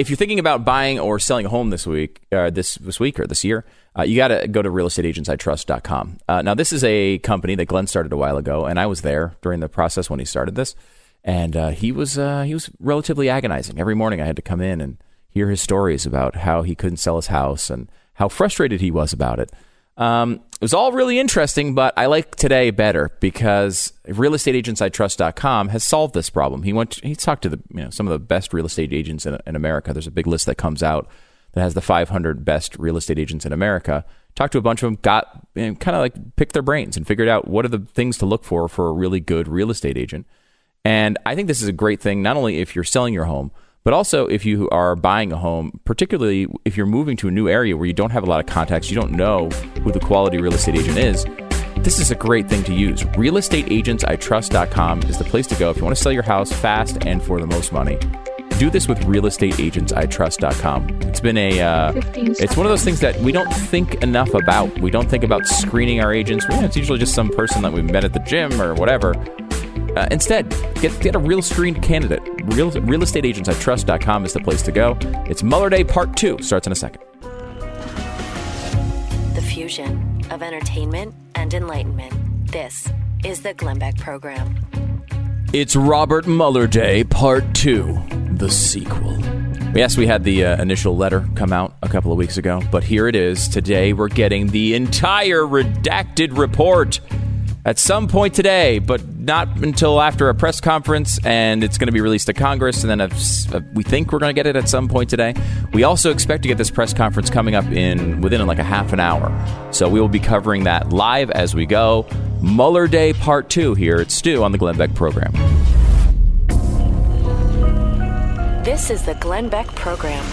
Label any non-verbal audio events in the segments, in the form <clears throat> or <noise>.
if you're thinking about buying or selling a home this week, uh, this this week or this year, uh, you got to go to realestateagentsitrust.com. Uh, now, this is a company that Glenn started a while ago, and I was there during the process when he started this, and uh, he was uh, he was relatively agonizing. Every morning, I had to come in and hear his stories about how he couldn't sell his house and how frustrated he was about it. Um, it was all really interesting, but I like today better because realestateagentsitrust.com has solved this problem. He went, he talked to the, you know, some of the best real estate agents in, in America. There's a big list that comes out that has the 500 best real estate agents in America. Talked to a bunch of them, got you know, kind of like picked their brains and figured out what are the things to look for for a really good real estate agent. And I think this is a great thing, not only if you're selling your home, but also, if you are buying a home, particularly if you're moving to a new area where you don't have a lot of contacts, you don't know who the quality real estate agent is, this is a great thing to use. RealestateAgentsITrust.com is the place to go if you want to sell your house fast and for the most money. Do this with realestateagentsitrust.com. It's been a, uh, it's one of those things that we don't think enough about. We don't think about screening our agents. It's usually just some person that we met at the gym or whatever. Uh, instead, get, get a real screened candidate. Real, realestateagentsitrust.com is the place to go. It's Mueller Day Part 2. Starts in a second. The fusion of entertainment and enlightenment. This is the Glenn Beck Program. It's Robert Mueller Day Part 2, the sequel. Yes, we had the uh, initial letter come out a couple of weeks ago, but here it is. Today we're getting the entire redacted report at some point today, but not until after a press conference, and it's going to be released to Congress. And then a, we think we're going to get it at some point today. We also expect to get this press conference coming up in within like a half an hour, so we will be covering that live as we go. Mueller Day Part Two here at Stu on the Glenn Beck program. This is the Glenn Beck program.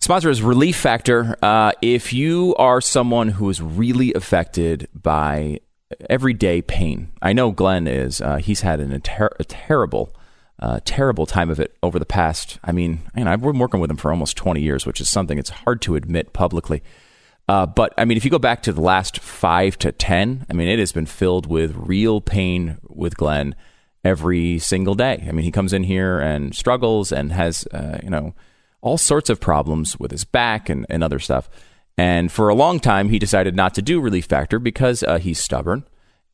Sponsor is Relief Factor. Uh, if you are someone who is really affected by everyday pain. I know Glenn is. Uh, he's had an, a, ter- a terrible, uh, terrible time of it over the past. I mean, you know, I've been working with him for almost 20 years, which is something it's hard to admit publicly. Uh, but I mean, if you go back to the last five to 10, I mean, it has been filled with real pain with Glenn every single day. I mean, he comes in here and struggles and has, uh, you know, all sorts of problems with his back and, and other stuff. And for a long time, he decided not to do Relief Factor because uh, he's stubborn.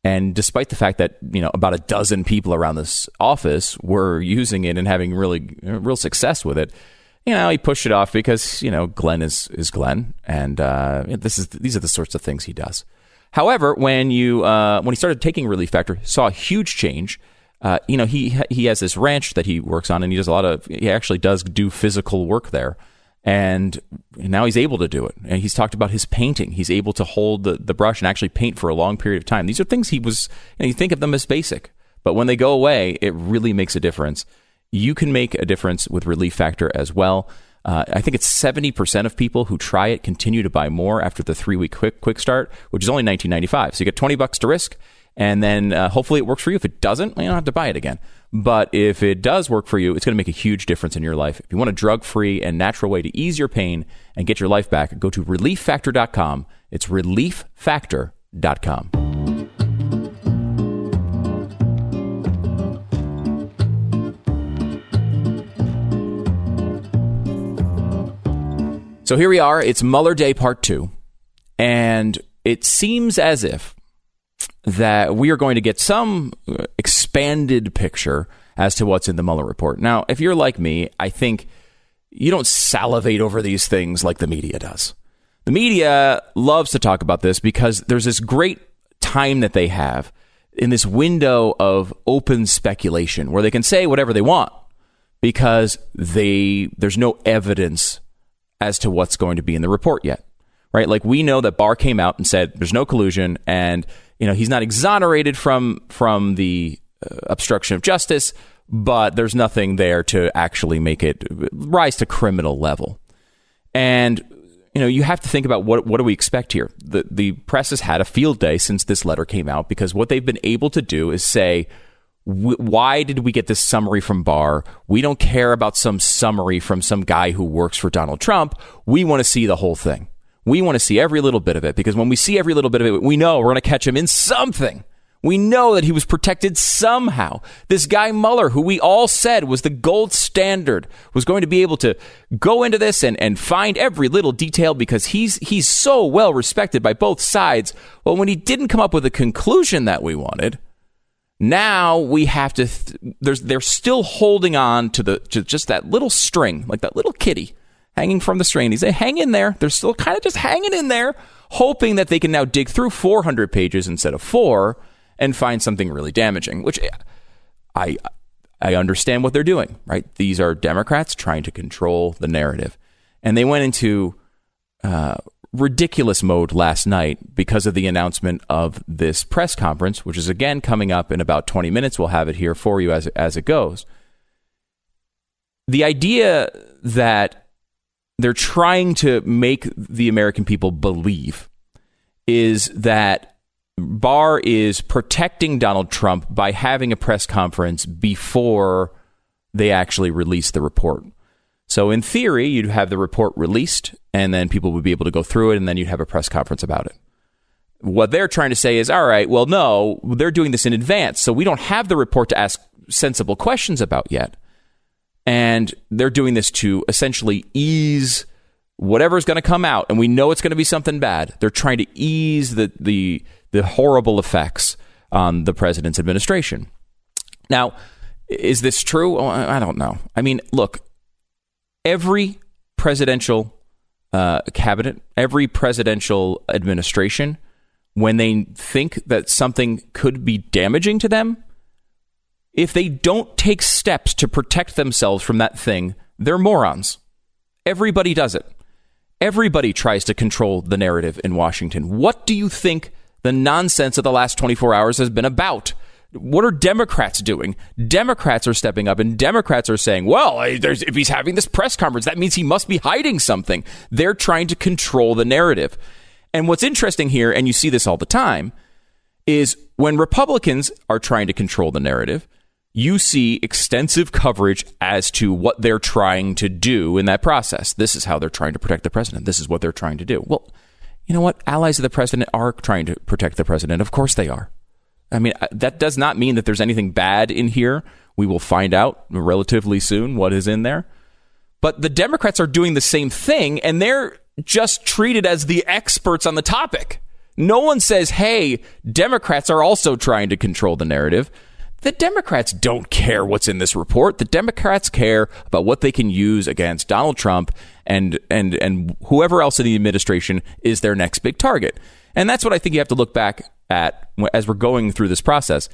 And despite the fact that you know about a dozen people around this office were using it and having really real success with it, you know he pushed it off because you know Glenn is is Glenn, and uh, this is these are the sorts of things he does. However, when you uh, when he started taking Relief Factor, saw a huge change. Uh, you know he he has this ranch that he works on, and he does a lot of he actually does do physical work there and now he's able to do it. And he's talked about his painting. He's able to hold the, the brush and actually paint for a long period of time. These are things he was, know, you think of them as basic, but when they go away, it really makes a difference. You can make a difference with Relief Factor as well. Uh, I think it's 70% of people who try it continue to buy more after the three week quick, quick start, which is only 19.95. So you get 20 bucks to risk, and then uh, hopefully it works for you. If it doesn't, you don't have to buy it again. But if it does work for you, it's going to make a huge difference in your life. If you want a drug free and natural way to ease your pain and get your life back, go to relieffactor.com. It's relieffactor.com. So here we are. It's Mueller Day Part 2. And it seems as if that we are going to get some uh, expanded picture as to what's in the Mueller report. Now, if you're like me, I think you don't salivate over these things like the media does. The media loves to talk about this because there's this great time that they have in this window of open speculation where they can say whatever they want because they there's no evidence as to what's going to be in the report yet. Right? Like we know that Barr came out and said there's no collusion and you know, he's not exonerated from from the uh, obstruction of justice, but there's nothing there to actually make it rise to criminal level. And you know, you have to think about what what do we expect here? The the press has had a field day since this letter came out because what they've been able to do is say why did we get this summary from Barr? We don't care about some summary from some guy who works for Donald Trump. We want to see the whole thing. We want to see every little bit of it because when we see every little bit of it, we know we're going to catch him in something. We know that he was protected somehow. This guy Mueller, who we all said was the gold standard, was going to be able to go into this and, and find every little detail because he's he's so well respected by both sides. Well, when he didn't come up with a conclusion that we wanted, now we have to. Th- there's they're still holding on to the to just that little string, like that little kitty hanging from the string. He's like, hang in there. They're still kind of just hanging in there, hoping that they can now dig through 400 pages instead of four and find something really damaging, which I I understand what they're doing, right? These are Democrats trying to control the narrative. And they went into uh, ridiculous mode last night because of the announcement of this press conference, which is again coming up in about 20 minutes. We'll have it here for you as, as it goes. The idea that they're trying to make the American people believe is that Barr is protecting Donald Trump by having a press conference before they actually release the report. So, in theory, you'd have the report released, and then people would be able to go through it, and then you'd have a press conference about it. What they're trying to say is, all right, well, no, they're doing this in advance, so we don't have the report to ask sensible questions about yet. And they're doing this to essentially ease whatever's going to come out, and we know it's going to be something bad. They're trying to ease the the the horrible effects on the president's administration. Now, is this true? Oh, I don't know. I mean, look, every presidential uh, cabinet, every presidential administration, when they think that something could be damaging to them, if they don't take steps to protect themselves from that thing, they're morons. Everybody does it. Everybody tries to control the narrative in Washington. What do you think the nonsense of the last 24 hours has been about. What are Democrats doing? Democrats are stepping up, and Democrats are saying, well, if he's having this press conference, that means he must be hiding something. They're trying to control the narrative. And what's interesting here, and you see this all the time, is when Republicans are trying to control the narrative, you see extensive coverage as to what they're trying to do in that process. This is how they're trying to protect the president. This is what they're trying to do. Well, you know what? Allies of the president are trying to protect the president. Of course they are. I mean, uh, that does not mean that there's anything bad in here. We will find out relatively soon what is in there. But the Democrats are doing the same thing, and they're just treated as the experts on the topic. No one says, hey, Democrats are also trying to control the narrative. The Democrats don't care what's in this report. The Democrats care about what they can use against Donald Trump and and and whoever else in the administration is their next big target. And that's what I think you have to look back at as we're going through this process.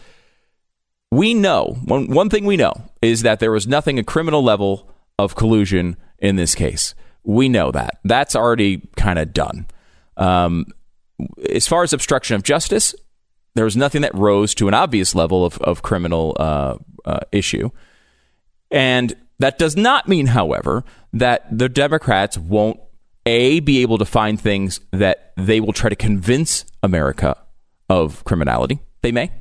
We know one one thing we know is that there was nothing a criminal level of collusion in this case. We know that. That's already kind of done. Um, as far as obstruction of justice, there was nothing that rose to an obvious level of, of criminal uh, uh, issue. And that does not mean, however, that the Democrats won't a be able to find things that they will try to convince America of criminality. They may.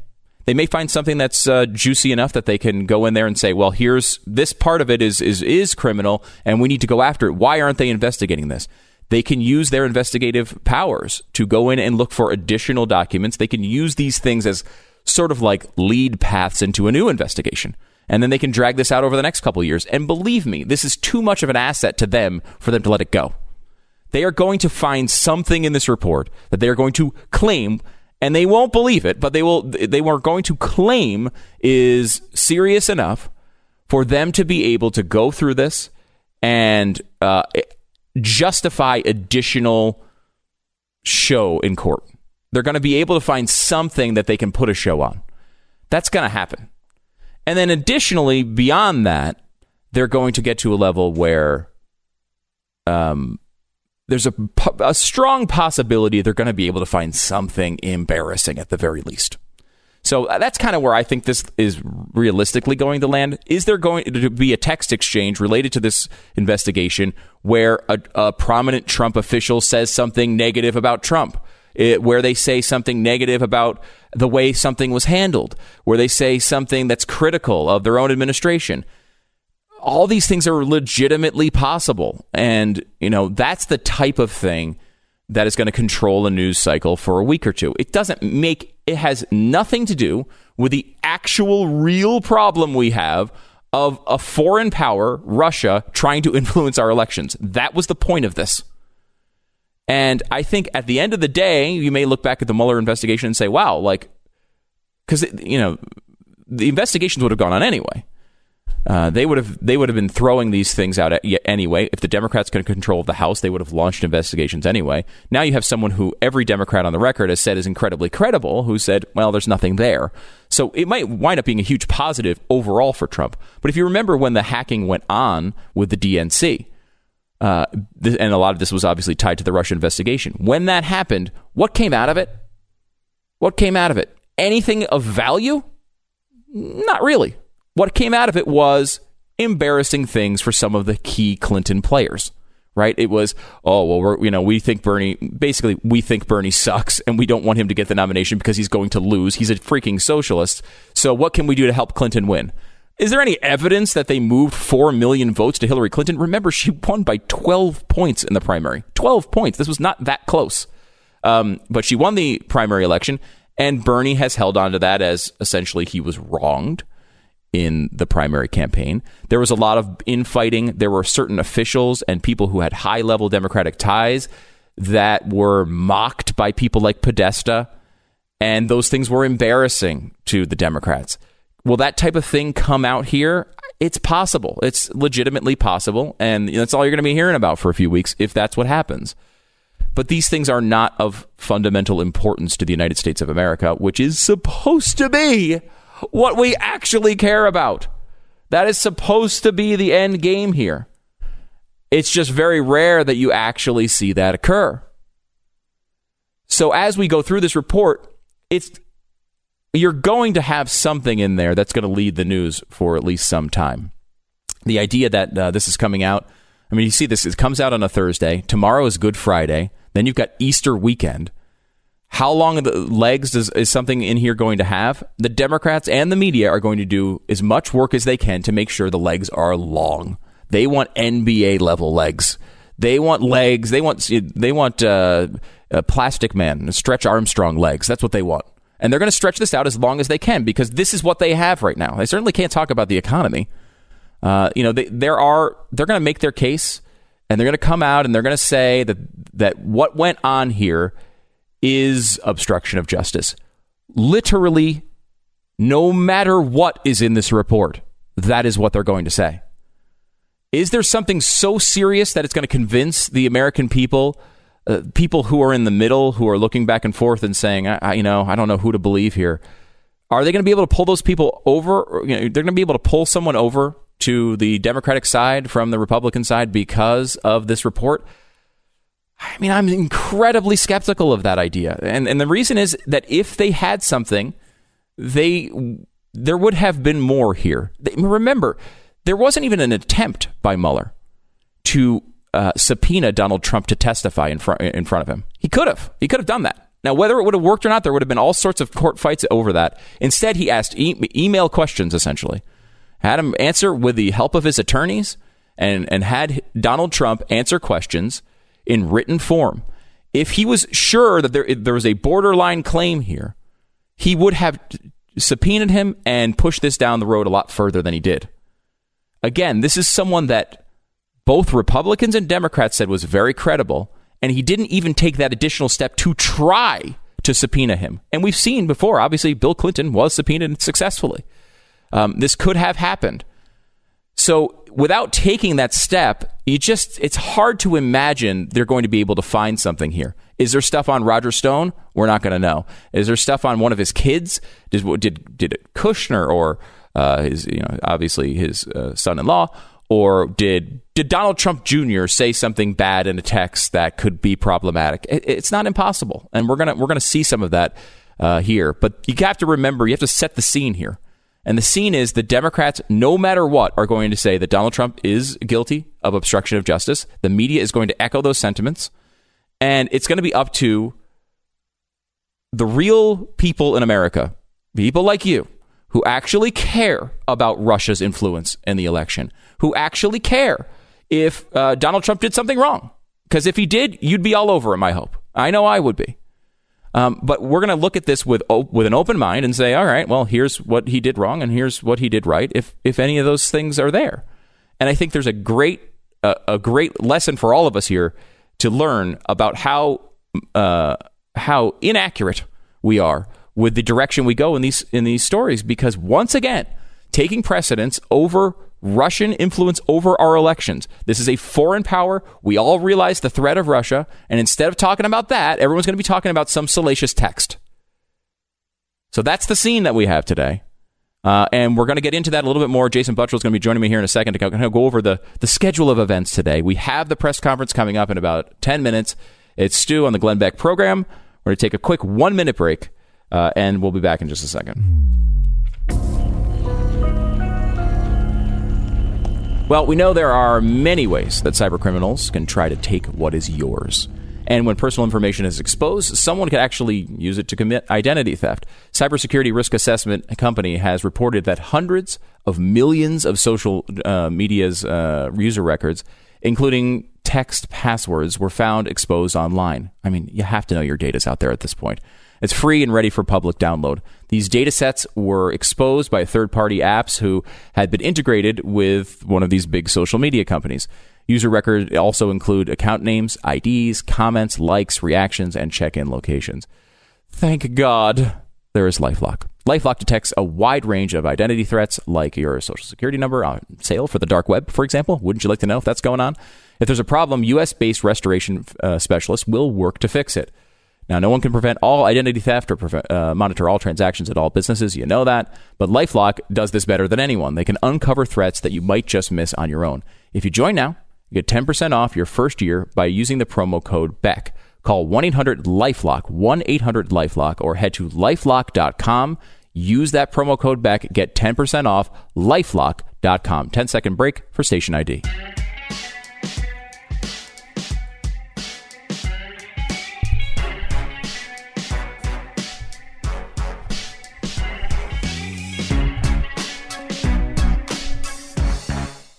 They may find something that's uh, juicy enough that they can go in there and say, "Well, here's this part of it is is is criminal, and we need to go after it. Why aren't they investigating this?" They can use their investigative powers to go in and look for additional documents. They can use these things as sort of like lead paths into a new investigation. And then they can drag this out over the next couple years. And believe me, this is too much of an asset to them for them to let it go. They are going to find something in this report that they are going to claim and they won't believe it, but they will they were going to claim is serious enough for them to be able to go through this and uh, justify additional show in court. They're going to be able to find something that they can put a show on. That's going to happen. And then additionally, beyond that, they're going to get to a level where um, there's a, a strong possibility they're going to be able to find something embarrassing at the very least. So uh, that's kind of where I think this is realistically going to land. Is there going to be a text exchange related to this investigation where a, a prominent Trump official says something negative about Trump? It, where they say something negative about the way something was handled, where they say something that's critical of their own administration. All these things are legitimately possible. And, you know, that's the type of thing that is going to control a news cycle for a week or two. It doesn't make It has nothing to do with the actual real problem we have of a foreign power, Russia, trying to influence our elections. That was the point of this. And I think at the end of the day, you may look back at the Mueller investigation and say, wow, like, because, you know, the investigations would have gone on anyway. Uh, they would have they would have been throwing these things out anyway. If the Democrats could control the House, they would have launched investigations anyway. Now you have someone who every Democrat on the record has said is incredibly credible, who said, "Well, there's nothing there." So it might wind up being a huge positive overall for Trump. But if you remember when the hacking went on with the DNC, uh, and a lot of this was obviously tied to the Russia investigation, when that happened, what came out of it? What came out of it? Anything of value? Not really. What came out of it was embarrassing things for some of the key Clinton players. Right? It was, oh well, we're you know we think Bernie basically we think Bernie sucks and we don't want him to get the nomination because he's going to lose. He's a freaking socialist. So what can we do to help Clinton win? Is there any evidence that they moved 4 million votes to Hillary Clinton? Remember, she won by 12 points in the primary. 12 points. This was not that close. Um, but she won the primary election, and Bernie has held on to that as essentially he was wronged in the primary campaign. There was a lot of infighting. There were certain officials and people who had high level Democratic ties that were mocked by people like Podesta, and those things were embarrassing to the Democrats. Will that type of thing come out here? It's possible. It's legitimately possible, and that's all you're going to be hearing about for a few weeks if that's what happens. But these things are not of fundamental importance to the United States of America, which is supposed to be what we actually care about. That is supposed to be the end game here. It's just very rare that you actually see that occur. So as we go through this report, it's you're going to have something in there that's going to lead the news for at least some time. The idea that uh, this is coming out, I mean, you see this, it comes out on a Thursday. Tomorrow is Good Friday. Then you've got Easter weekend. How long are the legs does, is something in here going to have? The Democrats and the media are going to do as much work as they can to make sure the legs are long. They want NBA level legs. They want legs. They want they want uh, plastic man, stretch Armstrong legs. That's what they want. And they're going to stretch this out as long as they can because this is what they have right now. They certainly can't talk about the economy. Uh, you know, they, there are they're going to make their case, and they're going to come out and they're going to say that that what went on here is obstruction of justice. Literally, no matter what is in this report, that is what they're going to say. Is there something so serious that it's going to convince the American people, uh, people who are in the middle, who are looking back and forth and saying, I, I, you know, I don't know who to believe here? Are they going to be able to pull those people over? You know, they're going to be able to pull someone over to the Democratic side from the Republican side because of this report? I mean, I'm incredibly skeptical of that idea. And and the reason is that if they had something, they there would have been more here. Remember, there wasn't even an attempt by Mueller to uh, subpoena Donald Trump to testify in front in front of him. He could have. He could have done that. Now, whether it would have worked or not, there would have been all sorts of court fights over that. Instead, he asked e- email questions essentially, had him answer with the help of his attorneys, and and had Donald Trump answer questions in written form. If he was sure that there, there was a borderline claim here, he would have subpoenaed him and pushed this down the road a lot further than he did. Again, this is someone that both Republicans and Democrats said was very credible, and he didn't even take that additional step to try to subpoena him. And we've seen before, obviously, Bill Clinton was subpoenaed successfully. Um, this could have happened. So without taking that step, you just it's hard to imagine they're going to be able to find something here. Is there stuff on Roger Stone? We're not going to know. Is there stuff on one of his kids? Did did did Kushner or uh, his you know obviously his uh, son-in-law or did did Donald Trump Jr. say something bad in a text that could be problematic? It, it's not impossible, and we're gonna we're gonna see some of that uh, here. But you have to remember, you have to set the scene here. And the scene is the Democrats, no matter what, are going to say that Donald Trump is guilty of obstruction of justice. The media is going to echo those sentiments. And it's going to be up to the real people in America, people like you, who actually care about Russia's influence in the election, who actually care if uh, Donald Trump did something wrong. Because if he did, you'd be all over him, I hope. I know I would be. Um, but we're going to look at this with o- with an open mind and say, all right, well, here's what he did wrong and here's what he did right. If if any of those things are there, and I think there's a great uh, a great lesson for all of us here to learn about how uh, how inaccurate we are with the direction we go in these in these stories because once again taking precedence over Russian influence over our elections. This is a foreign power. We all realize the threat of Russia, and instead of talking about that, everyone's going to be talking about some salacious text. So that's the scene that we have today. Uh, and we're going to get into that a little bit more. Jason Buttrill is going to be joining me here in a second to kind of go over the, the schedule of events today. We have the press conference coming up in about 10 minutes. It's Stu on the Glenn Beck program. We're going to take a quick one minute break, uh, and we'll be back in just a second. Well, we know there are many ways that cybercriminals can try to take what is yours. And when personal information is exposed, someone could actually use it to commit identity theft. Cybersecurity Risk Assessment Company has reported that hundreds of millions of social uh, media's uh, user records, including text passwords, were found exposed online. I mean, you have to know your data's out there at this point. It's free and ready for public download. These data sets were exposed by third party apps who had been integrated with one of these big social media companies. User records also include account names, IDs, comments, likes, reactions, and check in locations. Thank God there is Lifelock. Lifelock detects a wide range of identity threats, like your social security number on sale for the dark web, for example. Wouldn't you like to know if that's going on? If there's a problem, US based restoration uh, specialists will work to fix it. Now, no one can prevent all identity theft or prevent, uh, monitor all transactions at all businesses. You know that. But Lifelock does this better than anyone. They can uncover threats that you might just miss on your own. If you join now, you get 10% off your first year by using the promo code BECK. Call 1 800 Lifelock, 1 800 Lifelock, or head to lifelock.com. Use that promo code BECK. Get 10% off lifelock.com. 10 second break for station ID.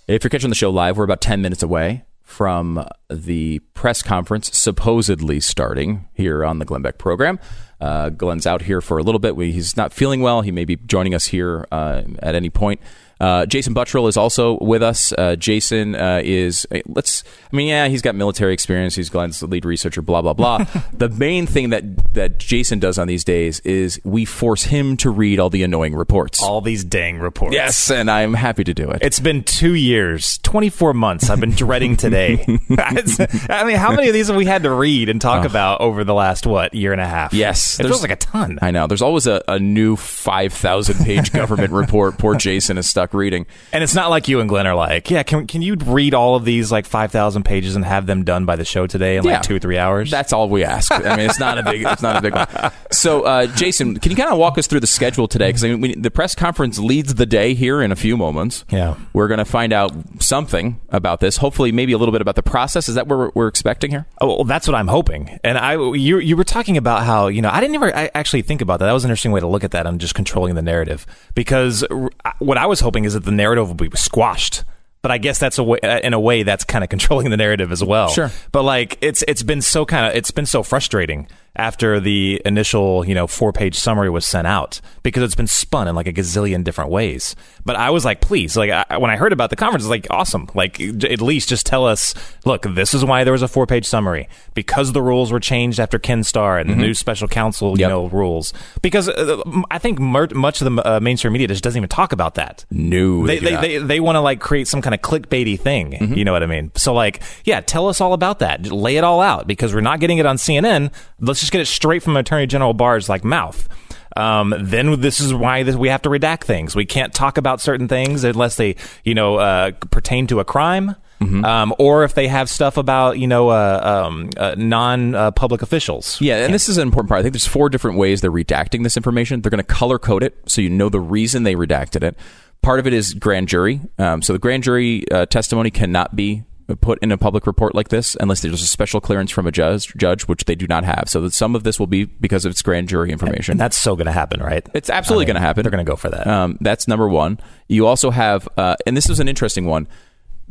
If you're catching the show live, we're about 10 minutes away from the press conference supposedly starting here on the Glenn Beck program. Uh, Glenn's out here for a little bit. We, he's not feeling well. He may be joining us here uh, at any point. Uh, Jason Buttrill is also with us. Uh, Jason uh, is let's. I mean, yeah, he's got military experience. He's Glenn's lead researcher. Blah blah blah. <laughs> the main thing that that Jason does on these days is we force him to read all the annoying reports. All these dang reports. Yes, and I'm happy to do it. It's been two years, 24 months. I've been dreading today. <laughs> I mean, how many of these have we had to read and talk about over the last what year and a half? Yes, it feels like a ton. I know. There's always a, a new 5,000 page <laughs> government report. Poor Jason is stuck reading. And it's not like you and Glenn are like, yeah, can can you read all of these like 5,000 pages and have them done by the show today in Yeah. like 2 or 3 hours? That's all we ask. I mean, it's not a big, it's not a big one. So, uh, Jason, can you kind of walk us through the schedule today? Because I mean, we, the press conference leads the day here in a few moments. Yeah. we're going to find out something about this. Hopefully, maybe a little bit about the process. Is that what we're, we're expecting here? Oh, well, that's what I'm hoping. And I, you, you were talking about how you know I didn't ever I actually think about that. That was an interesting way to look at that. I'm just controlling the narrative because r- what I was hoping is that the narrative will be squashed. But I guess that's a way, uh, in a way that's kind of controlling the narrative as well. Sure. But like it's it's been so kind of it's been so frustrating after the initial you know four page summary was sent out because it's been spun in like a gazillion different ways. But I was like, please, like I, when I heard about the conference, I was like, awesome. Like at least just tell us, look, this is why there was a four page summary because the rules were changed after Ken Starr and the new special counsel, you Yep. know, rules. Because uh, I think mer- much of the uh, mainstream media just doesn't even talk about that No, they do they, they, they want to like create some kind of clickbaity thing. Mm-hmm. You know what I mean? So like, yeah, tell us all about that. Just lay it all out because we're not getting it on CNN. Let's just get it straight from Attorney General Barr's like mouth. Um, then this is why this, we have to redact things. We can't talk about certain things unless they, you know, uh, pertain to a crime. Mm-hmm. Um, or if they have stuff about, you know, uh, um, uh, non-public officials. Yeah, and this is an important part. I think there's four different ways they're redacting this information. They're going to color code it so you know the reason they redacted it. Part of it is grand jury. Um, so the grand jury uh, testimony cannot be put in a public report like this unless there's a special clearance from a judge, judge which they do not have. So that some of this will be because of its grand jury information. And that's so going to happen, right? It's absolutely I mean, going to happen. They're going to go for that. Um, that's number one. You also have, uh, and this is an interesting one.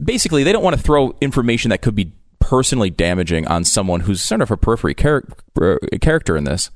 Basically, they don't want to throw information that could be personally damaging on someone who's sort of a periphery char- uh, character in this.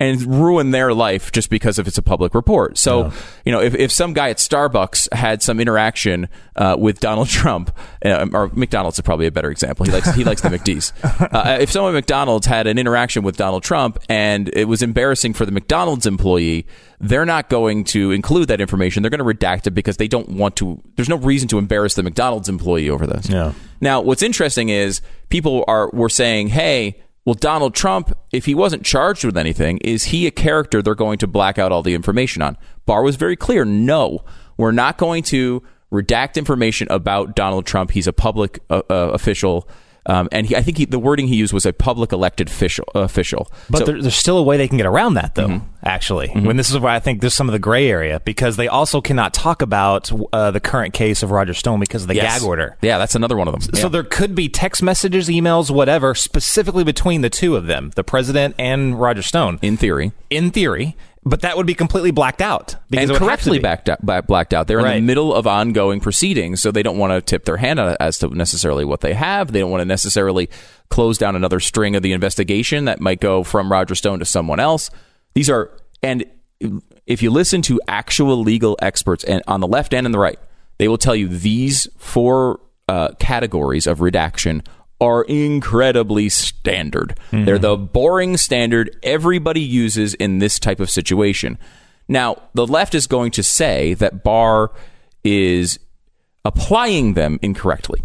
And ruin their life just because if it's a public report. So, you know, if, if some guy at Starbucks had some interaction uh, with Donald <laughs> Trump, uh, or McDonald's is probably a better example. He likes he likes the <laughs> McD's. Uh, if someone at McDonald's had an interaction with Donald Trump and it was embarrassing for the McDonald's employee, they're not going to include that information. They're going to redact it because they don't want to. There's no reason to embarrass the McDonald's employee over this. Yeah. Now, what's interesting is people are were saying, "Hey, well, Donald Trump, if he wasn't charged with anything, is he a character they're going to black out all the information on?" Barr was very clear. No, we're not going to redact information about Donald Trump. He's a public uh, uh, official. Um, and he, I think he, the wording he used was a public elected official. official. But So- there, there's still a way they can get around that, though. Actually, when this is where I think there's some of the gray area because they also cannot talk about uh, the current case of Roger Stone because of the Yes. gag order. Yeah, that's another one of them. So Yeah. there could be text messages, emails, whatever, specifically between the two of them, the president and Roger Stone, in theory, in theory. But that would be completely blacked out because and it would have to correctly backed out, blacked out. They're in the middle of ongoing proceedings, so they don't want to tip their hand as to necessarily what they have. They don't want to necessarily close down another string of the investigation that might go from Roger Stone to someone else. These are, and if you listen to actual legal experts, and on the left and on the right, they will tell you these four uh, categories of redaction are incredibly standard. They're hmm. the boring standard everybody uses in this type of situation. Now, the left is going to say that Barr is applying them incorrectly,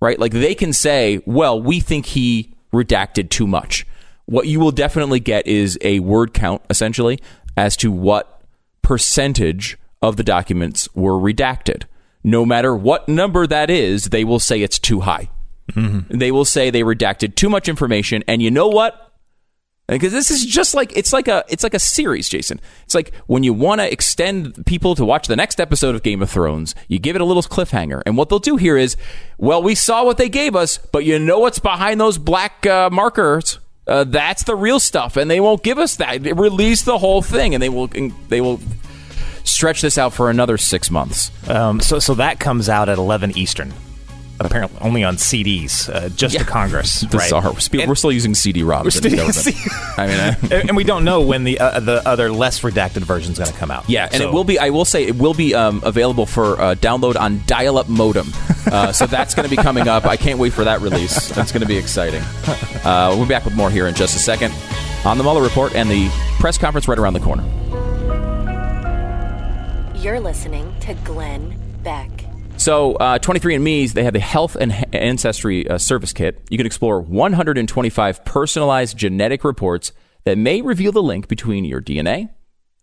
right? Like they can say, well, we think he redacted too much. What you will definitely get is a word count, essentially, as to what percentage of the documents were redacted. No matter what number that is, they will say it's too high. They will say they redacted too much information. And you know what? because this is just like it's like a it's like a series jason it's like when you want to extend people to watch the next episode of game of thrones you give it a little cliffhanger and what they'll do here is well we saw what they gave us but you know what's behind those black uh, markers uh, that's the real stuff and they won't give us that They release the whole thing and they will and they will stretch this out for another six months Um, so, so that comes out at 11 Eastern. Apparently, only on CDs, uh, just Yeah. to Congress. <laughs> bizarre right? Spe- And- we're still using cd-roms We're still in the using government. i mean I, <laughs> and and we don't know when the uh, the other less redacted version is going to come out. Yeah, and So- it will be. I will say it will be um, available for uh, download on dial-up modem. Uh, so that's going to be coming up. I can't wait for that release. That's going to be exciting. Uh, we'll be back with more here in just a second on the Mueller report and the press conference right around the corner. You're listening to Glenn Beck. So, uh, 23andMe's, they have the Health and Ancestry uh, Service Kit. You can explore 125 personalized genetic reports that may reveal the link between your DNA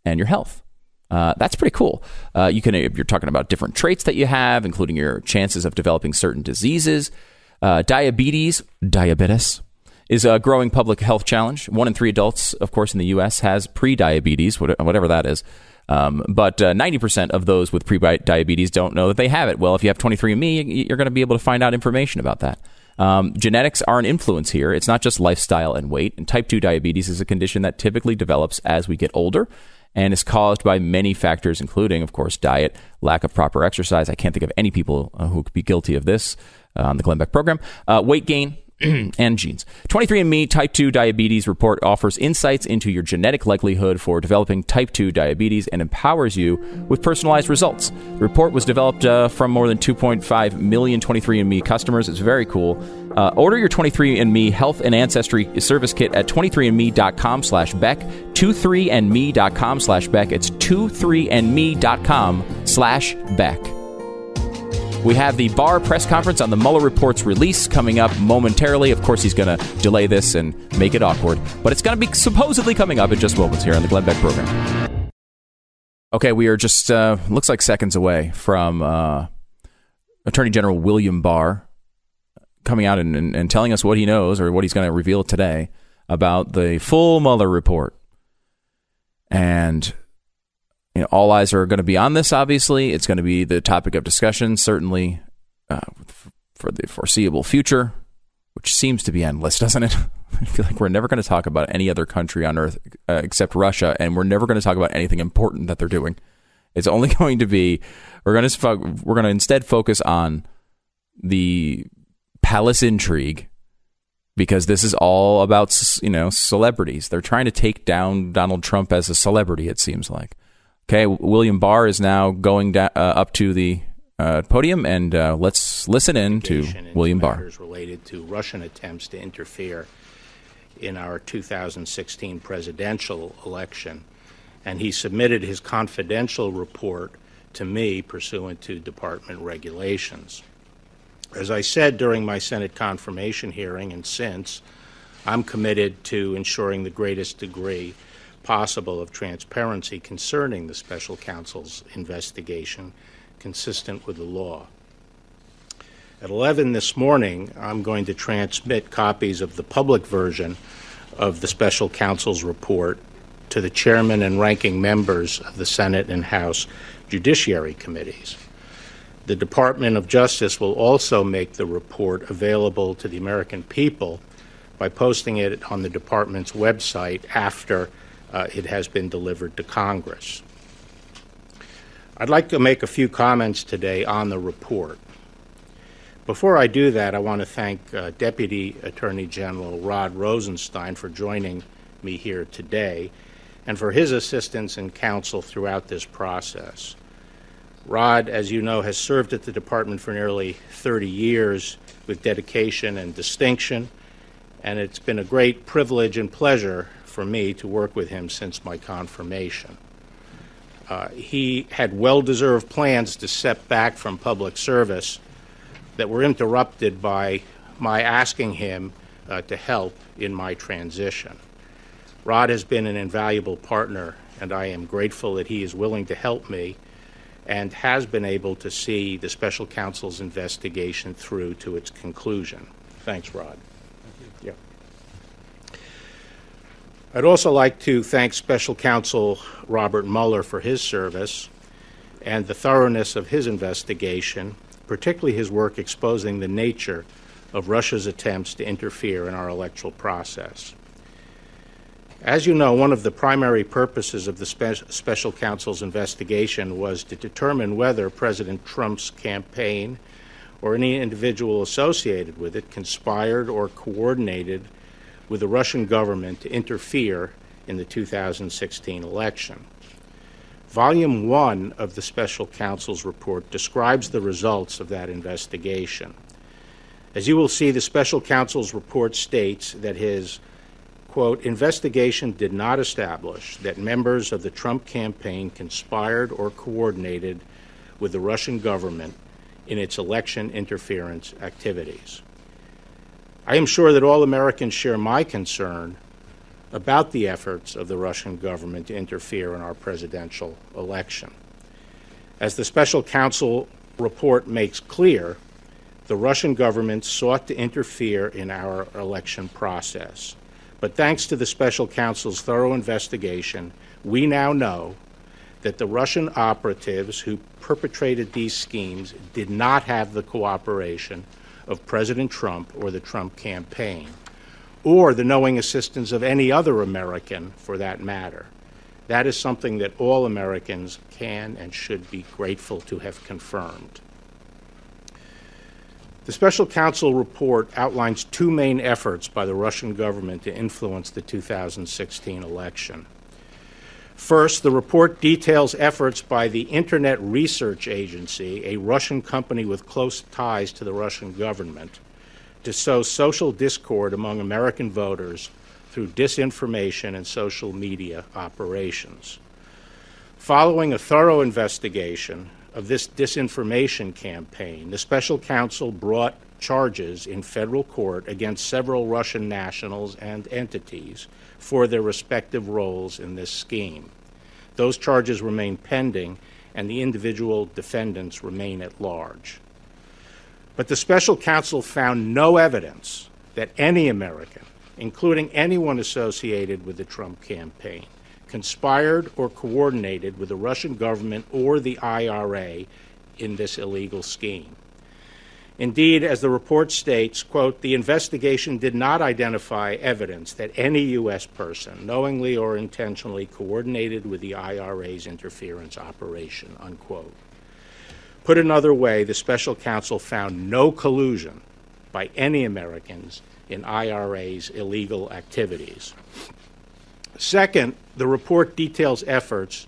and your health. Uh, that's pretty cool. Uh, you can, you're talking about different traits that you have, including your chances of developing certain diseases, uh, diabetes, diabetes, is a growing public health challenge. One in three adults, of course, in the U.S. has pre-diabetes, whatever that is. Um, but uh, 90% of those with pre-diabetes don't know that they have it. Well, if you have 23andMe, y- you're going to be able to find out information about that. Um, genetics are an influence here. It's not just lifestyle and weight. And type 2 diabetes is a condition that typically develops as we get older and is caused by many factors, including, of course, diet, lack of proper exercise. I can't think of any people uh, who could be guilty of this uh, on the Glenn Beck program. Uh, weight gain, <clears throat> and genes. 23andMe Type 2 Diabetes Report offers insights into your genetic likelihood for developing type 2 diabetes and empowers you with personalized results. The report was developed uh, from more than 2.5 million 23andMe customers. It's very cool. Uh, order your 23andMe Health and Ancestry Service Kit at 23andMe.com slash Beck, 23andMe.com slash Beck. It's 23andMe.com slash Beck. We have the Barr press conference on the Mueller report's release coming up momentarily. Of course, he's going to delay this and make it awkward, but it's going to be supposedly coming up in just moments here on the Glenn Beck program. Okay, we are just uh, looks like seconds away from uh, Attorney General William Barr coming out and, and, and telling us what he knows or what he's going to reveal today about the full Mueller report. And you know, all eyes are going to be on this. Obviously, it's going to be the topic of discussion, certainly uh, for the foreseeable future, which seems to be endless, <laughs> doesn't it? I feel like we're never going to talk about any other country on earth uh, except Russia, and we're never going to talk about anything important that they're doing. It's only <laughs> going to be we're going to fo- we're going to instead focus on the palace intrigue because this is all about you know celebrities. They're trying to take down Donald Trump as a celebrity. It seems like. Okay, William Barr is now going da- uh, up to the uh, podium, and uh, let's listen in to William Barr. Related to Russian attempts to interfere in our 2016 presidential election, and he submitted his confidential report to me pursuant to department regulations. As I said during my Senate confirmation hearing and since, I'm committed to ensuring the greatest degree possible of transparency concerning the special counsel's investigation consistent with the law. At 11 this morning, I'm going to transmit copies of the public version of the special counsel's report to the chairman and ranking members of the Senate and House Judiciary Committees. The Department of Justice will also make the report available to the American people by posting it on the department's website after uh, it has been delivered to Congress. I'd like to make a few comments today on the report. Before I do that, I want to thank uh, Deputy Attorney General Rod Rosenstein for joining me here today and for his assistance and counsel throughout this process. Rod, as you know, has served at the department for nearly 30 years with dedication and distinction, and it's been a great privilege and pleasure for me to work with him since my confirmation. Uh, he had well deserved plans to step back from public service that were interrupted by my asking him uh, to help in my transition. Rod has been an invaluable partner, and I am grateful that he is willing to help me and has been able to see the special counsel's investigation through to its conclusion. Thanks, Rod. I'd also like to thank Special Counsel Robert Mueller for his service and the thoroughness of his investigation, particularly his work exposing the nature of Russia's attempts to interfere in our electoral process. As you know, one of the primary purposes of the spe- special counsel's investigation was to determine whether President Trump's campaign or any individual associated with it conspired or coordinated with the Russian government to interfere in the 2016 election. Volume 1 of the Special Counsel's report describes the results of that investigation. As you will see, the Special Counsel's report states that his, quote, investigation did not establish that members of the Trump campaign conspired or coordinated with the Russian government in its election interference activities. I am sure that all Americans share my concern about the efforts of the Russian government to interfere in our presidential election. As the special counsel report makes clear, the Russian government sought to interfere in our election process. But thanks to the special counsel's thorough investigation, we now know that the Russian operatives who perpetrated these schemes did not have the cooperation of President Trump or the Trump campaign, or the knowing assistance of any other American for that matter. That is something that all Americans can and should be grateful to have confirmed. The special counsel report outlines two main efforts by the Russian government to influence the 2016 election. First, the report details efforts by the Internet Research Agency, a Russian company with close ties to the Russian government, to sow social discord among American voters through disinformation and social media operations. Following a thorough investigation of this disinformation campaign, the special counsel brought charges in federal court against several Russian nationals and entities for their respective roles in this scheme. Those charges remain pending, and the individual defendants remain at large. But the special counsel found no evidence that any American, including anyone associated with the Trump campaign, conspired or coordinated with the Russian government or the IRA in this illegal scheme. Indeed, as the report states, quote, the investigation did not identify evidence that any U.S. person knowingly or intentionally coordinated with the IRA's interference operation, unquote. Put another way, the special counsel found no collusion by any Americans in IRA's illegal activities. Second, the report details efforts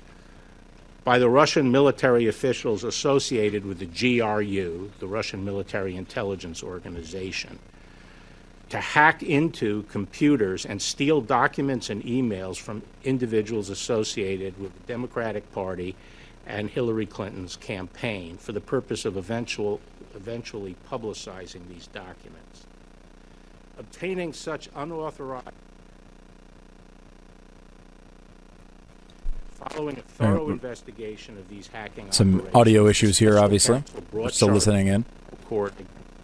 by the Russian military officials associated with the GRU, the Russian Military Intelligence Organization, to hack into computers and steal documents and emails from individuals associated with the Democratic Party and Hillary Clinton's campaign for the purpose of eventual, eventually publicizing these documents. Obtaining such unauthorized Following a thorough investigation of these hacking Some audio issues here, obviously. We're still listening in. court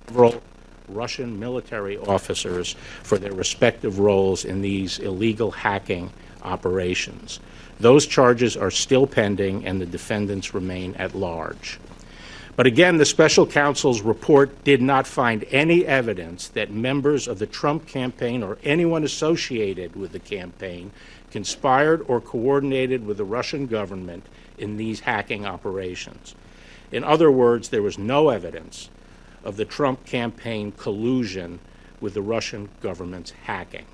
several Russian military officers for their respective roles in these illegal hacking operations. Those charges are still pending, and the defendants remain at large. But again, the special counsel's report did not find any evidence that members of the Trump campaign or anyone associated with the campaign conspired or coordinated with the Russian government in these hacking operations. In other words, there was no evidence of the Trump campaign collusion with the Russian government's hacking.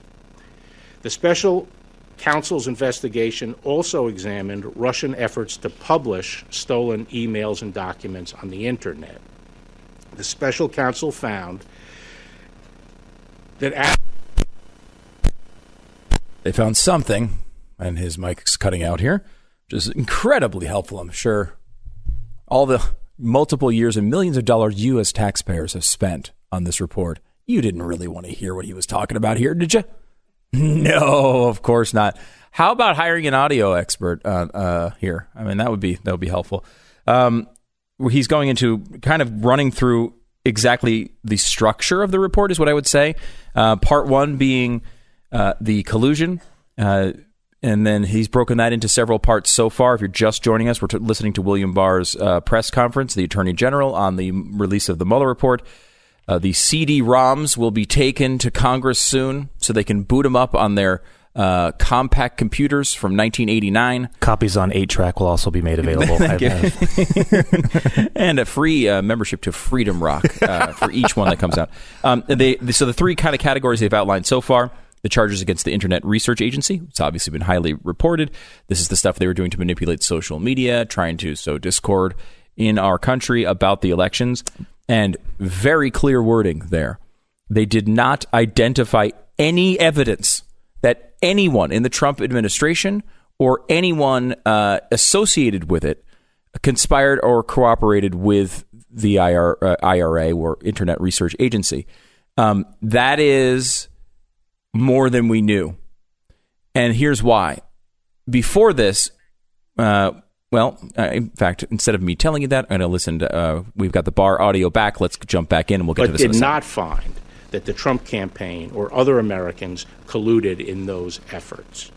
The special counsel's investigation also examined Russian efforts to publish stolen emails and documents on the internet. The special counsel found that They found something, and his mic's cutting out here, which is incredibly helpful, I'm sure. All the multiple years and millions of dollars you as taxpayers have spent on this report. You didn't really want to hear what he was talking about here, did you? <laughs> No, of course not. How about hiring an audio expert uh, uh, here? I mean, that would be that would be helpful. Um, he's going into kind of running through exactly the structure of the report, is what I would say. Uh, part one being uh, the collusion. Uh, and then he's broken that into several parts so far. If you're just joining us, we're t- listening to William Barr's uh, press conference, the Attorney General, on the release of the Mueller report. Uh, the CD-ROMs will be taken to Congress soon, so they can boot them up on their uh, compact computers from 1989. Copies on 8 track will also be made available. <laughs> Thank you. I've- <laughs> and a free uh, membership to Freedom Rock uh, for each one that comes out. Um, they, so the three kind of categories they've outlined so far. The charges against the Internet Research Agency. It's obviously been highly reported. This is the stuff they were doing to manipulate social media, trying to sow discord in our country about the elections. And very clear wording there. They did not identify any evidence that anyone in the Trump administration or anyone uh, associated with it conspired or cooperated with the IR, uh, IRA or Internet Research Agency. Um, that is more than we knew. And here's why. Before this, uh, well, uh, in fact, instead of me telling you that, I'm going to listen to, uh, we've got the Barr audio back. Let's jump back in and we'll get to but this in did a not find that the Trump campaign or other Americans colluded in those efforts.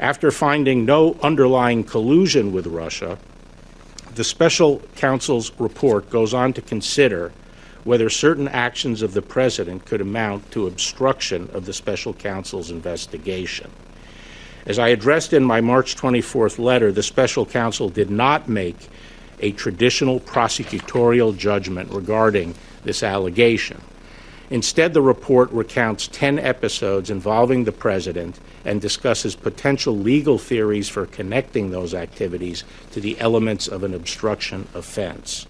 After finding no underlying collusion with Russia, the special counsel's report goes on to consider whether certain actions of the president could amount to obstruction of the special counsel's investigation. As I addressed in my March 24th letter, the special counsel did not make a traditional prosecutorial judgment regarding this allegation. Instead, the report recounts 10 episodes involving the president and discusses potential legal theories for connecting those activities to the elements of an obstruction offense.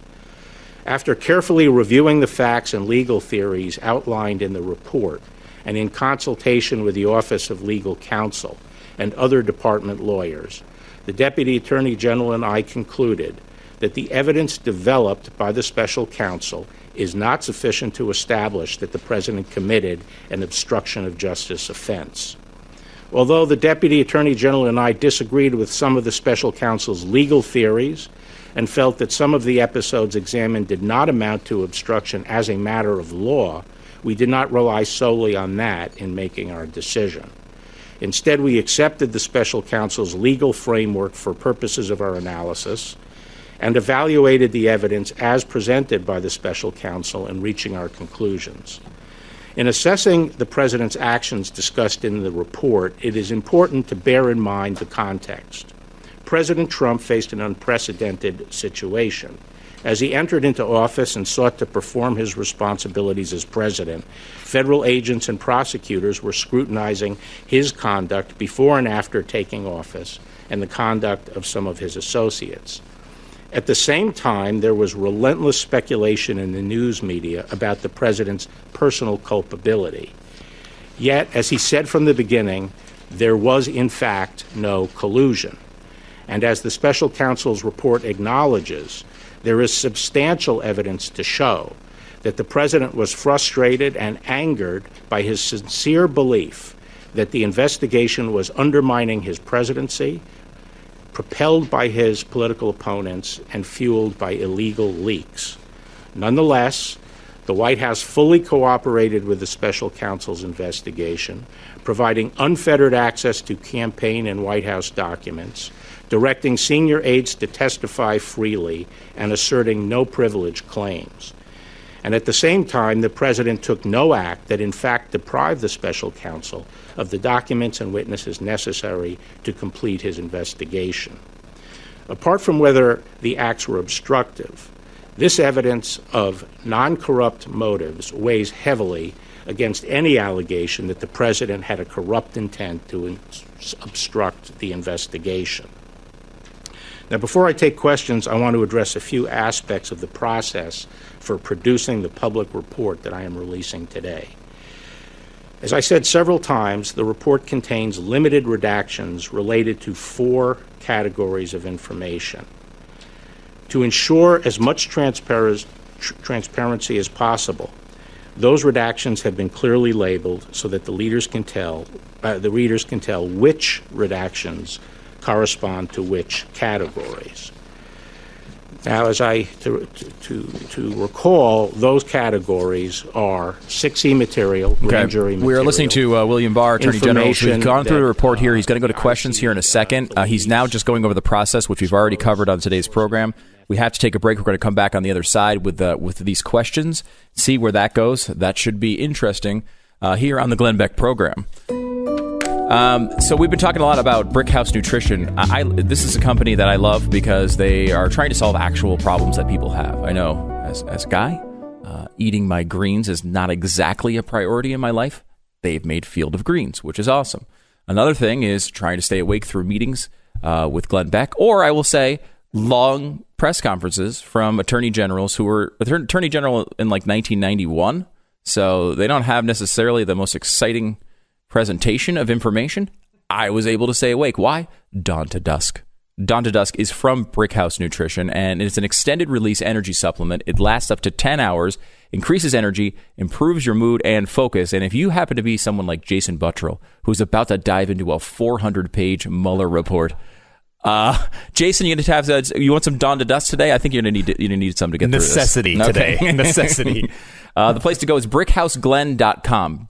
After carefully reviewing the facts and legal theories outlined in the report, and in consultation with the Office of Legal Counsel and other department lawyers, the Deputy Attorney General and I concluded that the evidence developed by the special counsel is not sufficient to establish that the President committed an obstruction of justice offense. Although the Deputy Attorney General and I disagreed with some of the special counsel's legal theories and felt that some of the episodes examined did not amount to obstruction as a matter of law, we did not rely solely on that in making our decision. Instead, we accepted the special counsel's legal framework for purposes of our analysis and evaluated the evidence as presented by the special counsel in reaching our conclusions. In assessing the President's actions discussed in the report, it is important to bear in mind the context. President Trump faced an unprecedented situation, As he entered into office and sought to perform his responsibilities as president, federal agents and prosecutors were scrutinizing his conduct before and after taking office and the conduct of some of his associates. At the same time, there was relentless speculation in the news media about the president's personal culpability. Yet, as he said from the beginning, there was in fact no collusion. And as the special counsel's report acknowledges, there is substantial evidence to show that the president was frustrated and angered by his sincere belief that the investigation was undermining his presidency, propelled by his political opponents, and fueled by illegal leaks. Nonetheless, the White House fully cooperated with the special counsel's investigation, providing unfettered access to campaign and White House documents, directing senior aides to testify freely, and asserting no privilege claims. And at the same time, the president took no act that in fact deprived the special counsel of the documents and witnesses necessary to complete his investigation. Apart from whether the acts were obstructive, this evidence of non corrupt motives weighs heavily against any allegation that the president had a corrupt intent to obstruct the investigation. Now, before I take questions, I want to address a few aspects of the process for producing the public report that I am releasing today. As I said several times, the report contains limited redactions related to four categories of information. To ensure as much transpar- tr- transparency as possible, those redactions have been clearly labeled so that the can tell, uh, the readers can tell which redactions correspond to which categories. Now, as I to, to, to recall, those categories are 6E material, grand jury material. We are listening to uh, William Barr, Attorney General, Information gone through the that, report here. uh, He's going to go to questions here in a second. Uh, he's now just going over the process, which we've already covered on today's program. We have to take a break. We're going to come back on the other side with uh, with these questions, see where that goes. That should be interesting uh, here on the Glenn Beck program. Um, so we've been talking a lot about Brickhouse Nutrition. I, I, this is a company that I love because they are trying to solve actual problems that people have. I know, as as guy, uh, eating my greens is not exactly a priority in my life. They've made Field of Greens, which is awesome. Another thing is trying to stay awake through meetings uh, with Glenn Beck, or I will say long press conferences from attorney generals who were attorney general in like 1991. So they don't have necessarily the most exciting presentation of information, I was able to stay awake. Why? Dawn to Dusk. Dawn to Dusk is from Brickhouse Nutrition, and it's an extended release energy supplement. It lasts up to 10 hours, increases energy, improves your mood and focus. And if you happen to be someone like Jason Buttrill, who's about to dive into a 400 page Mueller report, uh, Jason, you gonna have to, you want some Dawn to Dusk today? I think you're gonna need you're gonna need something to get Necessity through this. today. <laughs> Necessity. <laughs> uh, the place to go is brickhouseglenn.com.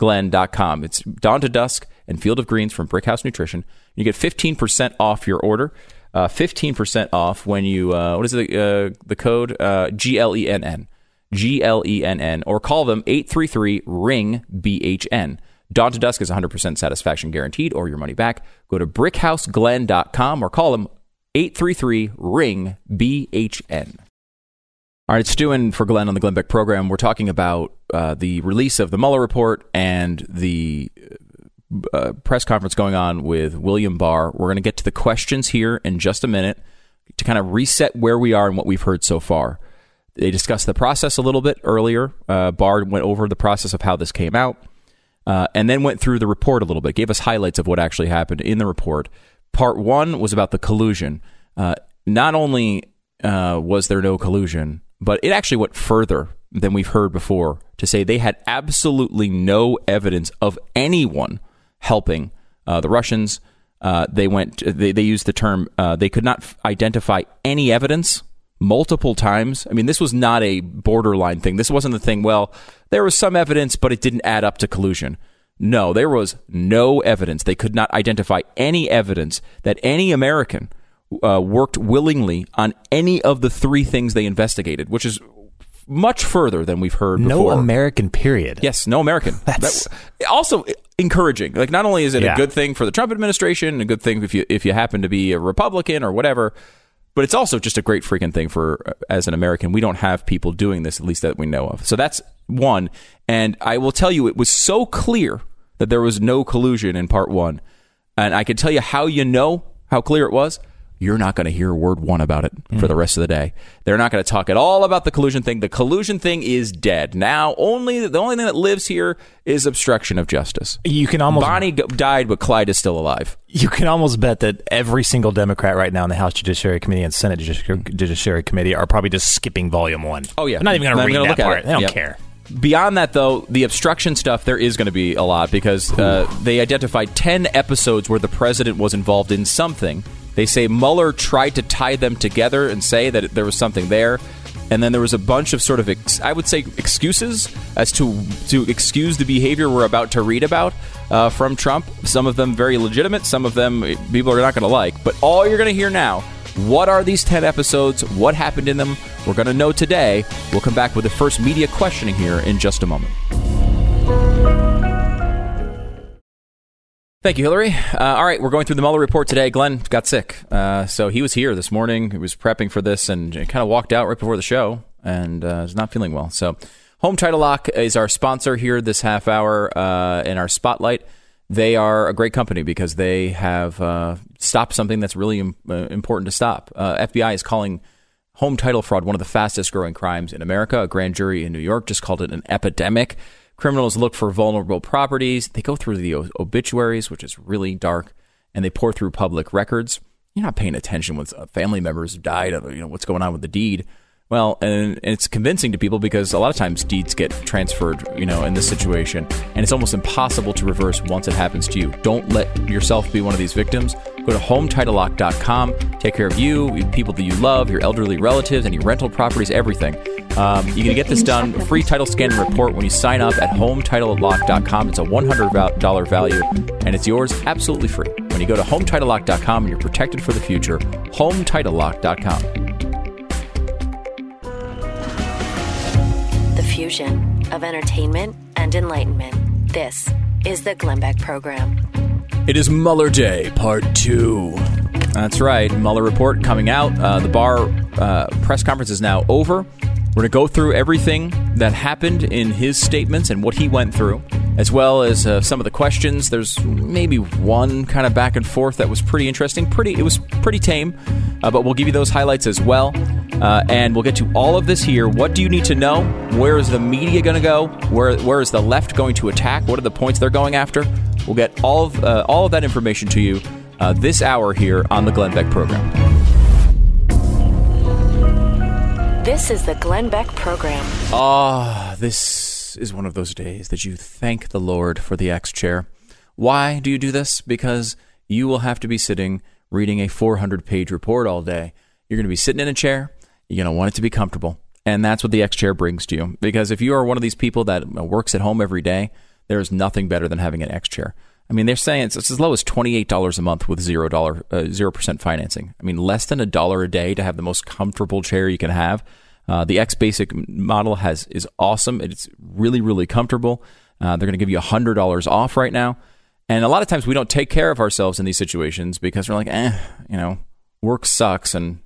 Brickhouseglenn.com. It's Dawn to Dusk and Field of Greens from Brickhouse Nutrition. You get 15% off your order. Uh, 15% off when you, uh, what is the, uh, the code? Uh, G-L-E-N-N. G-L-E-N-N. Or call them 833-RING-BHN. Dawn to Dusk is 100% satisfaction guaranteed or your money back. Go to brickhouseglenn.com or call them 833-RING-BHN. All right, it's Stu in for Glenn on the Glenn Beck program. We're talking about uh, the release of the Mueller report and the uh, press conference going on with William Barr. We're going to get to the questions here in just a minute to kind of reset where we are and what we've heard so far. They discussed the process a little bit earlier. Uh, Barr went over the process of how this came out uh, and then went through the report a little bit, gave us highlights of what actually happened in the report. Part one was about the collusion. Uh, not only uh, was there no collusion, but it actually went further than we've heard before to say they had absolutely no evidence of anyone helping uh, the Russians. Uh, they went. They, they used the term. Uh, they could not f- identify any evidence multiple times. I mean, this was not a borderline thing. This wasn't the thing. Well, there was some evidence, but it didn't add up to collusion. No, there was no evidence. They could not identify any evidence that any American uh, worked willingly on any of the three things they investigated, which is much further than we've heard before. No before. American period. Yes, no American. <laughs> That's- That- also encouraging. Like not only is it Yeah. a good thing for the Trump administration, a good thing if you if you happen to be a Republican or whatever, but it's also just a great freaking thing for uh, as an American. We don't have people doing this, at least that we know of. So that's one. And I will tell you, it was so clear that there was no collusion in part one. And I can tell you how you know how clear it was. You're not going to hear word one about it for the mm. rest of the day. They're not going to talk at all about the collusion thing. The collusion thing is dead. Now, only the only thing that lives here is obstruction of justice. You can almost Bonnie g- died, but Clyde is still alive. you can almost bet that every single Democrat right now in the House Judiciary Committee and Senate Judiciary, mm. Judiciary Committee are probably just skipping Volume One. Oh, yeah. They're not even going to read that part. it. They don't Yep. care. Beyond that, though, the obstruction stuff, there is going to be a lot because uh, they identified 10 episodes where the president was involved in something. They say Mueller tried to tie them together and say that there was something there. And then there was a bunch of sort of, ex- I would say, excuses as to to excuse the behavior we're about to read about uh, from Trump. Some of them very legitimate. Some of them people are not going to like. But all you're going to hear now what are these 10 episodes? What happened in them? We're going to know today. We'll come back with the first media questioning here in just a moment. Thank you, Hillary. Uh, all right, we're going through the Mueller report today. Glenn got sick, uh, so he was here this morning. He was prepping for this and kind of walked out right before the show and uh, is not feeling well. So, Home Title Lock is our sponsor here this half hour uh, in our spotlight. They are a great company because they have uh, stopped something that's really im- uh, important to stop. Uh, FBI is calling home title fraud one of the fastest growing crimes in America. A grand jury in New York just called it an epidemic. Criminals look for vulnerable properties. They go through the obituaries, which is really dark, and they pour through public records. You're not paying attention when family members died of you know what's going on with the deed. Well, and, and it's convincing to people because a lot of times deeds get transferred, you know, in this situation, and it's almost impossible to reverse once it happens to you. Don't let yourself be one of these victims. Go to HometitleLock.com. Take care of you, people that you love, your elderly relatives, any rental properties, everything. Um, you can get this done, free title scan and report when you sign up at HometitleLock.com. It's a $100 value, and it's yours absolutely free. When you go to HometitleLock.com, and you're protected for the future. HometitleLock.com. fusion of entertainment and enlightenment. This is the Glenn Beck Program. It is Mueller Day, Part 2. That's right. Mueller report coming out. Uh, the Barr uh, press conference is now over. We're going to go through everything that happened in his statements and what he went through, as well as uh, some of the questions. There's maybe one kind of back and forth that was pretty interesting. Pretty, it was pretty tame, uh, but we'll give you those highlights as well. Uh, and we'll get to all of this here. What do you need to know? Where is the media going to go? Where where is the left going to attack? What are the points they're going after? We'll get all of uh, all of that information to you uh, this hour here on the Glenn Beck program. This is the Glenn Beck Program. Ah, this is one of those days that you thank the Lord for the X chair. Why do you do this? Because you will have to be sitting reading a 400 page report all day. You're going to be sitting in a chair. You're going to want it to be comfortable. And that's what the X chair brings to you. Because if you are one of these people that works at home every day, there is nothing better than having an X chair. I mean, they're saying it's, as low as $28 a month with zero dollar, uh, 0% financing. I mean, less than a dollar a day to have the most comfortable chair you can have. Uh, the X Basic model has is awesome. It's really, really comfortable. Uh, they're going to give you $100 off right now. And a lot of times we don't take care of ourselves in these situations because we're like, eh, you know, work sucks and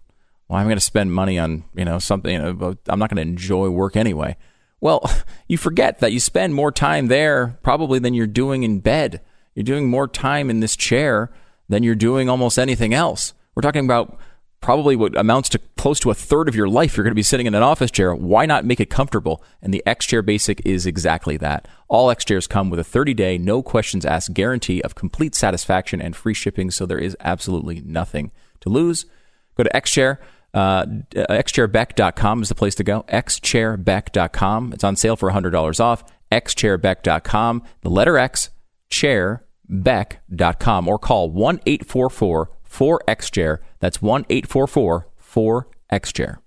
why am I going to spend money on, you know, something, you know, I'm not going to enjoy work anyway. Well, <laughs> you forget that you spend more time there probably than you're doing in bed. You're doing more time in this chair than you're doing almost anything else. We're talking about probably what amounts to close to a third of your life. You're going to be sitting in an office chair. Why not make it comfortable? And the X Chair Basic is exactly that. All X chairs come with a 30 day, no questions asked guarantee of complete satisfaction and free shipping, so there is absolutely nothing to lose. Go to XChair. Uh, xchairbeck.com is the place to go. xchairbeck.com. It's on sale for $100 off. xchairbeck.com. The letter X, chairbeck.com. Or call 1 844 4XChair. That's 1 844 4XChair.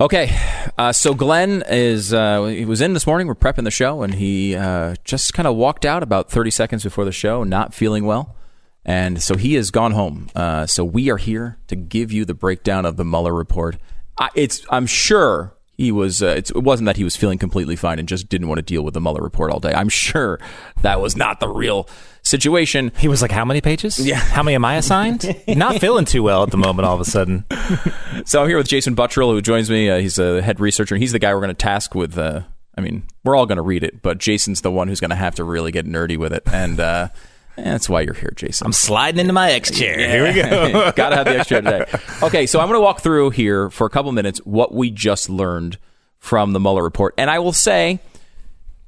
Okay, uh, so Glenn is uh, he was in this morning. We're prepping the show, and he uh, just kind of walked out about thirty seconds before the show, not feeling well, and so he has gone home. Uh, so we are here to give you the breakdown of the Mueller report. I, it's I'm sure he was. Uh, it wasn't that he was feeling completely fine and just didn't want to deal with the Mueller report all day. I'm sure that was not the real situation. He was like, "How many pages? Yeah. How many am I assigned? <laughs> Not feeling too well at the moment. All of a sudden, <laughs> So I'm here with Jason Buttrill, who joins me. Uh, he's a head researcher, and he's the guy we're going to task with. Uh, I mean, we're all going to read it, but Jason's the one who's going to have to really get nerdy with it, and uh, that's why you're here, Jason. I'm sliding into my X chair. Here we go. <laughs> <laughs> Got to have the extra today. Okay, so I'm going to walk through here for a couple minutes what we just learned from the Mueller report, and I will say,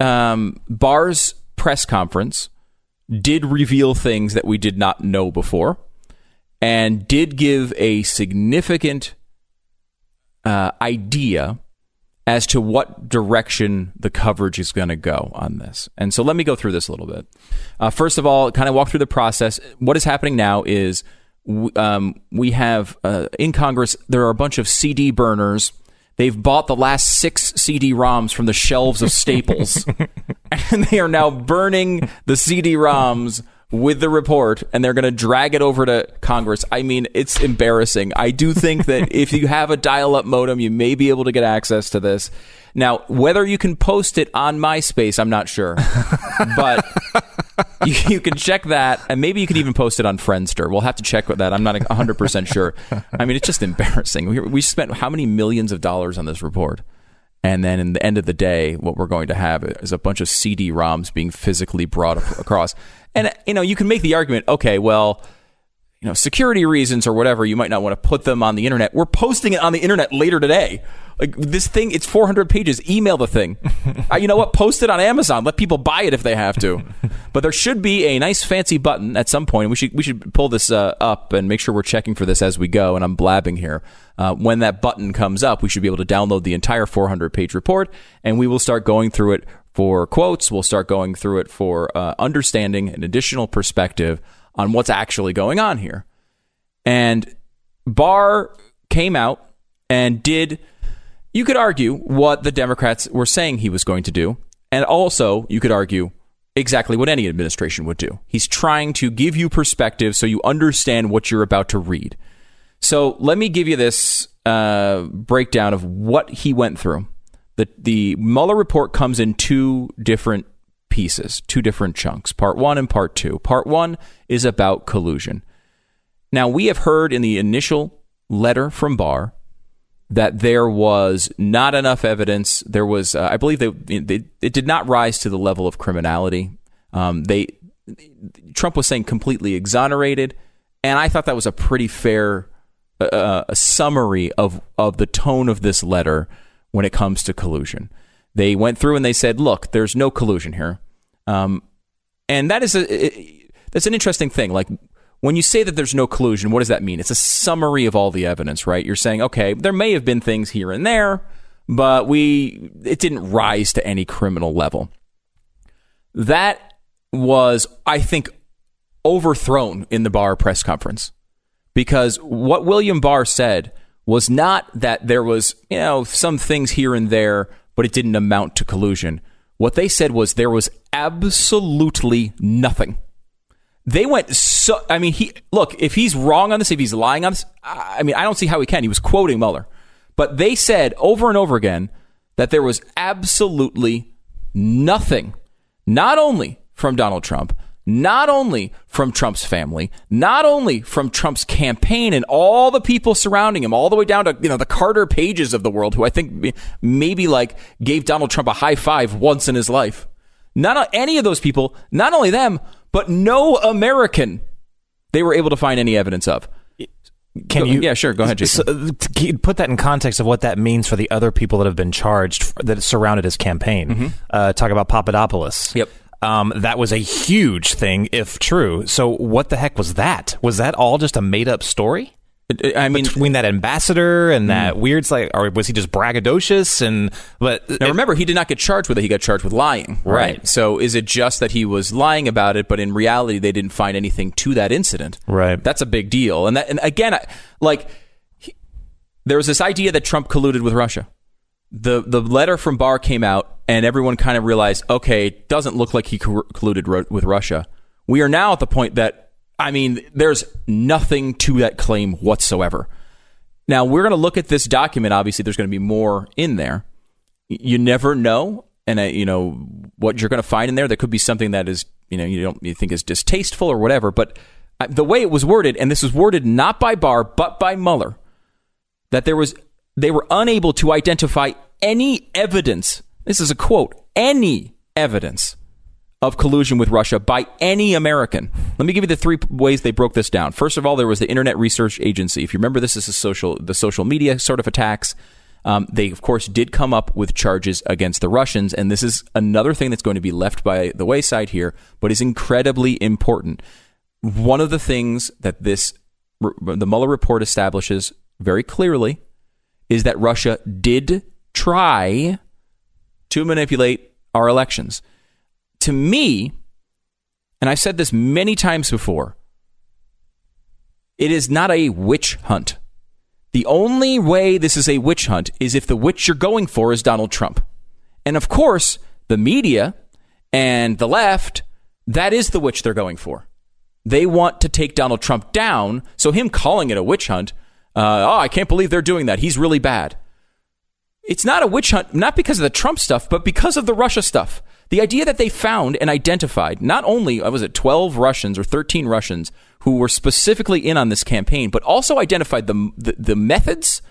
um, Barr's press conference did reveal things that we did not know before, and did give a significant uh, idea as to what direction the coverage is going to go on this. And so let me go through this a little bit. Uh, first of all, kind of walk through the process. What is happening now is w- um, we have uh, in Congress, there are a bunch of CD burners. They've bought the last six CD ROMs from the shelves of Staples, <laughs> <laughs> and they are now burning the CD ROMs with the report and they're going to drag it over to Congress. I mean, it's embarrassing. I do think that <laughs> if you have a dial up modem, you may be able to get access to this. Now, whether you can post it on MySpace, I'm not sure. <laughs> but you, you can check that, and maybe you can even post it on Friendster. We'll have to check with that. I'm not 100% sure. I mean, it's just embarrassing. We, we spent how many millions of dollars on this report? And then in the end of the day, what we're going to have is a bunch of CD ROMs being physically brought across. And, you know, you can make the argument, okay, well, you know, security reasons or whatever, you might not want to put them on the internet. We're posting it on the internet later today. Like this thing, it's 400 pages. Email the thing. <laughs> uh, you know what? Post it on Amazon. Let people buy it if they have to. but there should be a nice fancy button at some point. We should we should pull this uh, up and make sure we're checking for this as we go. And I'm blabbing here. Uh, when that button comes up, we should be able to download the entire 400 page report, and we will start going through it for quotes. We'll start going through it for uh, understanding an additional perspective on what's actually going on here. And Barr came out and did, you could argue, what the Democrats were saying he was going to do. And also, you could argue exactly what any administration would do. He's trying to give you perspective so you understand what you're about to read. So let me give you this uh, breakdown of what he went through. The, the Mueller report comes in two different pieces, two different chunks, part one and part two. Part one is about collusion. Now, we have heard in the initial letter from Barr that there was not enough evidence. There was, uh, I believe, they, they, it did not rise to the level of criminality. Um, they Trump was saying completely exonerated, and I thought that was a pretty fair uh, a summary of of the tone of this letter when it comes to collusion. They went through and they said, "Look, there's no collusion here," um, and that is a it, that's an interesting thing. Like when you say that there's no collusion, what does that mean? It's a summary of all the evidence, right? You're saying, okay, there may have been things here and there, but we it didn't rise to any criminal level. That was, I think, overthrown in the Barr press conference because what William Barr said was not that there was, you know, some things here and there, but it didn't amount to collusion. What they said was there was absolutely nothing. They went so. I mean, he look if he's wrong on this, if he's lying on this. I mean, I don't see how he can. He was quoting Mueller, but they said over and over again that there was absolutely nothing, not only from Donald Trump, not only from Trump's family, not only from Trump's campaign and all the people surrounding him, all the way down to you know the Carter Pages of the world, who I think maybe like gave Donald Trump a high five once in his life. Not any of those people, not only them, but no American they were able to find any evidence of. Can Go- you? yeah, sure. Go ahead, Jason. So, put that in context of what that means for the other people that have been charged that surrounded his campaign. Uh, talk about Papadopoulos. Yep. Um, that was a huge thing, if true. So, what the heck was that? Was that all just a made up story? I mean, between that ambassador and that weird, like, or was he just braggadocious? And but Now remember, he did not get charged with it. He got charged with lying. Right. So is it just that he was lying about it, but in reality they didn't find anything to that incident? Right. That's a big deal. And that, and again, I, like he, there was this idea that Trump colluded with Russia. The the letter from Barr came out, and everyone kind of realized, okay, doesn't look like he colluded with Russia. We are now at the point that I mean, there's nothing to that claim whatsoever. Now, we're going to look at this document. Obviously, there's going to be more in there. You never know. And, uh, you know, what you're going to find in there. There could be something that is, you know, you don't you think is distasteful or whatever. But uh, the way it was worded, and this was worded not by Barr, but by Mueller, that there was, they were unable to identify any evidence. This is a quote any evidence of collusion with Russia by any American. Let me give you the three ways they broke this down. First of all, there was the Internet Research Agency. If you remember, this is social the social media sort of attacks. Um, they of course did come up with charges against the Russians, and this is another thing that's going to be left by the wayside here, but is incredibly important. One of the things that this the Mueller report establishes very clearly is that Russia did try to manipulate our elections to me, and I've said this many times before, it is not a witch hunt. The only way this is a witch hunt is if the witch you're going for is Donald Trump. And of course, the media and the left, that is the witch they're going for. They want to take Donald Trump down, so him calling it a witch hunt, uh, oh, I can't believe they're doing that. He's really bad. It's not a witch hunt, not because of the Trump stuff, but because of the Russia stuff. The idea that they found and identified not only, uh, was it 12 Russians or 13 Russians who were specifically in on this campaign, but also identified the, the, the methods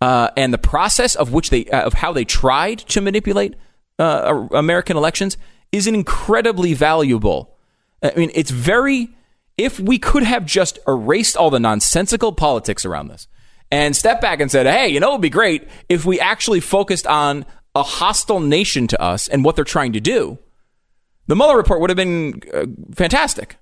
uh, and the process of which they, uh, of how they tried to manipulate uh, American elections is incredibly valuable. I mean, it's very, if we could have just erased all the nonsensical politics around this and stepped back and said, hey, you know, it would be great if we actually focused on a hostile nation to us and what they're trying to do, the Mueller report would have been uh, fantastic.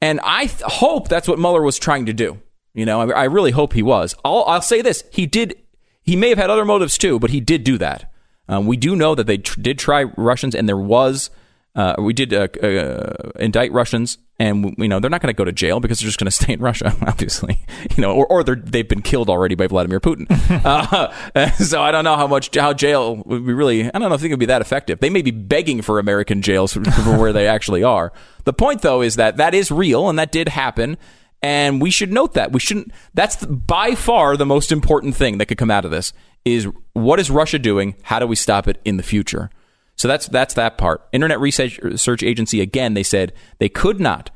And I th- hope that's what Mueller was trying to do. You know, I, I really hope he was. I'll, I'll, say this: he did. He may have had other motives too, but he did do that. Um, we do know that they tr- did try Russians, and there was uh, we did uh, uh, indict Russians, and you know they're not going to go to jail because they're just going <laughs> to stay in Russia, <laughs> obviously. You know, or, or they've been killed already by Vladimir Putin. <laughs> Uh, so I don't know how much how jail would be really. I don't know if it would be that effective. They may be begging for American jails for, for where they actually are. The point, though, is that that is real and that did happen. And we should note that we shouldn't. That's by far the most important thing that could come out of this is what is Russia doing? How do we stop it in the future? So that's that's that part. Internet Research Agency again, they said they could not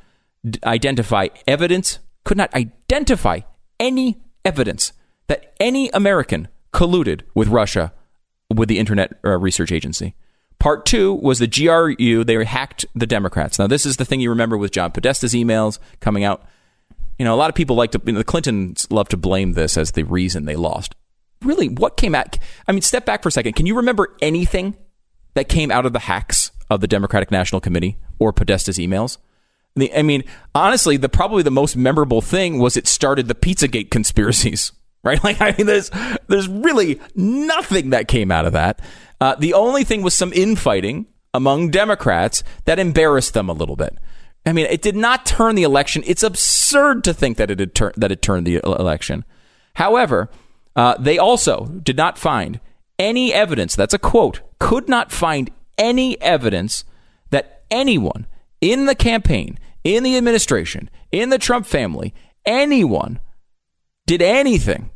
d- identify evidence, could not identify any evidence that any American colluded with Russia with the Internet uh, Research Agency. Part two was the GRU. They hacked the Democrats. Now, this is the thing you remember with John Podesta's emails coming out. You know, a lot of people like to, you know, the Clintons love to blame this as the reason they lost. Really, what came out? I mean, step back for a second. Can you remember anything that came out of the hacks of the Democratic National Committee or Podesta's emails. I mean, honestly, the probably the most memorable thing was it started the Pizzagate conspiracies, <laughs> right? Like, I mean, there's there's really nothing that came out of that. Uh, the only thing was some infighting among Democrats that embarrassed them a little bit. I mean, it did not turn the election. It's absurd to think that it had tur- that it turned the election. However, uh, they also did not find any evidence, that's a quote, could not find any evidence that anyone in the campaign, in the administration, in the Trump family, anyone did anything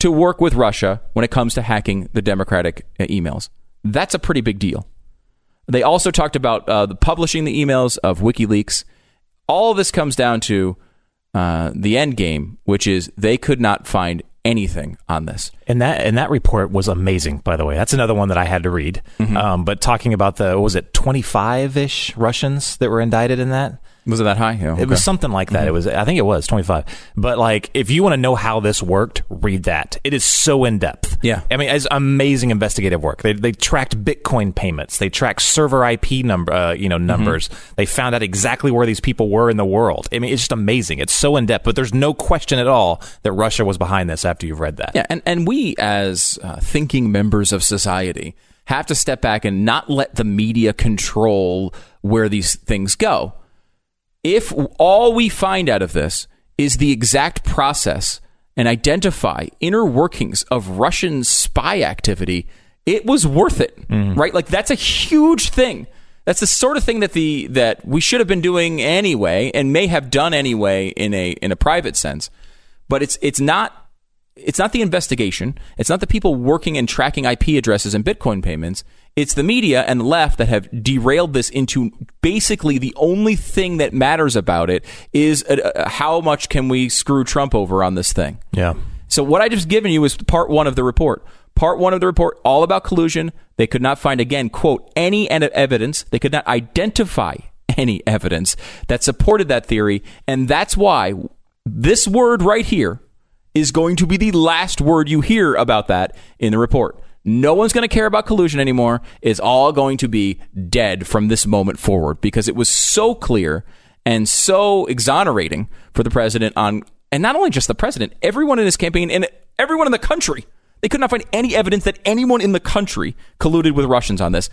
to work with Russia when it comes to hacking the Democratic uh, emails. That's a pretty big deal. They also talked about uh, the publishing the emails of WikiLeaks. All of this comes down to uh, the end game, which is they could not find anything on this. And that and that report was amazing, by the way. That's another one that I had to read. Mm-hmm. Um, but talking about the was it twenty five ish Russians that were indicted in that? Was it that high? Yeah, okay. It was something like that. Mm-hmm. It was, I think it was 25. But like, if you want to know how this worked, read that. It is so in depth. Yeah. I mean, it's amazing investigative work. They, they tracked Bitcoin payments. They tracked server IP number, uh, you know, numbers. Mm-hmm. They found out exactly where these people were in the world. I mean, it's just amazing. It's so in depth, but there's no question at all that Russia was behind this after you've read that. Yeah. And, and we as uh, thinking members of society have to step back and not let the media control where these things go if all we find out of this is the exact process and identify inner workings of Russian spy activity, it was worth it, mm. right? Like that's a huge thing. That's the sort of thing that the that we should have been doing anyway, and may have done anyway in a in a private sense. But it's it's not it's not the investigation. It's not the people working and tracking IP addresses and Bitcoin payments. It's the media and the left that have derailed this into basically the only thing that matters about it is uh, uh, how much can we screw Trump over on this thing. Yeah. So what I just given you is part one of the report. Part one of the report, all about collusion. They could not find again, quote, any evidence. They could not identify any evidence that supported that theory, and that's why this word right here is going to be the last word you hear about that in the report. No one's going to care about collusion anymore. It's all going to be dead from this moment forward because it was so clear and so exonerating for the president on, and not only just the president, everyone in his campaign and everyone in the country. They could not find any evidence that anyone in the country colluded with Russians on this.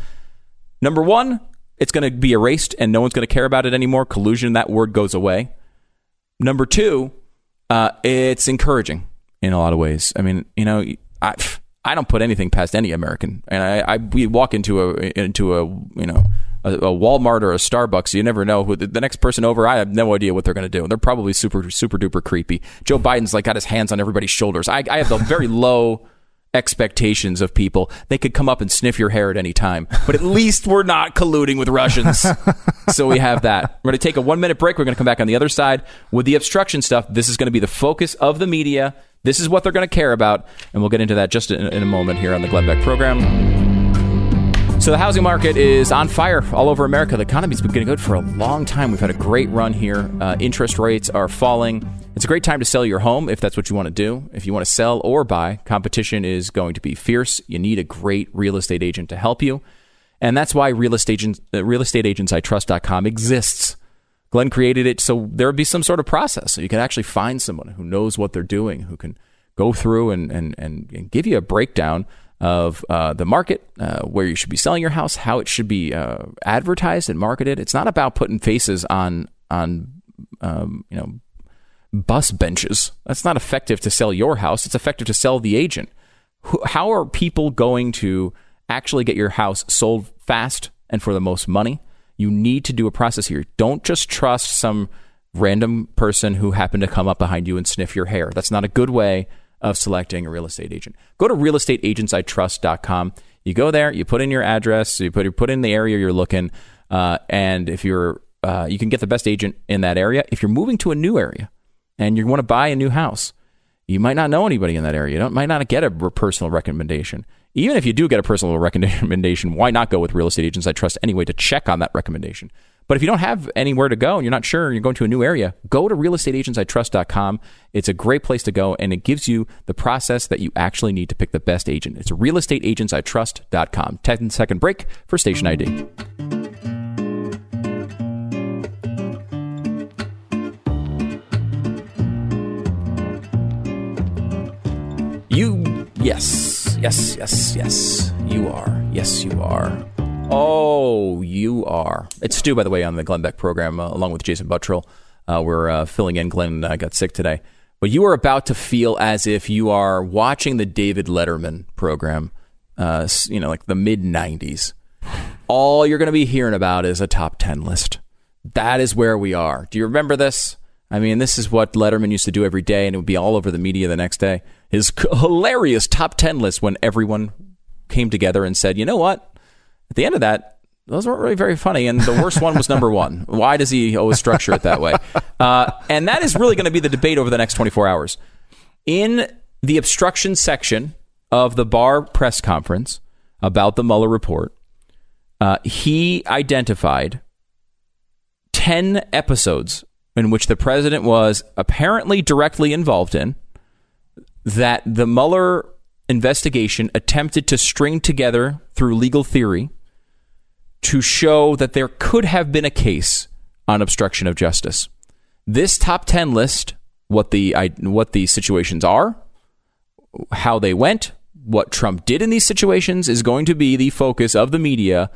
Number one, it's going to be erased and no one's going to care about it anymore. Collusion, that word goes away. Number two, uh, it's encouraging in a lot of ways. I mean, you know, I I don't put anything past any American, and I, I we walk into a into a you know a, a, Walmart or a Starbucks, you never know who the, the next person over. I have no idea what they're going to do. They're probably super super duper creepy. Joe Biden's like got his hands on everybody's shoulders. I, I have the very <laughs> low expectations of people. They could come up and sniff your hair at any time, but at least we're not colluding with Russians. <laughs> so we have that. We're going to take a one minute break. We're going to come back on the other side with the obstruction stuff. This is going to be the focus of the media. This is what they're going to care about, and we'll get into that just in, in a moment here on the Glenn Beck program. So the housing market is on fire all over America. The economy's been getting good for a long time. We've had a great run here. Uh, interest rates are falling. It's a great time to sell your home if that's what you want to do. If you want to sell or buy, competition is going to be fierce. You need a great real estate agent to help you. And that's why real estate agents, uh, realestateagentsitrust.com exists. Glenn created it so there would be some sort of process so you can actually find someone who knows what they're doing, who can go through and, and, and, and give you a breakdown of uh, the market, uh, where you should be selling your house, how it should be uh, advertised and marketed. It's not about putting faces on on um, you know bus benches. That's not effective to sell your house. It's effective to sell the agent. How are people going to actually get your house sold fast and for the most money? You need to do a process here. Don't just trust some random person who happened to come up behind you and sniff your hair. That's not a good way of selecting a real estate agent. Go to realestateagentsitrust.com. You go there, you put in your address, you put you put in the area you're looking, uh, and if you're uh, you can get the best agent in that area. If you're moving to a new area and you want to buy a new house, you might not know anybody in that area. You might not get a personal recommendation. Even if you do get a personal recommendation, why not go with real estate agents I trust anyway to check on that recommendation? But if you don't have anywhere to go and you're not sure and you're going to a new area, go to realestateagentsitrust.com. It's a great place to go and it gives you the process that you actually need to pick the best agent. It's realestateagentsitrust.com. 10 second break for station ID. You, yes, yes, yes, yes, you are. Yes, you are. Oh, you are. It's Stu, by the way, on the Glenn Beck program, uh, along with Jason Buttrill. Uh, we're uh, filling in. Glenn uh, got sick today. But you are about to feel as if you are watching the David Letterman program, uh, you know, like the mid 90s. All you're going to be hearing about is a top 10 list. That is where we are. Do you remember this? I mean, this is what Letterman used to do every day, and it would be all over the media the next day. His hilarious top 10 list when everyone came together and said, you know what? At the end of that, those weren't really very funny, and the worst one was number <laughs> one. Why does he always structure it that way? Uh, and that is really going to be the debate over the next 24 hours. In the obstruction section of the Barr press conference about the Mueller report, uh, he identified 10 episodes in which the president was apparently directly involved in that the Mueller investigation attempted to string together through legal theory to show that there could have been a case on obstruction of justice. This top 10 list, what the, what the situations are, how they went, what Trump did in these situations is going to be the focus of the media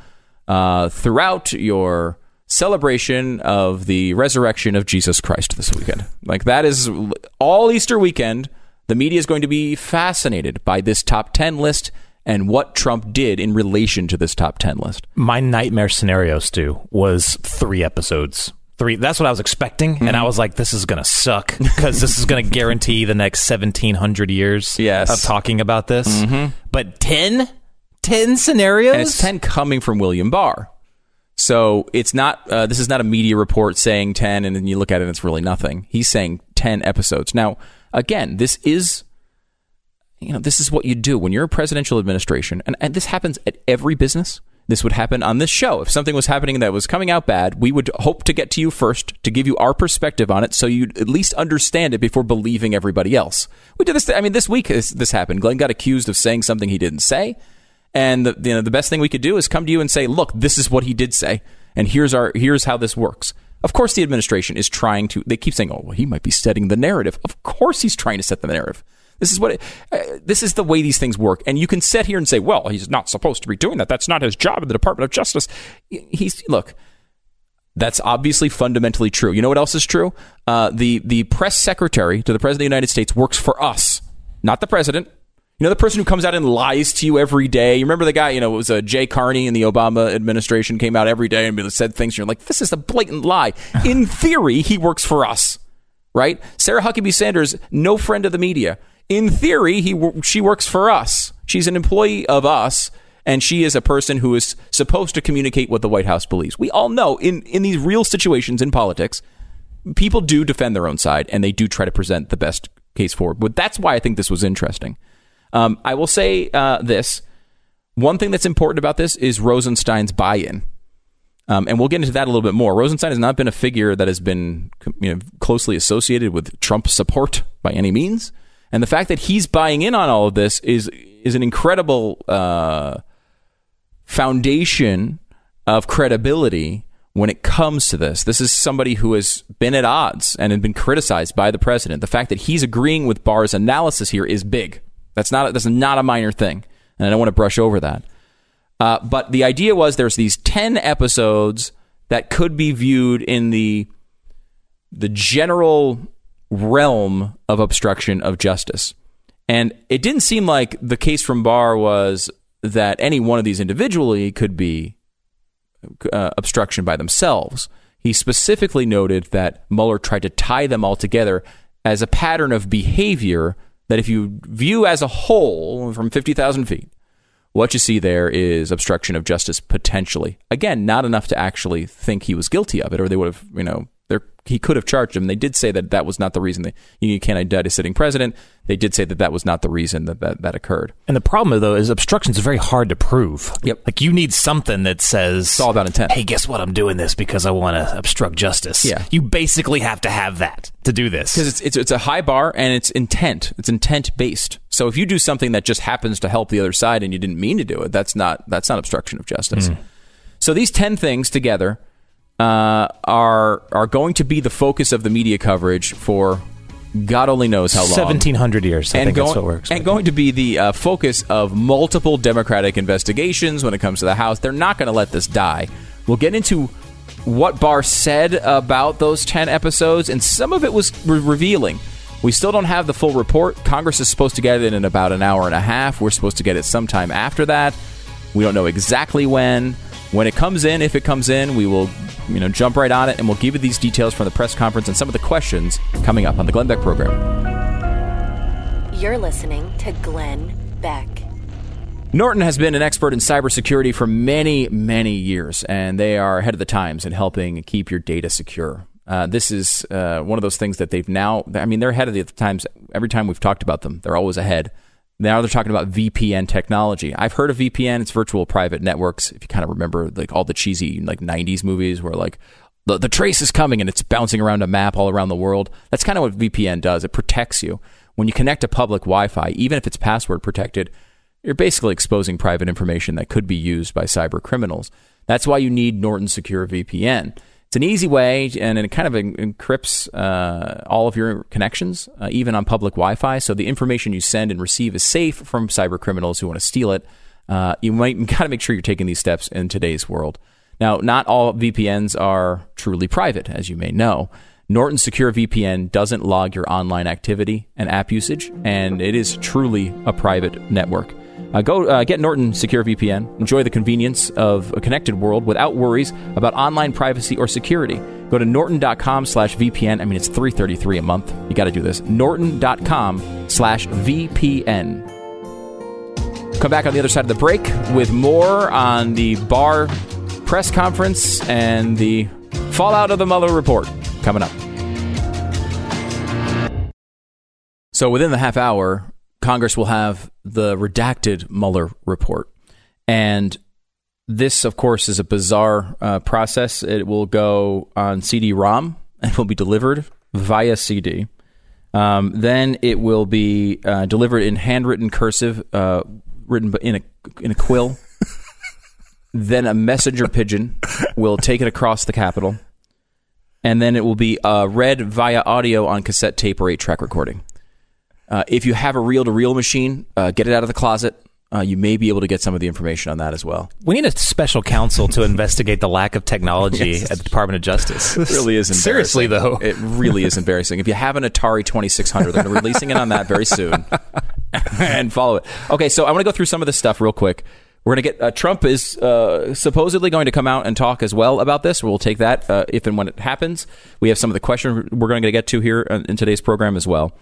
uh, throughout your celebration of the resurrection of Jesus Christ this weekend. Like that is all Easter weekend. The media is going to be fascinated by this top 10 list and what Trump did in relation to this top 10 list. My nightmare scenario, Stu, was three episodes three. That's what I was expecting, and I mm-hmm. was like, "This is gonna suck because this is gonna <laughs> guarantee the next seventeen hundred years Yes. of talking about this." Mm-hmm. But 10? 10 scenarios, and it's 10 coming from William Barr. So it's not, uh, this is not a media report saying 10 and then you look at it and it's really nothing. He's saying 10 episodes. Now, again, this is, you know, this is what you do when you're a presidential administration. And, and this happens at every business. This would happen on this show. If something was happening that was coming out bad, we would hope to get to you first to give you our perspective on it so you'd at least understand it before believing everybody else. We did this, I mean, this week this, this happened. Glenn got accused of saying something he didn't say. And the, you know, the best thing we could do is come to you and say, look, this is what he did say. And here's our, here's how this works. Of course, the administration is trying to, they keep saying, oh, well, he might be setting the narrative. Of course, he's trying to set the narrative. This is what it, uh, this is the way these things work. And you can sit here and say, well, he's not supposed to be doing that. That's not his job in the Department of Justice. He's look. That's obviously fundamentally true. You know what else is true? Uh, the the press secretary to the president of the United States works for us, not the president. You know the person who comes out and lies to you every day. You remember the guy? You know it was uh, Jay Carney in the Obama administration came out every day and said things. And you're like, this is a blatant lie. <laughs> In theory, he works for us, right? Sarah Huckabee Sanders, no friend of the media in theory, he she works for us. She's an employee of us, and she is a person who is supposed to communicate what the White House believes. We all know in in these real situations in politics, people do defend their own side, and they do try to present the best case forward. But that's why I think this was interesting. Um, I will say uh, this: one thing that's important about this is Rosenstein's buy-in. Um, and we'll get into that a little bit more. Rosenstein has not been a figure that has been you know, closely associated with Trump support by any means. And the fact that he's buying in on all of this is is an incredible uh, foundation of credibility when it comes to this. This is somebody who has been at odds and had been criticized by the president. The fact that he's agreeing with Barr's analysis here is big. That's not that's not a minor thing, and I don't want to brush over that. Uh, but the idea was there's these ten episodes that could be viewed in the the general realm of obstruction of justice. And it didn't seem like the case from Barr was that any one of these individually could be uh, obstruction by themselves. He specifically noted that Mueller tried to tie them all together as a pattern of behavior that, if you view as a whole from 50,000 feet, what you see there is obstruction of justice potentially. Again, not enough to actually think he was guilty of it, or they would have, you know, he could have charged him. They did say that that was not the reason that you can't indict a sitting president. They did say that that was not the reason that that, that occurred. And the problem though is obstruction is very hard to prove. Yep. Like you need something that says It's all about intent. Hey, guess what? I'm doing this because I want to obstruct justice. Yeah. You basically have to have that to do this. because it's, it's it's a high bar and it's intent. It's intent based. So if you do something that just happens to help the other side and you didn't mean to do it, that's not that's not obstruction of justice. Mm-hmm. So these ten things together uh, are are going to be the focus of the media coverage for God only knows how long. 1700 years. I and think going, that's what works. and going to be the uh, focus of multiple Democratic investigations when it comes to the House. They're not going to let this die. We'll get into what Barr said about those 10 episodes, and some of it was re- revealing. We still don't have the full report. Congress is supposed to get it in about an hour and a half. We're supposed to get it sometime after that. We don't know exactly when. When it comes in, if it comes in, we will, you know, jump right on it, and we'll give you these details from the press conference and some of the questions coming up on the Glenn Beck program. You're listening to Glenn Beck. Norton has been an expert in cybersecurity for many, many years, and they are ahead of the times in helping keep your data secure. Uh, this is uh, one of those things that they've now, I mean, they're ahead of the times. Every time we've talked about them, they're always ahead. Now they're talking about VPN technology. I've heard of VPN. It's virtual private networks. If you kind of remember like all the cheesy like 90s movies where like the, the trace is coming and it's bouncing around a map all around the world. That's kind of what VPN does. It protects you. When you connect to public Wi Fi, even if it's password protected, you're basically exposing private information that could be used by cyber criminals. That's why you need Norton Secure VPN. It's an easy way, and it kind of encrypts uh, all of your connections, uh, even on public Wi-Fi. So the information you send and receive is safe from cyber criminals who want to steal it. Uh, you might <laughs> got to make sure you're taking these steps in today's world. Now, not all VPNs are truly private, as you may know. Norton Secure VPN doesn't log your online activity and app usage, and it is truly a private network. Uh, go uh, get Norton Secure VPN. Enjoy the convenience of a connected world without worries about online privacy or security. Go to norton.com slash VPN. I mean, it's 333 a month. You got to do this. Norton.com slash VPN. Come back on the other side of the break with more on the Barr press conference and the fallout of the Mueller report coming up. So within the half hour, Congress will have the redacted Mueller report. And this, of course, is a bizarre uh, process. It will go on CD ROM <laughs> and will be delivered via CD. Um, then it will be uh, delivered in handwritten cursive, uh, written in a in a quill. <laughs> then a messenger pigeon will take it across the Capitol, and then it will be uh, read via audio on cassette tape or eight track recording. Uh, if you have a reel to reel machine, uh, get it out of the closet. Uh, you may be able to get some of the information on that as well. We need a special counsel to investigate the lack of technology yes. at the Department of Justice. It really is Seriously, though. It really is embarrassing. If you have an Atari 2600, they're releasing it on that very soon. <laughs> and follow it. Okay, so I want to go through some of this stuff real quick. We're going to get uh, Trump is uh, supposedly going to come out and talk as well about this. We'll take that uh, if and when it happens. We have some of the questions we're going to get to here in today's program as well.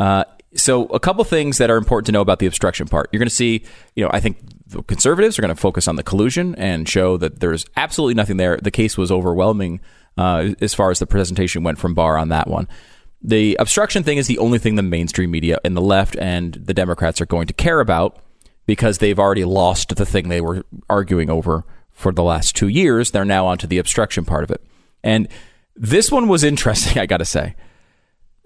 Uh, so a couple things that are important to know about the obstruction part. You're going to see, you know, I think the conservatives are going to focus on the collusion and show that there's absolutely nothing there. The case was overwhelming uh, as far as the presentation went from Barr on that one. The obstruction thing is the only thing the mainstream media and the left and the Democrats are going to care about because they've already lost the thing they were arguing over for the last two years. They're now onto the obstruction part of it. And this one was interesting, <laughs> I got to say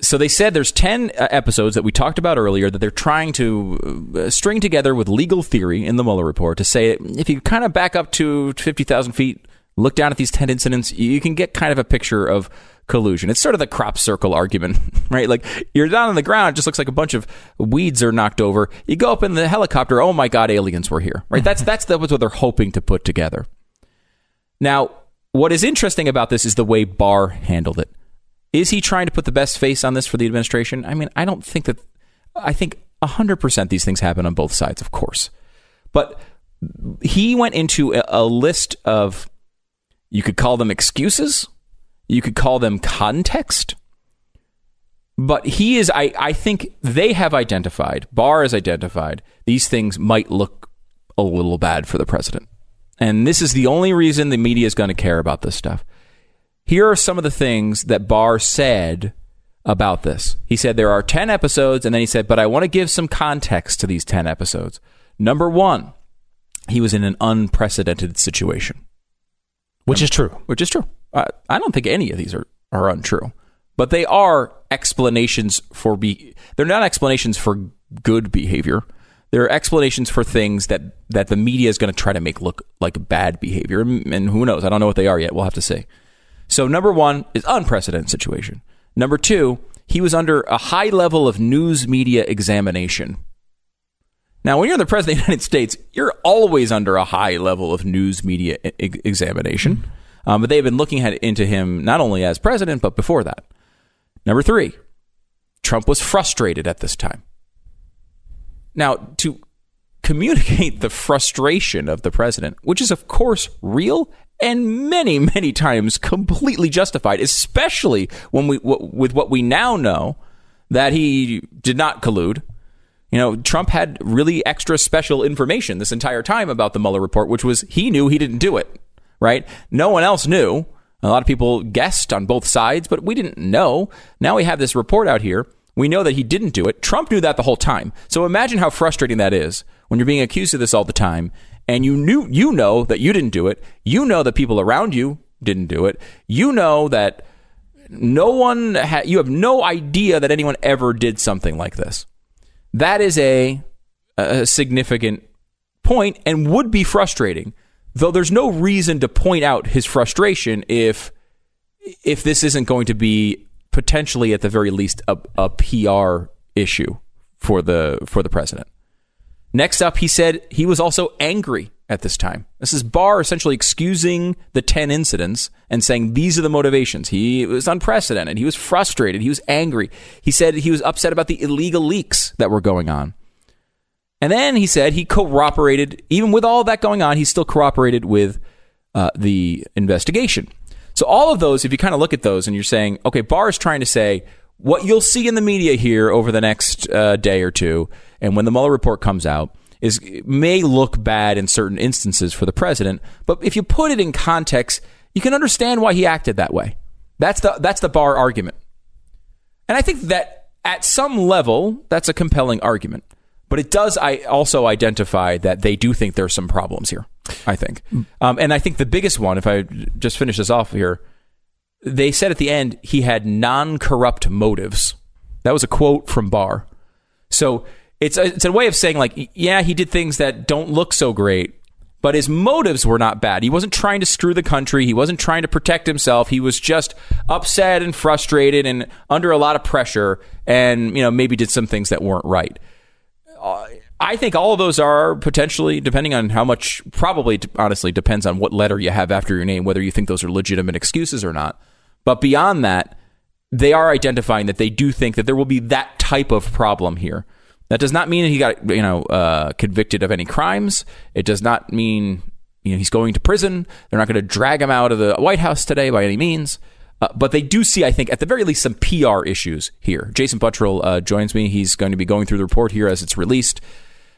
so they said there's 10 uh, episodes that we talked about earlier that they're trying to uh, string together with legal theory in the Mueller report to say if you kind of back up to 50,000 feet, look down at these 10 incidents, you can get kind of a picture of collusion. It's sort of the crop circle argument, <laughs> right? Like you're down on the ground, it just looks like a bunch of weeds are knocked over. You go up in the helicopter, oh my God, aliens were here, right? That's, that's, that's what they're hoping to put together. Now, what is interesting about this is the way Barr handled it. Is he trying to put the best face on this for the administration? I mean, I don't think that. I think 100% these things happen on both sides, of course. But he went into a, a list of, you could call them excuses, you could call them context. But he is, I, I think they have identified, Barr has identified, these things might look a little bad for the president. And this is the only reason the media is going to care about this stuff. Here are some of the things that Barr said about this. He said there are 10 episodes, and then he said, but I want to give some context to these 10 episodes. Number one, he was in an unprecedented situation. Which is true. Which is true. I, I don't think any of these are, are untrue, but they are explanations for be. They're not explanations for good behavior. They're explanations for things that that the media is going to try to make look like bad behavior, and who knows? I don't know what they are yet. We'll have to see. So number one is unprecedented situation. Number two, he was under a high level of news media examination. Now, when you're the president of the United States, you're always under a high level of news media examination. Um, but they've been looking at, into him not only as president, but before that. Number three, Trump was frustrated at this time. Now, to communicate the frustration of the president, which is, of course, real and many, many times completely justified, especially when we, w- with what we now know that he did not collude. You know, Trump had really extra special information this entire time about the Mueller report, which was he knew he didn't do it, right? No one else knew. A lot of people guessed on both sides, but we didn't know. Now we have this report out here. We know that he didn't do it. Trump knew that the whole time. So imagine how frustrating that is when you're being accused of this all the time and you knew you know that you didn't do it. You know that people around you didn't do it. You know that no one ha- you have no idea that anyone ever did something like this. That is a, a significant point and would be frustrating. Though there's no reason to point out his frustration if if this isn't going to be potentially at the very least a, a PR issue for the for the president. Next up, he said he was also angry at this time. This is Barr essentially excusing the 10 incidents and saying these are the motivations. He was unprecedented. He was frustrated. He was angry. He said he was upset about the illegal leaks that were going on. And then he said he cooperated, even with all that going on, he still cooperated with uh, the investigation. So all of those, if you kind of look at those and you're saying, okay, Barr is trying to say what you'll see in the media here over the next uh, day or two, and when the Mueller report comes out, is may look bad in certain instances for the president, but if you put it in context, you can understand why he acted that way. That's the that's the Barr argument, and I think that at some level that's a compelling argument. But it does I also identify that they do think there's some problems here. I think, um, and I think the biggest one, if I just finish this off here, they said at the end he had non-corrupt motives. That was a quote from Barr. So it's a, it's a way of saying like, yeah, he did things that don't look so great, but his motives were not bad. He wasn't trying to screw the country. He wasn't trying to protect himself. He was just upset and frustrated and under a lot of pressure, and you know maybe did some things that weren't right. Uh, I think all of those are potentially, depending on how much, probably honestly depends on what letter you have after your name, whether you think those are legitimate excuses or not. But beyond that, they are identifying that they do think that there will be that type of problem here. That does not mean he got you know uh, convicted of any crimes. It does not mean you know he's going to prison. They're not going to drag him out of the White House today by any means. Uh, but they do see, I think, at the very least, some PR issues here. Jason Buttrill uh, joins me. He's going to be going through the report here as it's released.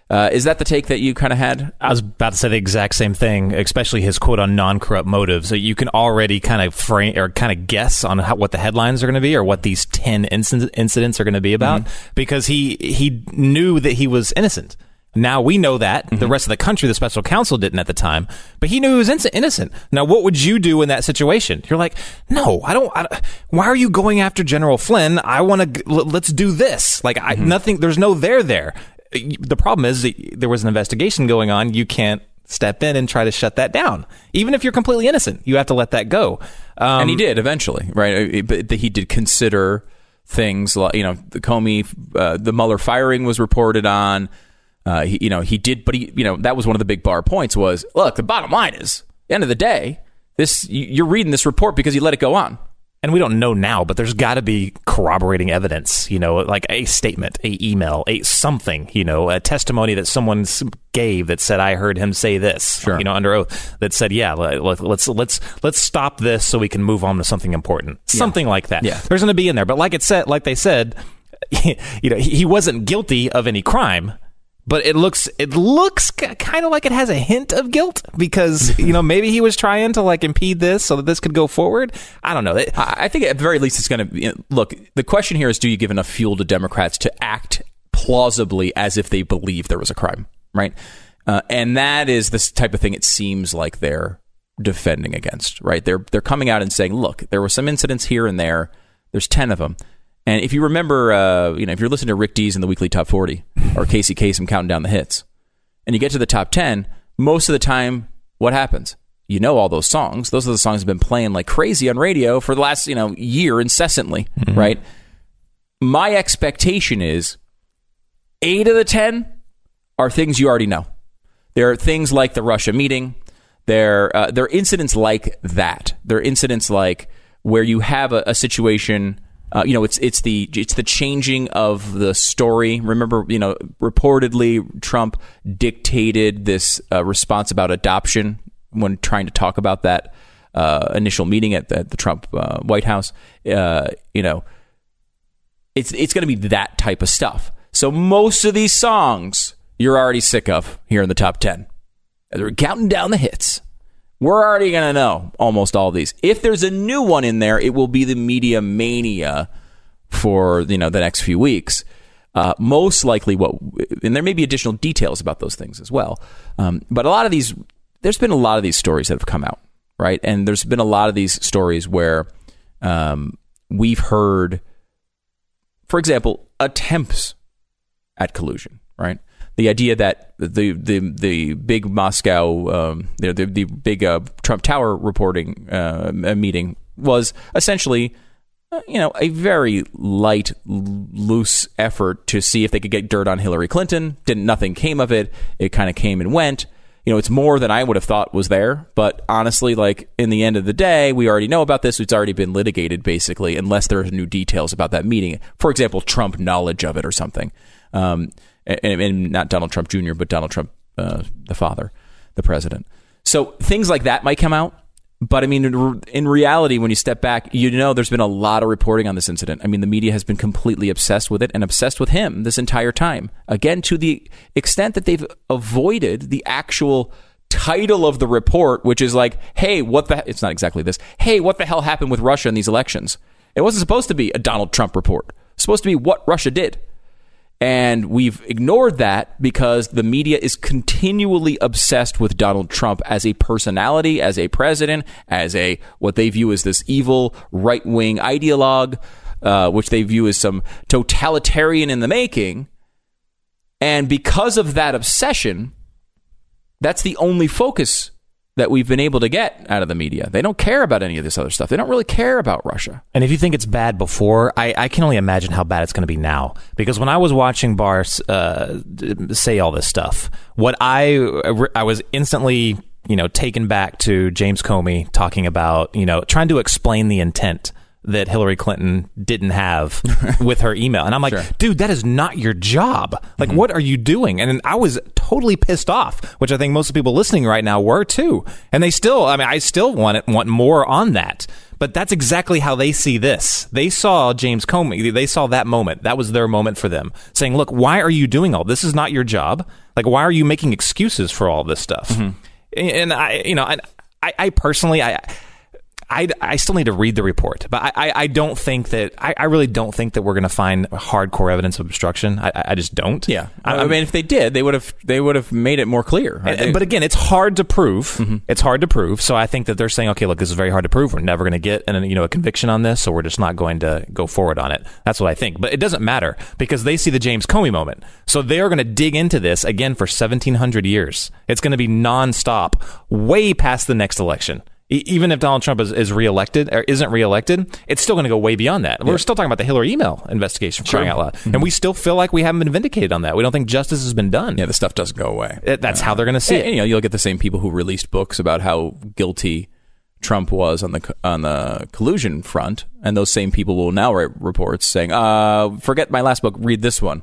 Uh, is that the take that you kind of had? I was about to say the exact same thing, especially his quote on non-corrupt motives. So you can already kind of frame or kind of guess on how, what the headlines are going to be or what these ten inc- incidents are going to be about, mm-hmm. because he he knew that he was innocent. Now we know that mm-hmm. the rest of the country, the special counsel didn't at the time, but he knew he was innocent. Now, what would you do in that situation? You're like, no, I don't. I, why are you going after General Flynn? I want to. Let's do this. Like, mm-hmm. I, nothing. There's no there there the problem is there was an investigation going on. You can't step in and try to shut that down. Even if you're completely innocent, you have to let that go. Um, and he did eventually, right? Uh, but he did consider things like you know the Comey, uh, the Mueller firing was reported on. Uh, he, you know, he did, but he, you know, that was one of the big Barr points. Was look, the bottom line is, end of the day, this you're reading this report because you let it go on and we don't know now, but there's got to be corroborating evidence, you know, like a statement, a email, a something, you know, a testimony that someone gave that said, "I heard him say this," sure. you know, under oath, that said, "Yeah, let, us let's let's stop this so we can move on to something important," yeah. something like that. Yeah. There's going to be in there, but like it said, like they said, <laughs> you know, he wasn't guilty of any crime but it looks it looks kind of like it has a hint of guilt because <laughs> you know maybe he was trying to like impede this so that this could go forward. I don't know. I think at the very least it's going to look. The question here is, do you give enough fuel to Democrats to act plausibly as if they believe there was a crime, right? Uh, and that is this type of thing. It seems like they're defending against, right? They're they're coming out and saying, look, there were some incidents here and there. There's ten of them and if you remember, uh, you know, if you're listening to Rick Dees in the weekly top 40 or Casey Kasem counting down the hits, and you get to the top 10, most of the time, what happens? You know all those songs. Those are the songs that have been playing like crazy on radio for the last, you know, year incessantly, mm-hmm. right? My expectation is eight of the 10 are things you already know. There are things like the Russia meeting. There, uh, there are incidents like that. There are incidents like where you have a, a situation uh, you know, it's it's the it's the changing of the story. Remember, you know, reportedly Trump dictated this uh, response about adoption when trying to talk about that uh, initial meeting at the, the Trump uh, White House. Uh, you know, it's it's going to be that type of stuff. So most of these songs you're already sick of here in the top ten. They're counting down the hits. We're already going to know almost all these. If there's a new one in there, it will be the media mania for you know the next few weeks. Uh, most likely, what and there may be additional details about those things as well. Um, but a lot of these, there's been a lot of these stories that have come out, right? And there's been a lot of these stories where um, we've heard, for example, attempts at collusion, right? The idea that the the the big Moscow um, the, the, the big uh, Trump Tower reporting uh, meeting was essentially uh, you know a very light loose effort to see if they could get dirt on Hillary Clinton. Didn't nothing came of it. It kind of came and went. You know it's more than I would have thought was there but honestly like in the end of the day we already know about this. It's already been litigated basically unless there are new details about that meeting. For example Trump knowledge of it or something. Um, and, and not Donald Trump Jr., but Donald Trump, uh, the father, the president. So things like that might come out, but I mean, in- reality, when you step back, you know there's been a lot of reporting on this incident. I mean, the media has been completely obsessed with it and obsessed with him this entire time. Again, to the extent that they've avoided the actual title of the report, which is like, hey, what the, it's not exactly this. Hey, what the hell happened with Russia in these elections? It wasn't supposed to be a Donald Trump report. It's supposed to be what Russia did. And we've ignored that because the media is continually obsessed with Donald Trump as a personality, as a president, as a what they view as this evil right wing ideologue, uh, which they view as some totalitarian in the making. And because of that obsession, that's the only focus that we've been able to get out of the media. They don't care about any of this other stuff. They don't really care about Russia. And if you think it's bad before, I, I can only imagine how bad it's going to be now. Because when I was watching Barr uh, say all this stuff, what I I was instantly you know taken back to James Comey talking about you know trying to explain the intent that Hillary Clinton didn't have <laughs> with her email. And I'm like, Sure. dude, that is not your job. Like, mm-hmm. what are you doing? And I was totally pissed off, which I think most of the people listening right now were too. And they still, I mean, I still want it, want more on that. But that's exactly how they see this. They saw James Comey. They saw that moment. That was their moment for them, saying, "Look, why are you doing all this? Is not your job. Like, why are you making excuses for all this stuff?" Mm-hmm. And I, you know, I, I personally, I. I, I still need to read the report, but I, I, I don't think that I, I really don't think that we're going to find hardcore evidence of obstruction. I, I just don't. Yeah, I, I, mean, if they did, they would have they would have made it more clear. right? and- but again, it's hard to prove. Mm-hmm. It's hard to prove. So I think that they're saying, okay, look, this is very hard to prove. We're never going to get an, you know a conviction on this, so we're just not going to go forward on it. That's what I think. But it doesn't matter because they see the James Comey moment, so they are going to dig into this again for seventeen hundred years. It's going to be nonstop, way past the next election. Even if Donald Trump is, is reelected or isn't reelected, it's still going to go way beyond that. We're still talking about the Hillary email investigation, for crying out loud, and we still feel like we haven't been vindicated on that. We don't think justice has been done. yeah, the stuff doesn't go away. That's how they're going to see And, it. and, you know, you'll get the same people who released books about how guilty Trump was on the on the collusion front, and those same people will now write reports saying, uh, "Forget my last book, read this one."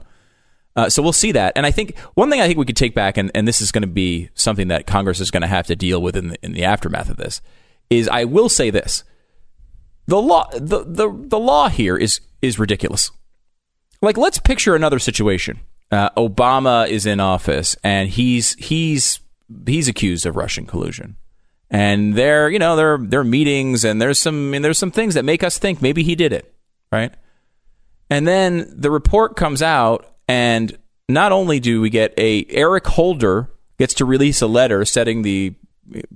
Uh, so we'll see that, and I think one thing I think we could take back, and, and this is going to be something that Congress is going to have to deal with in the, in the aftermath of this, is I will say this: the law the, the the law here is is ridiculous. Like let's picture another situation. Uh, obama is in office and he's he's he's accused of russian collusion. And there you know there there are meetings and there's some I mean, there's some things that make us think maybe he did it right? And then the report comes out and not only do we get a eric holder gets to release a letter setting the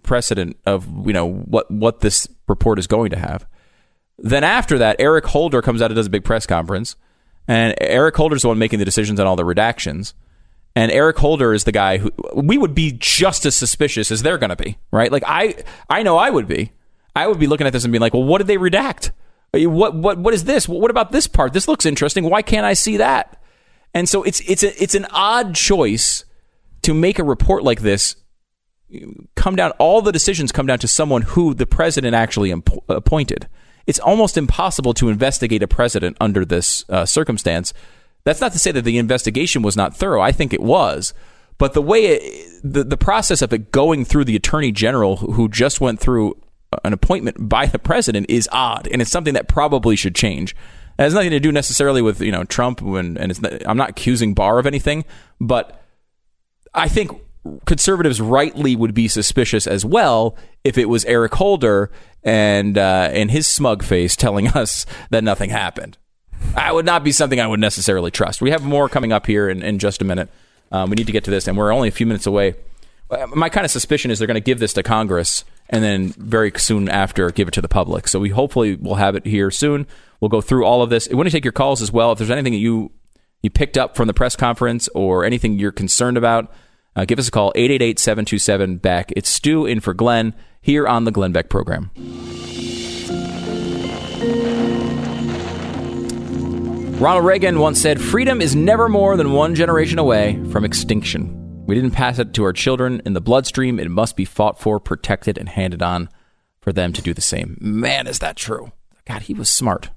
precedent of you know what what this report is going to have then after that, Eric Holder comes out and does a big press conference, and Eric Holder's the one making the decisions on all the redactions. And Eric Holder is the guy who we would be just as suspicious as they're going to be, right? Like I, I know I would be. I would be looking at this and being like, well, what did they redact? What, what, what is this? What about this part? This looks interesting. Why can't I see that? And so it's it's a, it's an odd choice to make a report like this come down all the decisions come down to someone who the president actually imp- appointed. It's almost impossible to investigate a president under this uh, circumstance. That's not to say that the investigation was not thorough. I think it was. But the way it, the, the process of it going through the attorney general who who just went through an appointment by the president is odd and it's something that probably should change it has nothing to do necessarily with you know Trump and, and I'm not accusing Barr of anything, but I think conservatives rightly would be suspicious as well if it was Eric Holder and uh, and his smug face telling <laughs> us that nothing happened. That would not be something I would necessarily trust. We have more coming up here in, in just a minute. Um, we need to get to this, and we're only a few minutes away. Uh, My kind of suspicion is they're going to give this to Congress and then very soon after give it to the public. So we hopefully will have it here soon. We'll go through all of this. I want to take your calls as well. If there's anything that you you picked up from the press conference or anything you're concerned about, uh, give us a call 888-727 back. It's Stu in for Glenn here on the Glenn Beck program. Ronald Reagan once said, Freedom is never more than one generation away from extinction. We didn't pass it to our children in the bloodstream. It must be fought for, protected, and handed on for them to do the same. Man, is that true. God, he was smart.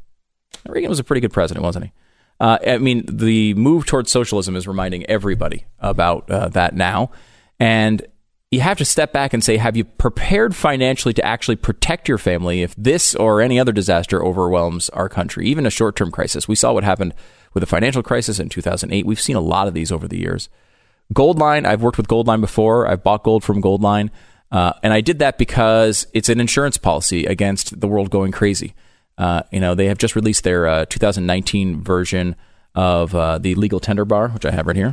Reagan was a pretty good president, wasn't he? Uh, I mean, the move towards socialism is reminding everybody about uh, that now. And you have to step back and say, have you prepared financially to actually protect your family if this or any other disaster overwhelms our country, even a short term crisis? We saw what happened with the financial crisis in 2008. We've seen a lot of these over the years. Goldline, I've worked with Goldline before. I've bought gold from Goldline. Uh, and I did that because it's an insurance policy against the world going crazy. Uh, you know, they have just released their uh, 2019 version of uh, the legal tender bar, which I have right here.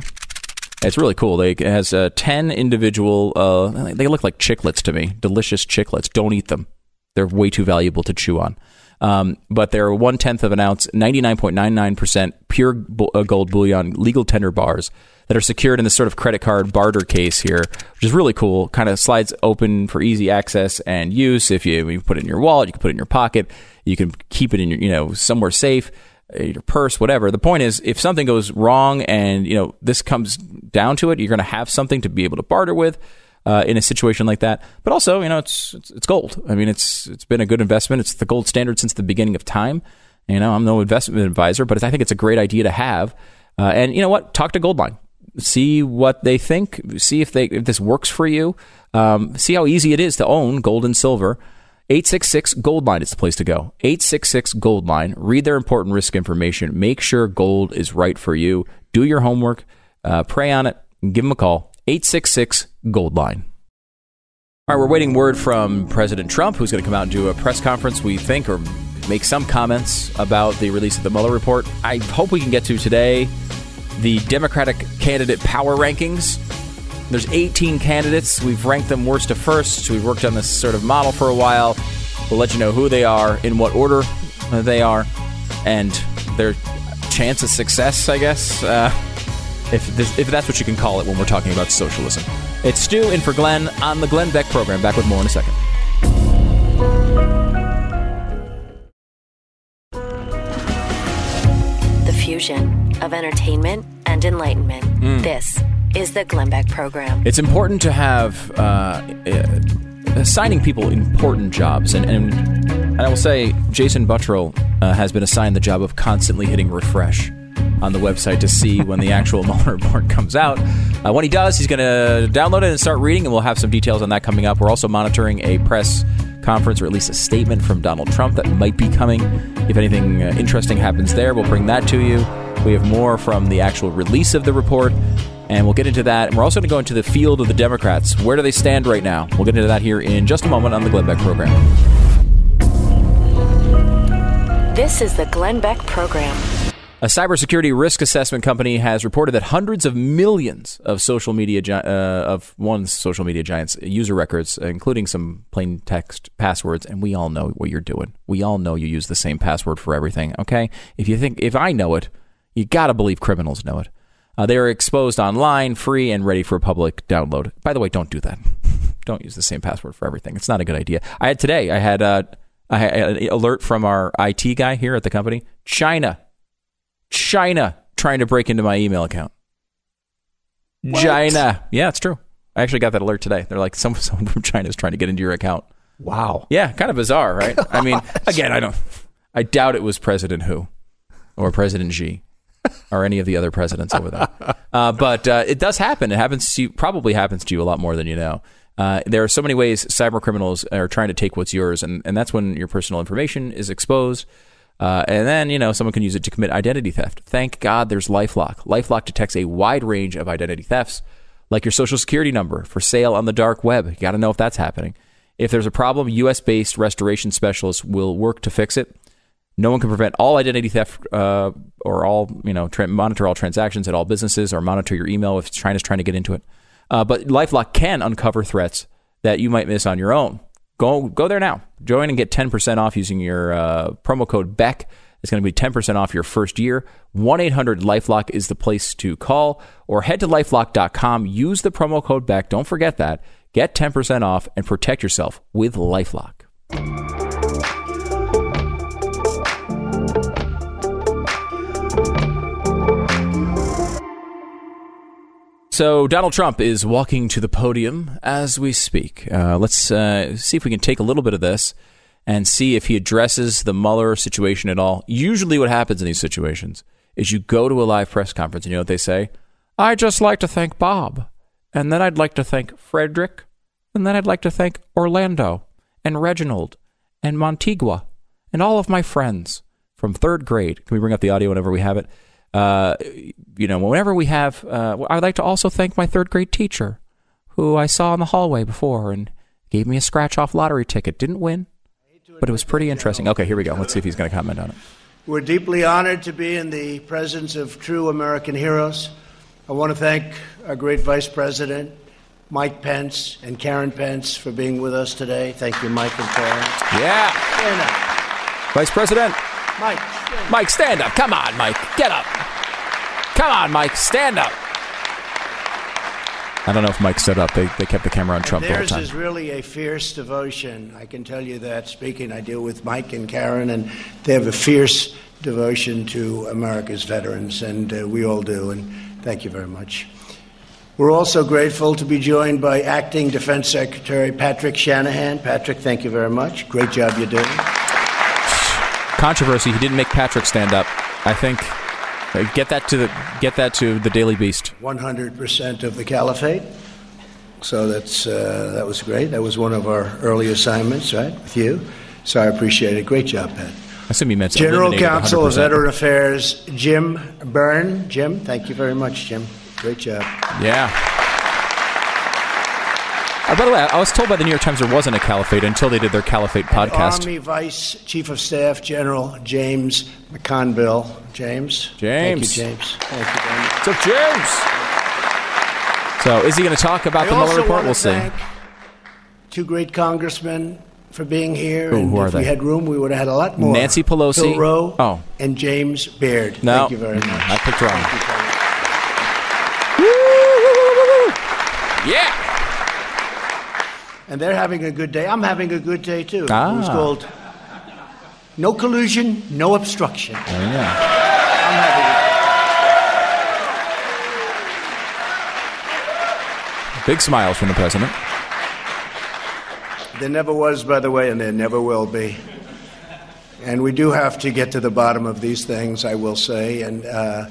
It's really cool. They, it has uh, 10 individual, uh, they look like chiclets to me. Delicious chiclets. Don't eat them. They're way too valuable to chew on. Um, but they're one tenth of an ounce, 99.99% pure gold bullion legal tender bars that are secured in this sort of credit card barter case here, which is really cool. Kind of slides open for easy access and use. If you, you put it in your wallet, you can put it in your pocket, you can keep it in your, you know, somewhere safe. Uh, your purse, whatever. The point is, if something goes wrong and you know this comes down to it, you're going to have something to be able to barter with uh, in a situation like that. But also, you know, it's, it's, it's gold. I mean, it's it's been a good investment. It's the gold standard since the beginning of time. You know, I'm no investment advisor, but I think it's a great idea to have. Uh, and you know what? Talk to Goldline. See what they think. See if they if this works for you. Um, see how easy it is to own gold and silver. 866 Goldline is the place to go. 866 Goldline. Read their important risk information. Make sure gold is right for you. Do your homework. Uh, pray on it. Give them a call. 866 Goldline. All right, we're waiting word from President Trump, who's going to come out and do a press conference, we think, or make some comments about the release of the Mueller report. I hope we can get to today the Democratic candidate power rankings there's 18 candidates. We've ranked them worst to first. We've worked on this sort of model for a while. We'll let you know who they are, in what order they are, and their chance of success, I guess, uh, if, this, if that's what you can call it when we're talking about socialism. It's Stu in for Glenn on the Glenn Beck program. Back with more in a second. The fusion of entertainment and enlightenment. Mm. This is the Glenn Beck program. It's important to have uh, uh, assigning people important jobs, and, and, and I will say Jason Buttrill uh, has been assigned the job of constantly hitting refresh on the website to see when the actual <laughs> Mueller report comes out. Uh, when he does, he's going to download it and start reading, and we'll have some details on that coming up. We're also monitoring a press conference or at least a statement from Donald Trump that might be coming. If anything uh, interesting happens there, we'll bring that to you. We have more from the actual release of the report and we'll get into that. And we're also going to go into the field of the Democrats. Where do they stand right now? We'll get into that here in just a moment on the Glenn Beck program. This is the Glenn Beck program. A cybersecurity risk assessment company has reported that hundreds of millions of social media gi- uh, of one social media giants user records, including some plain text passwords, and we all know what you're doing. We all know you use the same password for everything. Okay, if you think if I know it, you got to believe criminals know it. Uh, they are exposed online, free, and ready for public download. By the way, don't do that. <laughs> don't use the same password for everything. It's not a good idea. I had today. I had, uh, I had an alert from our IT guy here at the company. China, China, trying to break into my email account. What? China. Yeah, it's true. I actually got that alert today. They're like, someone, <laughs> someone from China is trying to get into your account. Wow. Yeah, kind of bizarre, right? I mean, <laughs> again, I don't. I doubt it was President Hu or President Xi. Or any of the other presidents over there. Uh, but uh, it does happen. It happens to you, probably happens to you a lot more than you know. Uh, there are so many ways cyber criminals are trying to take what's yours, and, and that's when your personal information is exposed. Uh, and then, you know, someone can use it to commit identity theft. Thank God there's Lifelock. Lifelock detects a wide range of identity thefts, like your social security number for sale on the dark web. You got to know if that's happening. If there's a problem, US based restoration specialists will work to fix it. No one can prevent all identity theft uh, or all, you know, tra- monitor all transactions at all businesses or monitor your email if China's trying to get into it. Uh, but LifeLock can uncover threats that you might miss on your own. Go go there now. Join and get 10% off using your uh, promo code BECK. It's going to be 10% off your first year. 1 800 Lifelock is the place to call, or head to lifelock.com. Use the promo code BECK. Don't forget that. Get 10% off and protect yourself with Lifelock. So Donald Trump is walking to the podium as we speak. Uh, let's uh, see if we can take a little bit of this and see if he addresses the Mueller situation at all. Usually, what happens in these situations is you go to a live press conference and you know what they say? I'd just like to thank Bob. And then I'd like to thank Frederick. And then I'd like to thank Orlando and Reginald and Montigua and all of my friends from third grade. Can we bring up the audio whenever we have it? Uh, you know, whenever we have, uh, I'd like to also thank my third grade teacher, who I saw in the hallway before and gave me a scratch off lottery ticket. Didn't win, but it was pretty interesting. Okay, here we go. Let's see if he's going to comment on it. We're deeply honored to be in the presence of true American heroes. I want to thank our great Vice President, Mike Pence, and Karen Pence for being with us today. Thank you, Mike and Karen. Yeah. Vice President. Mike, Mike, stand up. Come on, Mike. Get up. Come on, Mike. Stand up. I don't know if Mike stood up. They, they kept the camera on Trump the whole Theirs time. is really a fierce devotion. I can tell you that speaking, I deal with Mike and Karen, and they have a fierce devotion to America's veterans, and uh, we all do, and thank you very much. We're also grateful to be joined by Acting Defense Secretary Patrick Shanahan. Patrick, thank you very much. Great job you're doing. Controversy. He didn't make Patrick stand up. I think. uh, Get that to the get that to the Daily Beast. 100% of the caliphate. So that's, uh, that was great. That was one of our early assignments, right, with you. So I appreciate it. Great job, Pat. I assume he meant General Counsel of 100%. Veteran Affairs, Jim Byrne. Jim, thank you very much, Jim. Great job. Yeah. Uh, by the way, I was told by the New York Times there wasn't a caliphate until they did their caliphate podcast. Army Vice Chief of Staff General James McConville. James. Thank you, James. James. Thank you very much. So James. So is he going to talk about I the Mueller report? We'll see. two great congressmen for being here. Who- and who are if they? we had room, we would have had a lot more. Nancy Pelosi. Bill Rowe. Oh. And James Baird. No. Thank you very much. I picked wrong. And they're having a good day. I'm having a good day too. Ah. It was called No Collusion, No Obstruction. There you go. I'm having a Big smiles from the president. There never was, by the way, and there never will be. And we do have to get to the bottom of these things, I will say. And uh,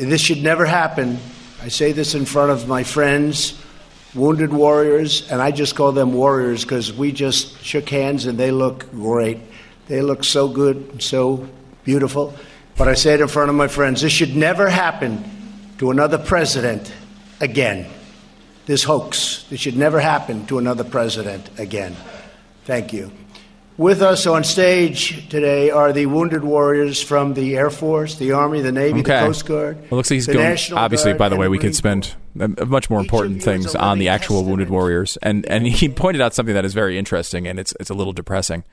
this should never happen. I say this in front of my friends, wounded warriors, and I just call them warriors because we just shook hands and they look great. They look so good, so beautiful. But I say it in front of my friends this should never happen to another president again this hoax. This should never happen to another president again. Thank you. With us on stage today are the wounded warriors from the Air Force, the Army, the Navy, Okay. the Coast Guard. Well, looks like he's the going. National Obviously, Guard, by the way, we could spend much more Each important things on the actual wounded warriors, and and he pointed out something that is very interesting, and it's it's a little depressing.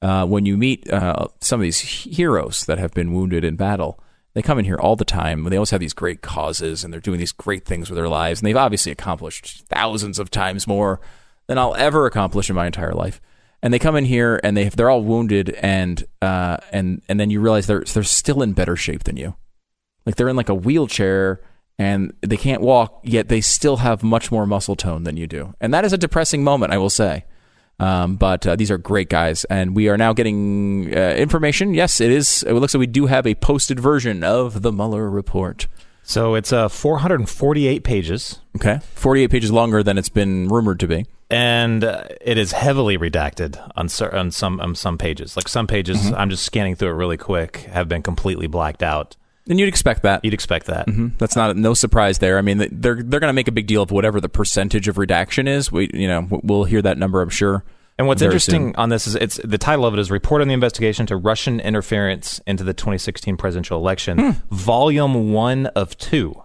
Uh, when you meet uh, some of these heroes that have been wounded in battle, they come in here all the time. They always have these great causes, and they're doing these great things with their lives, and they've obviously accomplished thousands of times more than I'll ever accomplish in my entire life. And they come in here, and they they're all wounded, and uh, and and then you realize they're they're still in better shape than you. Like they're in like a wheelchair and they can't walk, yet they still have much more muscle tone than you do. And that is a depressing moment, I will say. Um, but uh, these are great guys, and we are now getting uh, information. Yes, it is. It looks like we do have a posted version of the Mueller report. So it's uh, 448 pages, Okay, forty-eight pages longer than it's been rumored to be. And uh, it is heavily redacted on, cer- on some on some pages. Like some pages, I'm just scanning through it really quick, have been completely blacked out. And you'd expect that. You'd expect that. That's not no surprise there. I mean, they're they're going to make a big deal of whatever the percentage of redaction is. We you know we'll hear that number, I'm sure. And what's interesting soon. on this is it's the title of it is "Report on the Investigation to Russian Interference into the 2016 Presidential Election," Hmm. Volume One of two.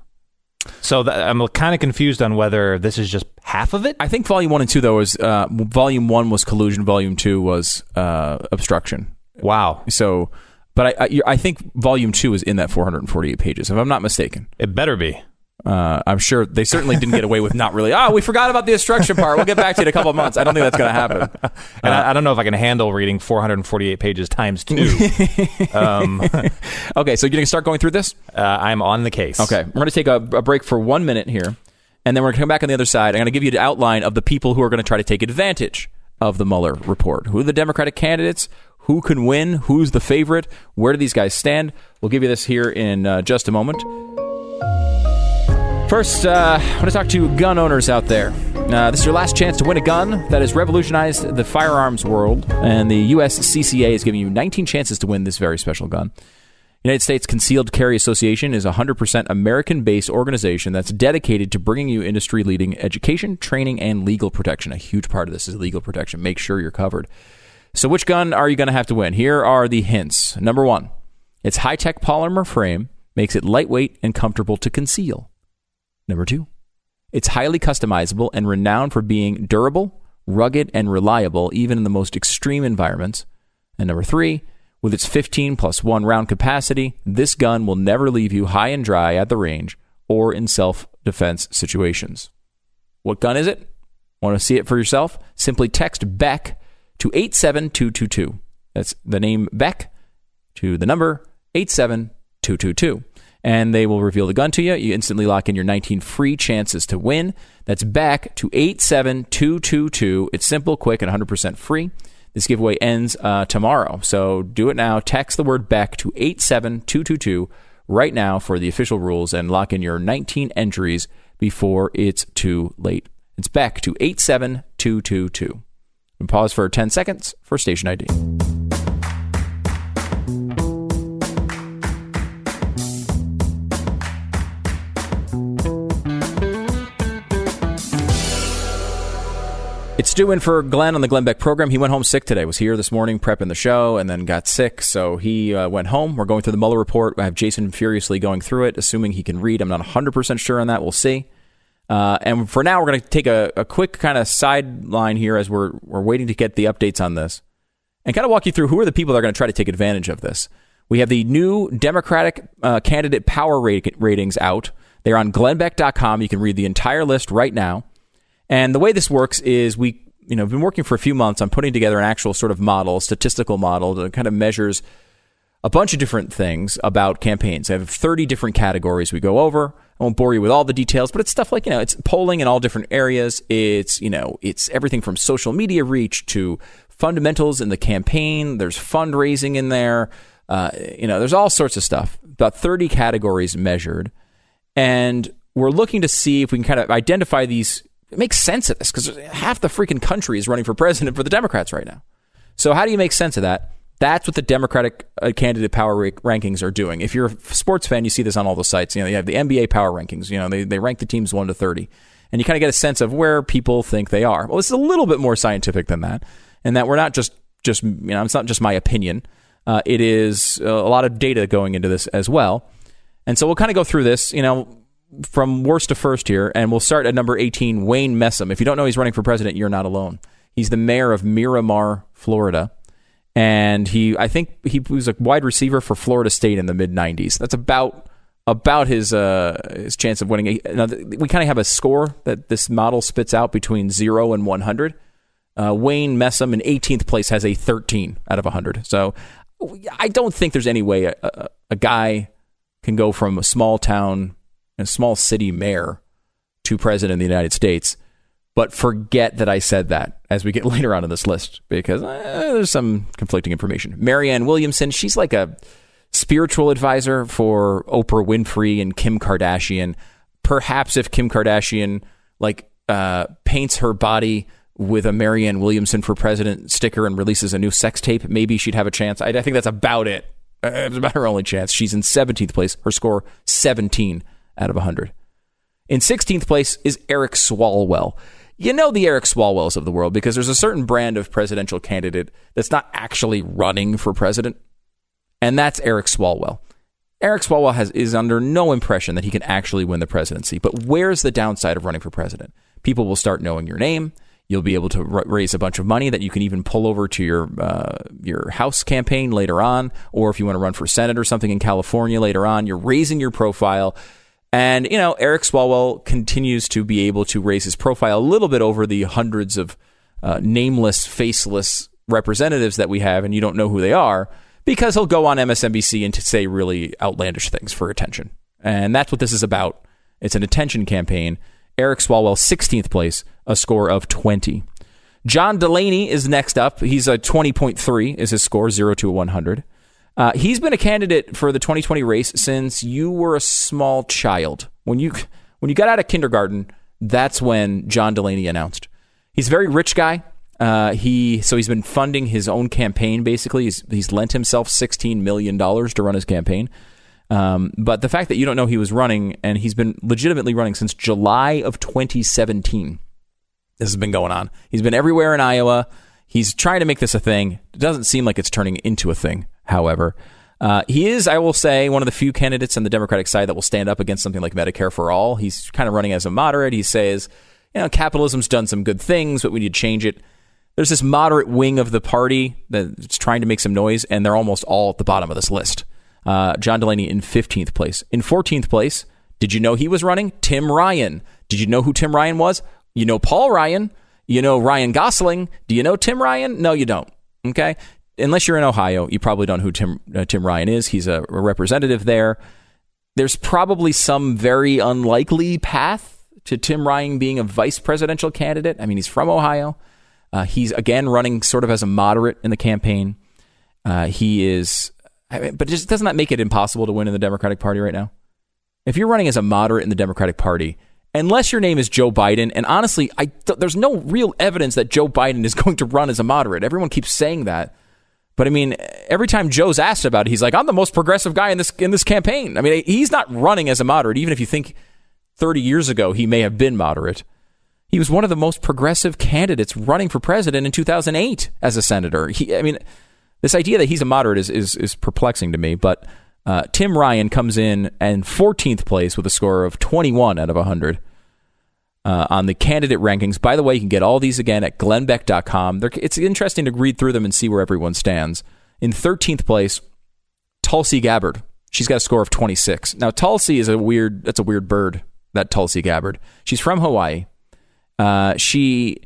So that, I'm kind of confused on whether this is just half of it. I think volume one and two though was uh, volume one was collusion, volume two was uh, obstruction. Wow, So, but I, I I think volume two is in that 448 pages, if I'm not mistaken. it better be. Uh, I'm sure they certainly didn't get away with not really. Oh, we forgot about the obstruction part. We'll get back to it in a couple of months. I don't think that's going to happen. And I, I don't know if I can handle reading 448 pages times two. <laughs> um, uh, <laughs> Okay, so you're going to start going through this. I'm on the case. Okay, we're going to take a, a break for one minute here, and then we're going to come back on the other side. I'm going to give you the outline of the people who are going to try to take advantage of the Mueller report. Who are the Democratic candidates? Who can win? Who's the favorite? Where do these guys stand? We'll give you this here in uh, just a moment. First, uh, I want to talk to gun owners out there. Uh, this is your last chance to win a gun that has revolutionized the firearms world, and the USCCA is giving you 19 chances to win this very special gun. United States Concealed Carry Association is a 100% American based organization that's dedicated to bringing you industry leading education, training, and legal protection. A huge part of this is legal protection. Make sure you're covered. So, which gun are you going to have to win? Here are the hints. Number one, its high tech polymer frame makes it lightweight and comfortable to conceal. Number two, it's highly customizable and renowned for being durable, rugged, and reliable, even in the most extreme environments. And number three, with its 15 plus 1 round capacity, this gun will never leave you high and dry at the range or in self defense situations. What gun is it? Want to see it for yourself? Simply text Beck to 87222. That's the name Beck to the number 87222. And they will reveal the gun to you. You instantly lock in your 19 free chances to win. That's back to 87222. It's simple, quick, and 100% free. This giveaway ends uh, tomorrow. So do it now. Text the word back to 87222 right now for the official rules and lock in your 19 entries before it's too late. It's back to 87222. And pause for 10 seconds for station ID. It's Stu in for Glenn on the Glenn Beck program. He went home sick today. Was here this morning prepping the show and then got sick. So he uh, went home. We're going through the Mueller report. I have Jason furiously going through it, assuming he can read. I'm not 100% sure on that. We'll see. Uh, and for now, we're going to take a, a quick kind of sideline here as we're, we're waiting to get the updates on this and kind of walk you through who are the people that are going to try to take advantage of this. We have the new Democratic uh, candidate power rate, ratings out. They're on glennbeck.com. You can read the entire list right now. And the way this works is we, you know, have been working for a few months on putting together an actual sort of model, statistical model that kind of measures a bunch of different things about campaigns. I have 30 different categories we go over. I won't bore you with all the details, but it's stuff like, you know, it's polling in all different areas. It's, you know, it's everything from social media reach to fundamentals in the campaign. There's fundraising in there. Uh, you know, there's all sorts of stuff. About 30 categories measured. And we're looking to see if we can kind of identify these it makes sense of this because half the freaking country is running for president for the Democrats right now. So how do you make sense of that? That's what the Democratic uh, candidate power ra- rankings are doing. If you're a sports fan, you see this on all the sites. You know, you have the NBA power rankings. You know, they, they rank the teams one to thirty, and you kind of get a sense of where people think they are. Well, it's a little bit more scientific than that, and that we're not just just you know, it's not just my opinion. Uh, it is a lot of data going into this as well, and so we'll kind of go through this. You know, from worst to first here, and we'll start at number 18, Wayne Messam. If you don't know he's running for president, you're not alone. He's the mayor of Miramar, Florida. And he, I think he was a wide receiver for Florida State in the mid 90s. That's about about his uh, his chance of winning. Now, we kind of have a score that this model spits out between zero and 100. Uh, Wayne Messam in 18th place has a 13 out of 100. So I don't think there's any way a, a, a guy can go from a small town a small city mayor to president of the United States. But forget that I said that as we get <laughs> later on in this list because uh, there's some conflicting information. Marianne Williamson, she's like a spiritual advisor for Oprah Winfrey and Kim Kardashian. Perhaps if Kim Kardashian like uh, paints her body with a Marianne Williamson for president sticker and releases a new sex tape, maybe she'd have a chance. I, I think that's about it. Uh, it's about her only chance. She's in 17th place. Her score 17 out of 100. In 16th place is Eric Swalwell. You know the Eric Swalwells of the world because there's a certain brand of presidential candidate that's not actually running for president, and that's Eric Swalwell. Eric Swalwell has, is under no impression that he can actually win the presidency. But where's the downside of running for president? People will start knowing your name. You'll be able to r- raise a bunch of money that you can even pull over to your uh, your House campaign later on, or if you want to run for Senate or something in California later on, you're raising your profile. And, you know, Eric Swalwell continues to be able to raise his profile a little bit over the hundreds of uh, nameless, faceless representatives that we have, and you don't know who they are, because he'll go on MSNBC and say really outlandish things for attention. And that's what this is about. It's an attention campaign. Eric Swalwell, 16th place, a score of 20. John Delaney is next up. He's a 20.3 is his score, 0 to 100. Uh, he's been a candidate for the 2020 race since you were a small child. When you when you got out of kindergarten, That's when John Delaney announced. He's a very rich guy. Uh, he so he's been funding his own campaign. Basically, he's he's lent himself sixteen million dollars to run his campaign. Um, but the fact that you don't know he was running and he's been legitimately running since July of 2017. This has been going on. He's been everywhere in Iowa. He's trying to make this a thing. It doesn't seem like it's turning into a thing. However, uh, he is, I will say, one of the few candidates on the Democratic side that will stand up against something like Medicare for all. He's kind of running as a moderate. He says, you know, capitalism's done some good things, but we need to change it. There's this moderate wing of the party that's trying to make some noise, and they're almost all at the bottom of this list. Uh, John Delaney in 15th place. In 14th place, did you know he was running? Tim Ryan. Did you know who Tim Ryan was? You know Paul Ryan. You know Ryan Gosling. Do you know Tim Ryan? No, you don't. Okay unless you're in Ohio, you probably don't know who Tim uh, Tim Ryan is. He's a, a representative there. There's probably some very unlikely path to Tim Ryan being a vice presidential candidate. I mean, he's from Ohio. Uh, he's again running sort of as a moderate in the campaign. Uh, he is, but just doesn't that make it impossible to win in the Democratic Party right now? If you're running as a moderate in the Democratic Party, unless your name is Joe Biden, and honestly, I th- there's no real evidence that Joe Biden is <laughs> going to run as a moderate. Everyone keeps saying that. But I mean, every time Joe's asked about it, he's like, "I'm the most progressive guy in this in this campaign." I mean, he's not running as a moderate, even if you think 30 years ago he may have been moderate. He was one of the most progressive candidates running for president in 2008 as a senator. He, I mean, this idea that he's a moderate is is, is perplexing to me. But uh, Tim Ryan comes in and 14th place with a score of 21 out of 100 uh, on the candidate rankings. By the way, you can get all these again at glennbeck.com. They're, it's interesting to read through them and see where everyone stands. In 13th place, Tulsi Gabbard. She's got a score of 26. Now, Tulsi is a weird, that's a weird bird, that Tulsi Gabbard. She's from Hawaii. Uh, she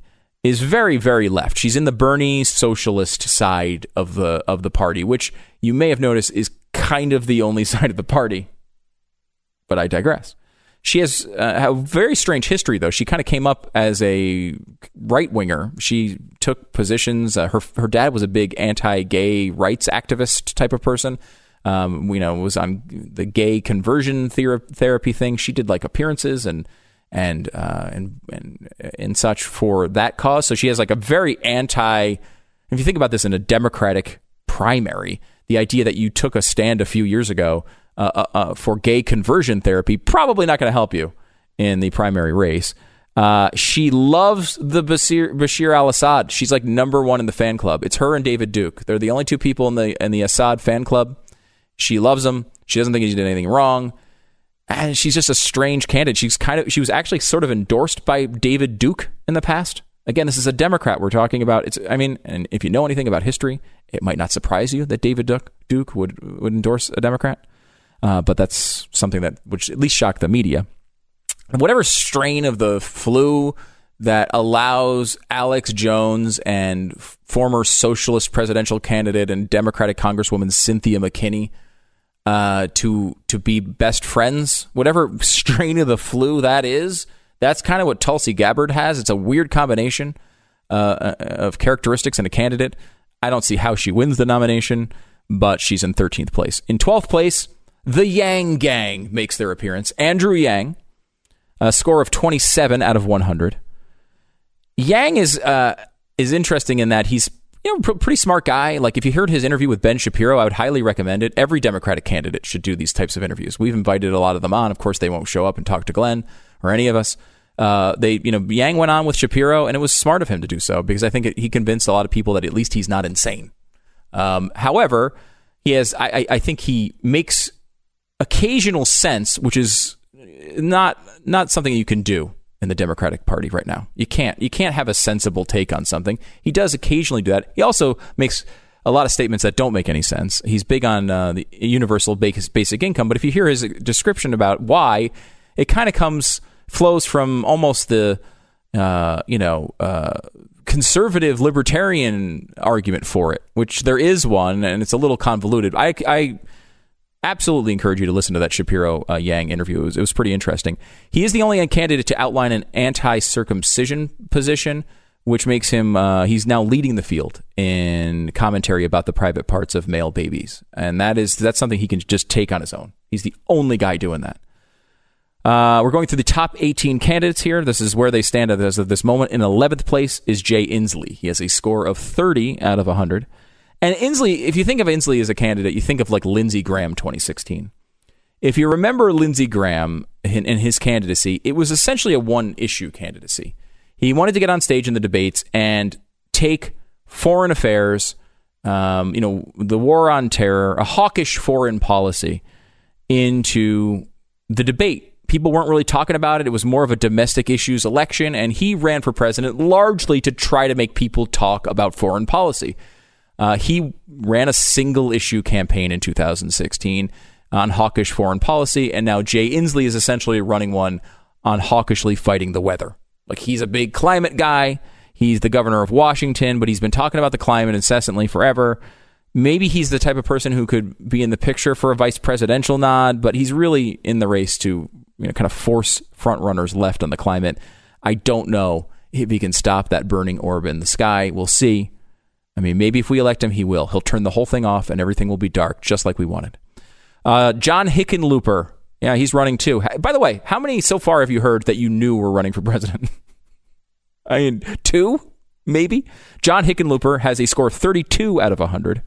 is very, very left. She's in the Bernie socialist side of the of the party, which you may have noticed is kind of the only <laughs> side of the party. But I digress. She has uh, a very strange history, though. She kind of came up as a right winger. She took positions. Uh, her her dad was a big anti-gay rights activist type of person. Um, you know, was on the gay conversion thera- therapy thing. She did like appearances and and uh, and and and such for that cause. So she has like a very anti. If you think about this in a Democratic primary, the idea that you took a stand a few years ago uh, uh, uh, for gay conversion therapy, probably not going to help you in the primary race. Uh, she loves the Bashir, Bashir al-Assad. She's like number one in the fan club. It's her and David Duke. They're the only two people in the in the Assad fan club. She loves him. She doesn't think he did anything wrong, and she's just a strange candidate. She's kind of she was actually sort of endorsed by David Duke in the past. Again, this is a Democrat we're talking about. It's I mean, and if you know anything about history, it might not surprise you that David Duke, Duke would would endorse a Democrat. Uh, but that's something that which at least shocked the media. Whatever strain of the flu that allows Alex Jones and former socialist presidential candidate and Democratic Congresswoman Cynthia McKinney uh, to to be best friends. Whatever <laughs> strain of the flu that is, that's kind of what Tulsi Gabbard has. It's a weird combination uh, of characteristics in a candidate. I don't see how she wins the nomination, but she's in 13th place. In 12th place, the Yang Gang makes their appearance. Andrew Yang, a score of 27 out of 100. Yang is uh, is interesting in that he's you know pr- pretty smart guy. Like if you heard his interview with Ben Shapiro, I would highly recommend it. Every Democratic candidate should do these types of interviews. We've invited a lot of them on. Of course, they won't show up and talk to Glenn or any of us. Uh, they, you know, Yang went on with Shapiro, and it was smart of him to do so because I think it, he convinced a lot of people that at least he's not insane. Um, however, he has, I, I think he makes occasional sense, which is not not something you can do in the Democratic Party right now. You can't you can't have a sensible take on something. He does occasionally do that. He also makes a lot of statements that don't make any sense. He's big on uh, the universal basic income, but if you hear his description about why, it kind of comes flows from almost the uh, you know uh, conservative libertarian argument for it, which there is one, and it's a little convoluted. I, I absolutely encourage you to listen to that Shapiro uh, Yang interview. It was, it was, pretty interesting. He is the only candidate to outline an anti circumcision position, which makes him, uh, he's now leading the field in commentary about the private parts of male babies. And that is, that's something he can just take on his own. He's the only guy doing that. Uh, we're going through the top 18 candidates here. This is where they stand as of this moment. In 11th place is Jay Inslee. He has a score of 30 out of 100. And Inslee, if you think of Inslee as a candidate, you think of like Lindsey Graham 2016. If you remember Lindsey Graham in his candidacy, it was essentially a one issue candidacy. He wanted to get on stage in the debates and take foreign affairs, um, you know, the war on terror, a hawkish foreign policy into the debate people weren't really talking about it. It was more of a domestic issues election, and he ran for president largely to try to make people talk about foreign policy. Uh, he ran a single issue campaign in 2016 on hawkish foreign policy, and now Jay Inslee is essentially running one on hawkishly fighting the weather. Like he's a big climate guy. He's the governor of Washington, but he's been talking about the climate incessantly forever maybe he's the type of person who could be in the picture for a vice presidential nod, but he's really in the race to you know, kind of force front runners left on the climate. I don't know if he can stop that burning orb in the sky. We'll see. I mean, maybe if we elect him, he will. He'll turn the whole thing off and everything will be dark, just like we wanted. Uh, John Hickenlooper. Yeah, he's running too. By the way, how many so far have you heard that you knew were running for president? <laughs> I mean, two, maybe. John Hickenlooper has a score of 32 out of 100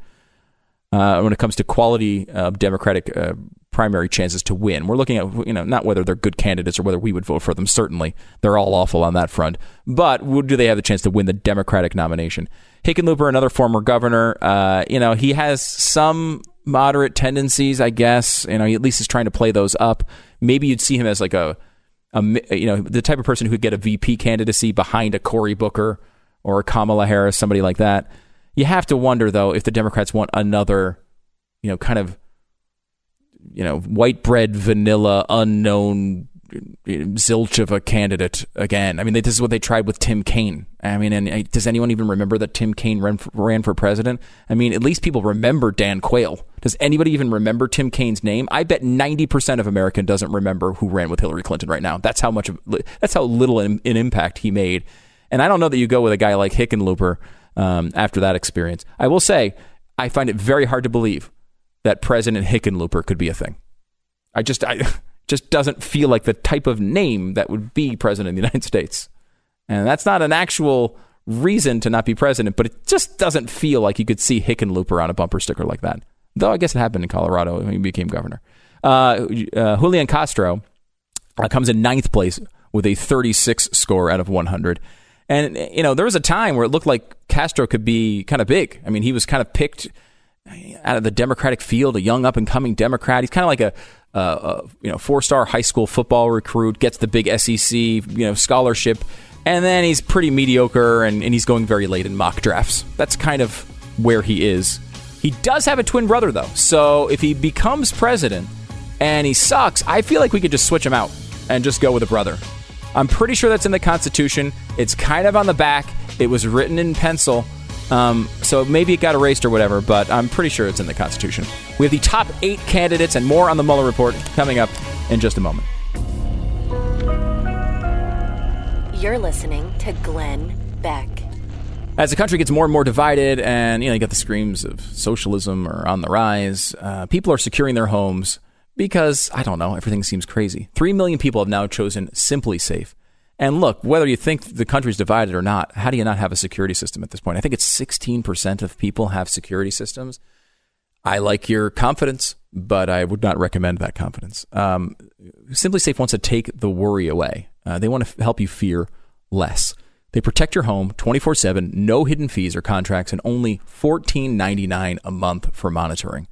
uh, when it comes to quality of Democratic uh, primary chances to win. We're looking at you know not whether they're good candidates or whether we would vote for them. Certainly, they're all awful on that front. But do they have the chance to win the Democratic nomination? Hickenlooper, another former governor, uh, you know he has some moderate tendencies, I guess. You know, he at least is trying to play those up. Maybe you'd see him as like a, a you know the type of person who could get a VP candidacy behind a Cory Booker or a Kamala Harris, somebody like that. You have to wonder though if the Democrats want another, you know, kind of, you know, white bread, vanilla, unknown zilch of a candidate again. I mean, this is what they tried with Tim Kaine. I mean, and uh, does anyone even remember that Tim Kaine ran for, ran for president? I mean, at least people remember Dan Quayle. Does anybody even remember Tim Kaine's name? I bet 90% of American doesn't remember who ran with Hillary Clinton right now. That's how much of, that's how little an, an impact he made. And I don't know that you go with a guy like Hickenlooper um, after that experience. I will say, I find it very hard to believe that President Hickenlooper could be a thing. I just, I <laughs> just doesn't feel like the type of name that would be president of the United States. And that's not an actual reason to not be president, but it just doesn't feel like you could see Hickenlooper on a bumper sticker like that. Though I guess it happened in Colorado when he became governor. Uh, uh, Julian Castro uh, comes in ninth place with a 36 score out of 100. And, you know, there was a time where it looked like Castro could be kind of big. I mean, he was kind of picked out of the Democratic field, a young up and coming Democrat. He's kind of like a, a, a you know four star high school football recruit, gets the big SEC you know scholarship, and then he's pretty mediocre and, and he's going very late in mock drafts. That's kind of where he is. He does have a twin brother though, so if he becomes president and he sucks, I feel like we could just switch him out and just go with a brother. I'm pretty sure that's in the Constitution. It's kind of on the back. It was written in pencil. Um, so maybe it got erased or whatever, but I'm pretty sure it's in the Constitution. We have the top eight candidates and more on the Mueller report coming up in just a moment. You're listening to Glenn Beck. As the country gets more and more divided, and you know, you got the screams of socialism are on the rise, uh, people are securing their homes because I don't know, everything seems crazy. Three million people have now chosen SimpliSafe. And look, whether you think the country's divided or not, how do you not have a security system at this point? I think it's 16% of people have security systems. I like your confidence, but I would not recommend that confidence. Um, SimpliSafe wants to take the worry away. Uh, they want to f- help you fear less. They protect your home 24 7, no hidden fees or contracts, and only $14.99 a month for monitoring.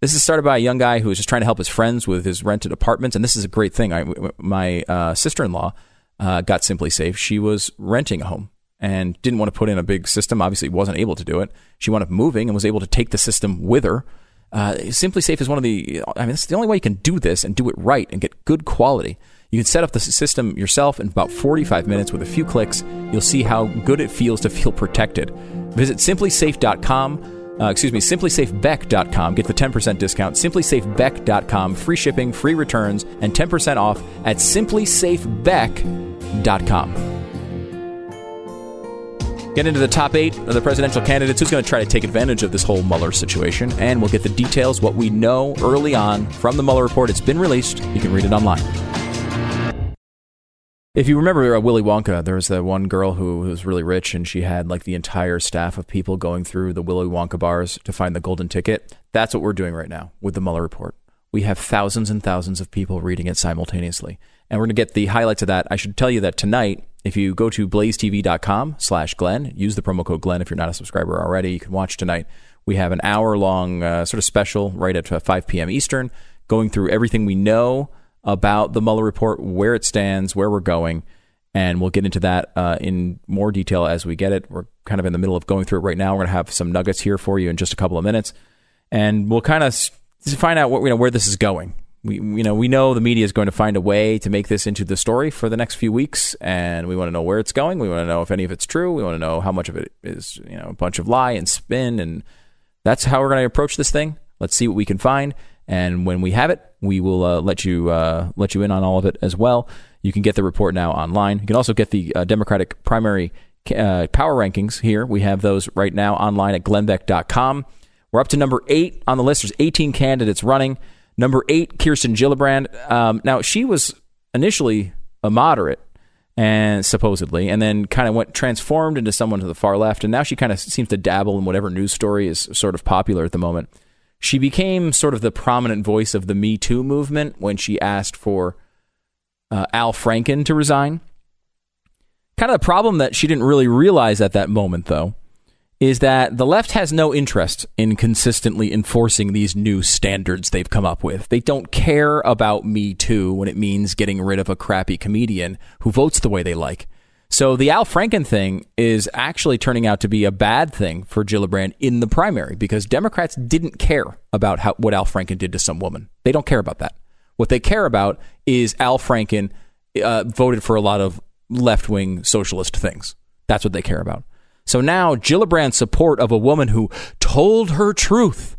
This is started by a young guy who was just trying to help his friends with his rented apartments, and this is a great thing. I, my uh, sister in law uh, got SimpliSafe. She was renting a home and didn't want to put in a big system. Obviously, wasn't able to do it. She wound up moving and was able to take the system with her. Uh, SimpliSafe is one of the. I mean, it's the only way you can do this and do it right and get good quality. You can set up the system yourself in about 45 minutes with a few clicks. You'll see how good it feels to feel protected. Visit simplisafe.com uh, excuse me, simplisafebeck.com. Get the 10% discount. Simplisafebeck.com. Free shipping, free returns, and 10% off at simplisafebeck.com. Get into the top eight of the presidential candidates who's going to try to take advantage of this whole Mueller situation, and we'll get the details, what we know early on from the Mueller report. It's been released. You can read it online. If you remember uh, Willy Wonka, there was that one girl who was really rich and she had like the entire staff of people going through the Willy Wonka bars to find the golden ticket. That's what we're doing right now with the Mueller report. We have thousands and thousands of people reading it simultaneously. And we're going to get the highlights of that. I should tell you that tonight, if you go to blazetv.com slash Glenn, use the promo code Glenn if you're not a subscriber already. You can watch tonight. We have an hour long uh, sort of special right at uh, 5 p.m. Eastern going through everything we know about the Mueller report, where it stands, where we're going. And we'll get into that uh, in more detail as we get it. We're kind of in the middle of going through it right now. We're going to have some nuggets here for you in just a couple of minutes. And we'll kind of find out what, you know, where this is going we you know we know the media is going to find a way to make this into the story for the next few weeks and we want to know where it's going we want to know if any of it's true we want to know how much of it is you know a bunch of lie and spin and that's how we're going to approach this thing let's see what we can find and when we have it we will uh, let you uh, let you in on all of it as well. You can get the report now online. You can also get the uh, democratic primary uh, power rankings here. We have those right now online at glennbeck.com we're up to number eight on the list. There's 18 candidates running. Number eight, Kirsten Gillibrand. Um, now, she was initially a moderate, and supposedly, and then kind of went transformed into someone to the far left, and now she kind of seems to dabble in whatever news story is sort of popular at the moment. She became sort of the prominent voice of the Me Too movement when she asked for uh, Al Franken to resign. Kind of the problem that she didn't really realize at that moment, though, is that the left has no interest in consistently enforcing these new standards they've come up with. They don't care about Me Too when it means getting rid of a crappy comedian who votes the way they like. So the Al Franken thing is actually turning out to be a bad thing for Gillibrand in the primary because Democrats didn't care about how, what Al Franken did to some woman. They don't care about that. What they care about is Al Franken uh, voted for a lot of left wing socialist things. That's what they care about. So now Gillibrand's support of a woman who told her truth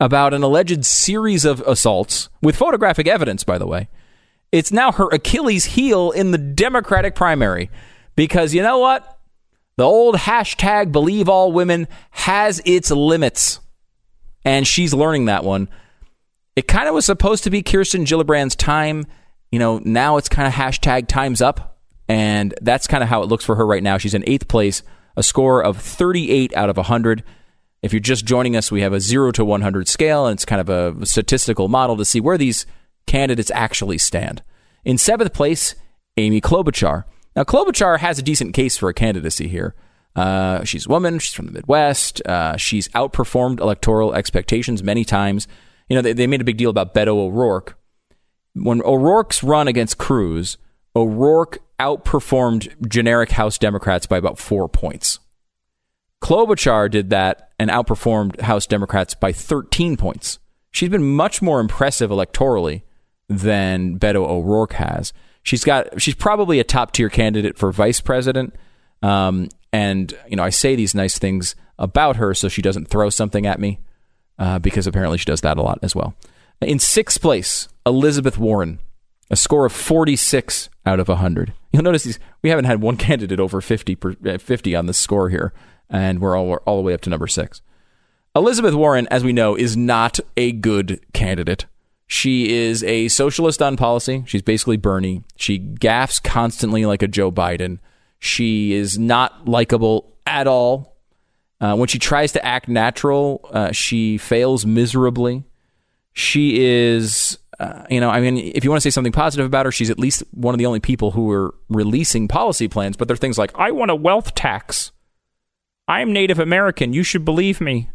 about an alleged series of assaults, with photographic evidence, by the way, it's now her Achilles heel in the Democratic primary. Because you know what? The old hashtag believe all women has its limits. And she's learning that one. It kind of was supposed to be Kirsten Gillibrand's time. You know, now it's kind of hashtag time's up. And that's kind of how it looks for her right now. She's in eighth place a score of 38 out of 100. If you're just joining us, we have a 0 to 100 scale, and it's kind of a statistical model to see where these candidates actually stand. In seventh place, Amy Klobuchar. Now, Klobuchar has a decent case for a candidacy here. Uh, she's a woman. She's from the Midwest. Uh, she's outperformed electoral expectations many times. You know, they, they made a big deal about Beto O'Rourke. When O'Rourke's run against Cruz, O'Rourke outperformed generic House Democrats by about four points. Klobuchar did that and outperformed House Democrats by 13 points. She's been much more impressive electorally than Beto O'Rourke has. She's got she's probably a top tier candidate for vice president. Um, and you know, I say these nice things about her so she doesn't throw something at me uh, because apparently she does that a lot as well. In sixth place, Elizabeth Warren a score of 46 out of 100. You'll notice these, we haven't had one candidate over 50, per, uh, 50 on the score here, and we're all, we're all the way up to number six. Elizabeth Warren, as we know, is not a good candidate. She is a socialist on policy. She's basically Bernie. She gaffs constantly like a Joe Biden. She is not likable at all. Uh, when she tries to act natural, uh, she fails miserably. She is uh, you know, I mean, if you want to say something positive about her, she's at least one of the only people who are releasing policy plans. But they're things like, I want a wealth tax. I'm Native American. You should believe me.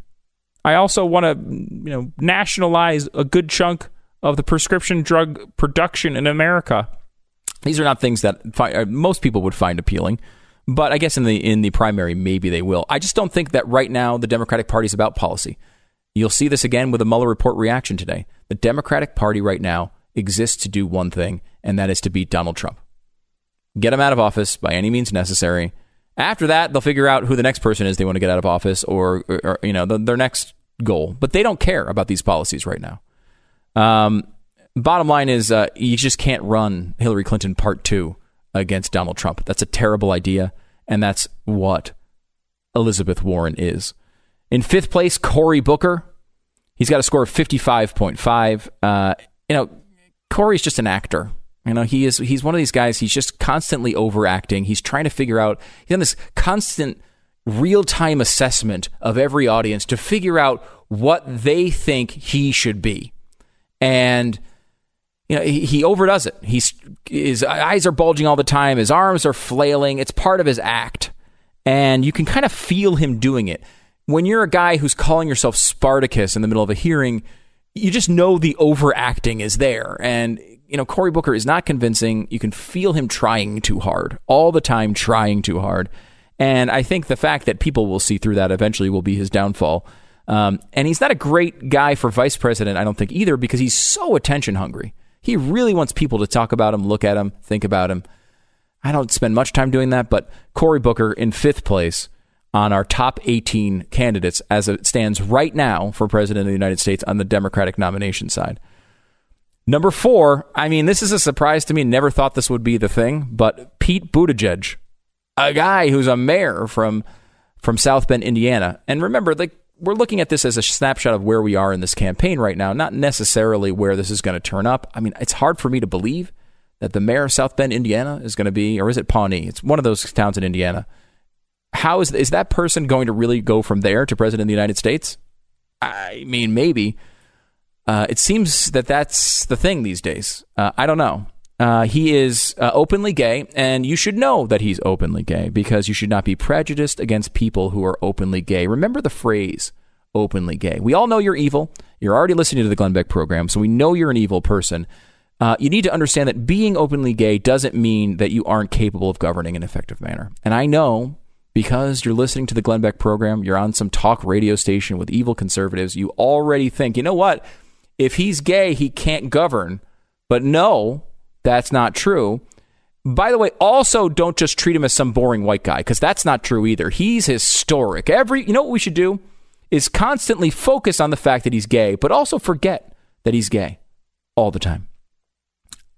I also want to, you know, nationalize a good chunk of the prescription drug production in America. These are not things that fi- uh, most people would find appealing, but I guess in the in the primary, maybe they will. I just don't think that right now the Democratic Party is about policy. You'll see this again with the Mueller report reaction today. The Democratic Party right now exists to do one thing, and that is to beat Donald Trump. Get him out of office by any means necessary. After that, they'll figure out who the next person is they want to get out of office or, or, or you know, the, their next goal. But they don't care about these policies right now. Um, bottom line is uh, you just can't run Hillary Clinton part two against Donald Trump. That's a terrible idea, and that's what Elizabeth Warren is. In fifth place, Cory Booker. He's got a score of 55.5. Uh, you know, Cory's just an actor. You know, he is he's one of these guys, he's just constantly overacting. He's trying to figure out he's on this constant real-time assessment of every audience to figure out what they think he should be. And you know, he, he overdoes it. He's his eyes are bulging all the time, his arms are flailing. It's part of his act. And you can kind of feel him doing it. When you're a guy who's calling yourself Spartacus in the middle of a hearing, you just know the overacting is there. And you know, Cory Booker is not convincing. You can feel him trying too hard, all the time trying too hard. And I think the fact that people will see through that eventually will be his downfall. Um, and he's not a great guy for vice president, I don't think either, because he's so attention hungry. He really wants people to talk about him, look at him, think about him. I don't spend much time doing that, but Cory Booker in fifth place on our top 18 candidates as it stands right now for president of the United States on the Democratic nomination side. Number four, I mean, this is a surprise to me. Never thought this would be the thing, but Pete Buttigieg, a guy who's a mayor from from South Bend, Indiana. And remember, like we're looking at this as a snapshot of where we are in this campaign right now, not necessarily where this is going to turn up. I mean, it's hard for me to believe that the mayor of South Bend, Indiana, is going to be, or is it Pawnee? It's one of those towns in Indiana. How is is that person going to really go from there to president of the United States? I mean, maybe. Uh, it seems that that's the thing these days. Uh, I don't know. Uh, he is uh, openly gay, and you should know that he's openly gay because you should not be prejudiced against people who are openly gay. Remember the phrase openly gay. We all know you're evil. You're already listening to the Glenn Beck program, so we know you're an evil person. Uh, you need to understand that being openly gay doesn't mean that you aren't capable of governing in an effective manner. And I know because you're listening to the Glenn Beck program, you're on some talk radio station with evil conservatives, you already think, you know what? If he's gay, he can't govern. But no, that's not true. By the way, also don't just treat him as some boring white guy because that's not true either. He's historic. Every you know what we should do is constantly focus on the fact that he's gay, but also forget that he's gay all the time.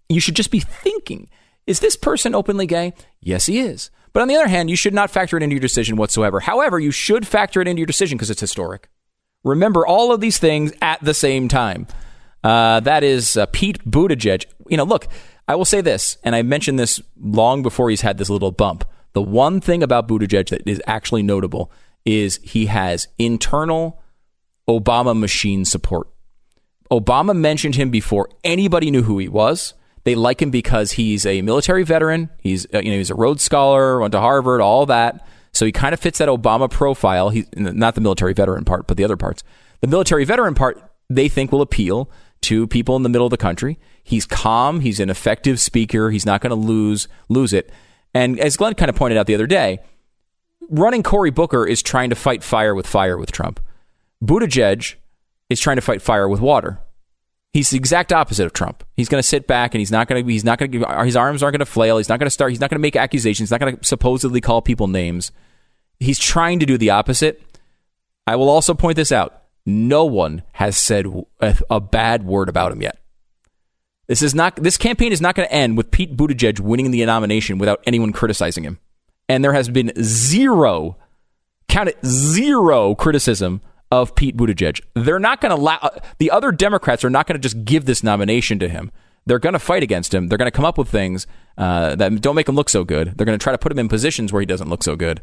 You should just be thinking, is this person openly gay? Yes, he is. But on the other hand, you should not factor it into your decision whatsoever. However, you should factor it into your decision because it's historic. Remember all of these things at the same time. Uh, that is uh, Pete Buttigieg. You know, look, I will say this, and I mentioned this long before he's had this little bump. The one thing about Buttigieg that is actually notable is he has internal Obama machine support. Obama mentioned him before anybody knew who he was. They like him because he's a military veteran. He's uh, you know he's a Rhodes Scholar, went to Harvard, all that. So he kind of fits that Obama profile. He's not the military veteran part, but the other parts. The military veteran part they think will appeal to people in the middle of the country. He's calm. He's an effective speaker. He's not going to lose lose it. And as Glenn kind of pointed out the other day, running Cory Booker is trying to fight fire with fire with Trump. Buttigieg is trying to fight fire with water. He's the exact opposite of Trump. He's going to sit back and he's not going to. He's not going to. His arms aren't going to flail. He's not going to start. He's not going to make accusations. He's not going to supposedly call people names. He's trying to do the opposite. I will also point this out. No one has said a, a bad word about him yet. This is not. This campaign is not going to end with Pete Buttigieg winning the nomination without anyone criticizing him. And there has been zero, count it zero criticism of Pete Buttigieg. They're not going to allow the other Democrats are not going to just give this nomination to him. They're going to fight against him. They're going to come up with things uh, that don't make him look so good. They're going to try to put him in positions where he doesn't look so good,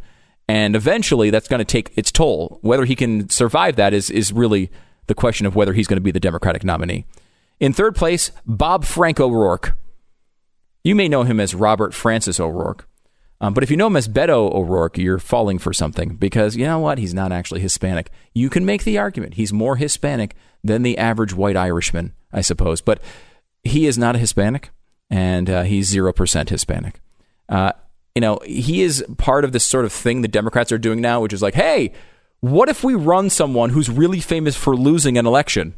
and eventually that's going to take its toll. Whether he can survive that is is really the question of whether he's going to be the Democratic nominee. In third place, Bob Frank O'Rourke. You may know him as Robert Francis O'Rourke. Um, but if you know him as Beto O'Rourke, you're falling for something because you know what? He's not actually Hispanic. You can make the argument he's more Hispanic than the average white Irishman, I suppose. But he is not a Hispanic, and uh, he's zero percent Hispanic. Uh, you know, he is part of this sort of thing the Democrats are doing now, which is like, hey, what if we run someone who's really famous for losing an election?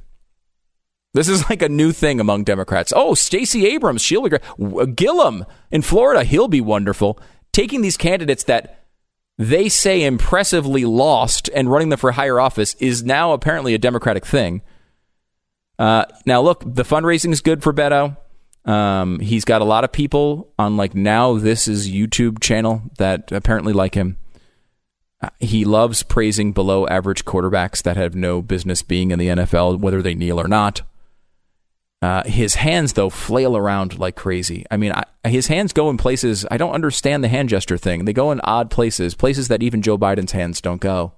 This is like a new thing among Democrats. Oh, Stacey Abrams, she'll be great. Gillum in Florida, he'll be wonderful taking these candidates that they say impressively lost and running them for higher office is now apparently a Democratic thing. Uh, now, look, the fundraising is good for Beto. Um, he's got a lot of people on like now this is YouTube channel that apparently like him. Uh, he loves praising below average quarterbacks that have no business being in the NFL, whether they kneel or not. Uh, his hands, though, flail around like crazy. I mean, I, his hands go in places. I don't understand the hand gesture thing. They go in odd places, places that even Joe Biden's hands don't go.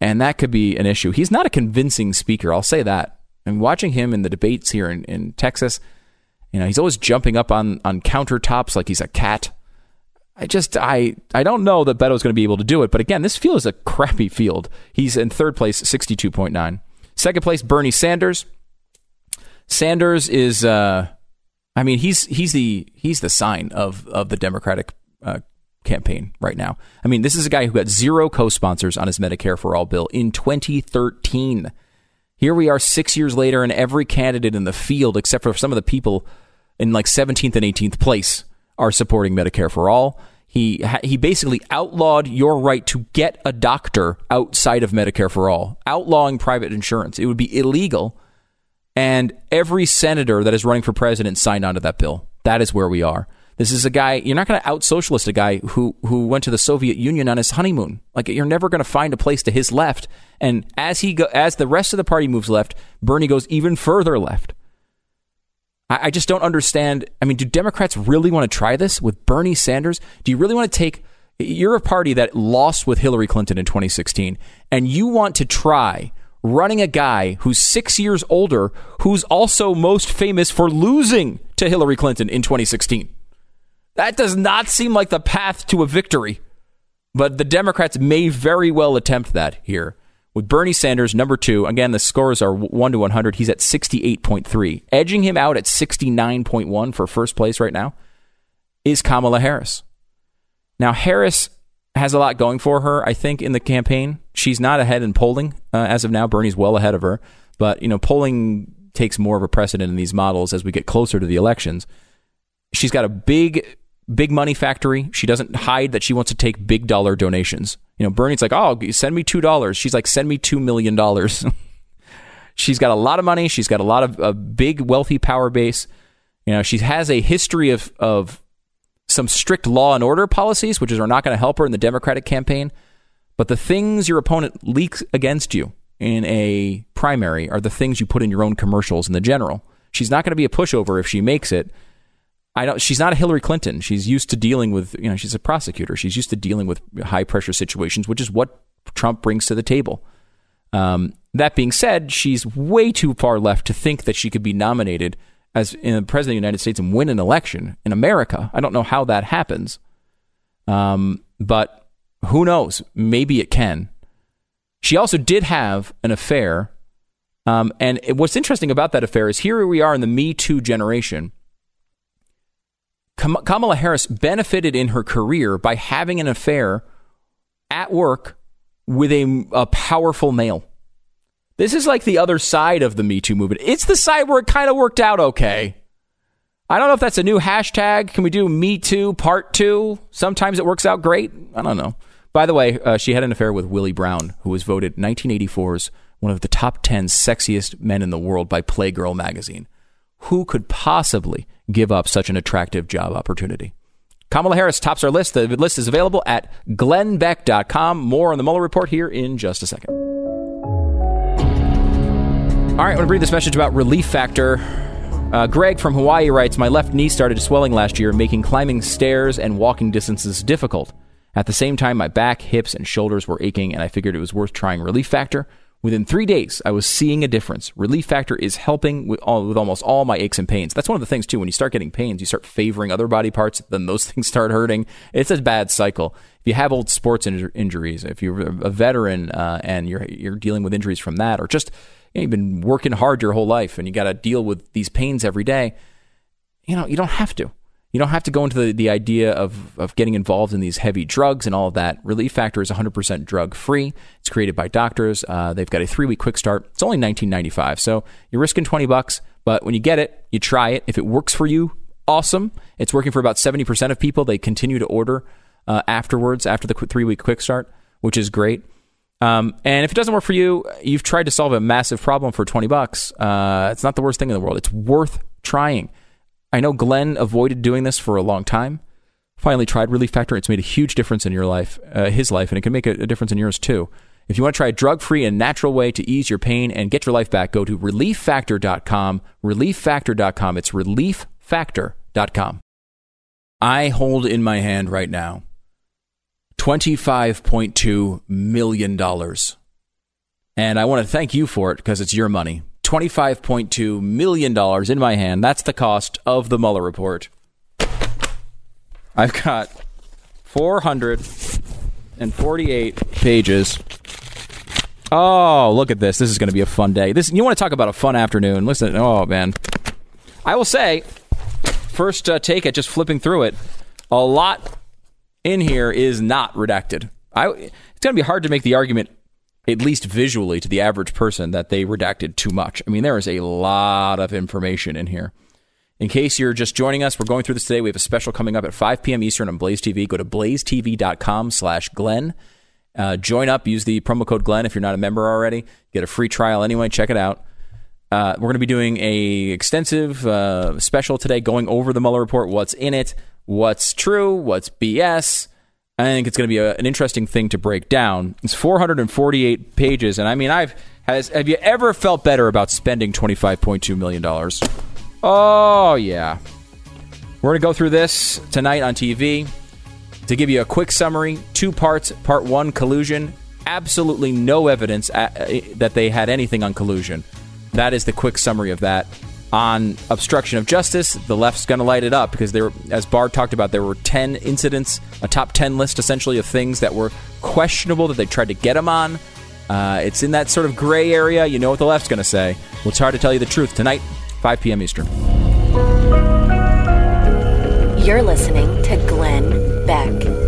And that could be an issue. He's not a convincing speaker. I'll say that. And watching him in the debates here in, in Texas, you know, he's always jumping up on, on countertops like he's a cat. I just I I don't know that Beto's going to be able to do it. But again, this field is a crappy field. He's in third place, sixty two point nine. Second place, Bernie Sanders. Sanders is, uh, I mean, he's he's the he's the sign of of the Democratic uh, campaign right now. I mean, this is a guy who got zero co-sponsors on his Medicare for All bill in 2013. Here we are, six years later, and every candidate in the field, except for some of the people in like 17th and 18th place, are supporting Medicare for All. He he basically outlawed your right to get a doctor outside of Medicare for All, outlawing private insurance. It would be illegal, and every senator that is running for president signed onto that bill. That is where we are. This is a guy you're not going to out socialist a guy who who went to the Soviet Union on his honeymoon. Like you're never going to find a place to his left. And as he go, as the rest of the party moves left, Bernie goes even further left. I, I just don't understand. I mean, do Democrats really want to try this with Bernie Sanders? Do you really want to take? You're a party that lost with Hillary Clinton in 2016, and you want to try running a guy who's six years older, who's also most famous for losing to Hillary Clinton in 2016. That does not seem like the path to a victory. But the Democrats may very well attempt that here with Bernie Sanders, number two. Again, the scores are 1 to 100. He's at 68.3. Edging him out at 69.1 for first place right now is Kamala Harris. Now, Harris has a lot going for her, I think, in the campaign. She's not ahead in polling uh, as of now. Bernie's well ahead of her. But, you know, polling takes more of a precedent in these models as we get closer to the elections. She's got a big big money factory. She doesn't hide that she wants to take big dollar donations. You know, Bernie's like, oh, send me two dollars. She's like, send me two million dollars. <laughs> she's got a lot of money. She's got a lot of a big wealthy power base. You know, she has a history of of some strict law and order policies, which are not going to help her in the Democratic campaign. But the things your opponent leaks against you in a primary are the things you put in your own commercials in the general. She's not going to be a pushover if she makes it I don't. She's not a Hillary Clinton. She's used to dealing with. You know, she's a prosecutor. She's used to dealing with high pressure situations, which is what Trump brings to the table. Um, that being said, she's way too far left to think that she could be nominated as in president of the United States and win an election in America. I don't know how that happens, um, but who knows? Maybe it can. She also did have an affair, um, and what's interesting about that affair is here we are in the Me Too generation Kamala Harris benefited in her career by having an affair at work with a, a powerful male. This is like the other side of the Me Too movement. It's the side where it kind of worked out okay. I don't know if that's a new hashtag. Can we do Me Too Part Two? Sometimes it works out great. I don't know. By the way, uh, she had an affair with Willie Brown, who was voted 1984's one of the top 10 sexiest men in the world by Playgirl magazine. Who could possibly give up such an attractive job opportunity. Kamala Harris tops our list. The list is available at glennbeck.com. More on the Mueller report here in just a second. All right, I want to bring this message about Relief Factor. Uh, Greg from Hawaii writes My left knee started swelling last year, making climbing stairs and walking distances difficult. At the same time, my back, hips, and shoulders were aching, and I figured it was worth trying Relief Factor. Within three days, I was seeing a difference. Relief Factor is helping with, all, with almost all my aches and pains. That's one of the things, too. When you start getting pains, you start favoring other body parts, then those <laughs> things start hurting. It's a bad cycle. If you have old sports injuries, if you're a veteran uh, and you're, you're dealing with injuries from that, or just you know, you've been working hard your whole life and you got to deal with these pains every day, you know, you don't have to. You don't have to go into the, the idea of, of getting involved in these heavy drugs and all of that. Relief Factor is 100% drug free. It's created by doctors. Uh, they've got a three week quick start. It's only 19.95, so you're risking 20 bucks. But when you get it, you try it. If it works for you, awesome. It's working for about 70% of people. They continue to order uh, afterwards after the three week quick start, which is great. Um, and if it doesn't work for you, you've tried to solve a massive problem for 20 bucks. Uh, it's not the worst thing in the world. It's worth trying. I know Glenn avoided doing this for a long time. Finally tried Relief Factor. It's made a huge difference in your life, uh, his life, and it can make a, a difference in yours too. If you want to try a drug free and natural way to ease your pain and get your life back, go to relieffactor.com. Relieffactor.com. It's relieffactor.com. I hold in my hand right now $25.2 million. And I want to thank you for it because it's your money. $25.2 million in my hand. That's the cost of the Mueller report. I've got 448 pages. Oh, look at this. This is going to be a fun day. This you want to talk about a fun afternoon. Listen, oh man. I will say first uh, take at just flipping through it, a lot in here is not redacted. I, it's going to be hard to make the argument at least visually to the average person that they redacted too much. I mean, there is a lot of information in here. In case you're just joining us, we're going through this today. We have a special coming up at 5 p.m. Eastern on Blaze TV. Go to blazetv.com slash Glenn. Uh, join up. Use the promo code Glenn if you're not a member already. Get a free trial anyway. Check it out. Uh, we're going to be doing a extensive uh, special today, going over the Mueller report, what's in it, what's true, what's BS. I think it's going to be a, an interesting thing to break down. It's 448 pages, and I mean, I've has have you ever felt better about spending 25.2 million dollars? Oh yeah, we're going to go through this tonight on TV. To give you a quick summary, two parts. Part one, collusion. Absolutely no evidence uh, uh, that they had anything on collusion. That is the quick summary of that. On obstruction of justice, the left's going to light it up because there, as Barr talked about, there were 10 incidents, a top 10 list essentially of things that were questionable that they tried to get him on. Uh, it's in that sort of gray area. You know what the left's going to say. Well, it's hard to tell you the truth tonight, 5 p.m. Eastern. You're listening to Glenn Beck.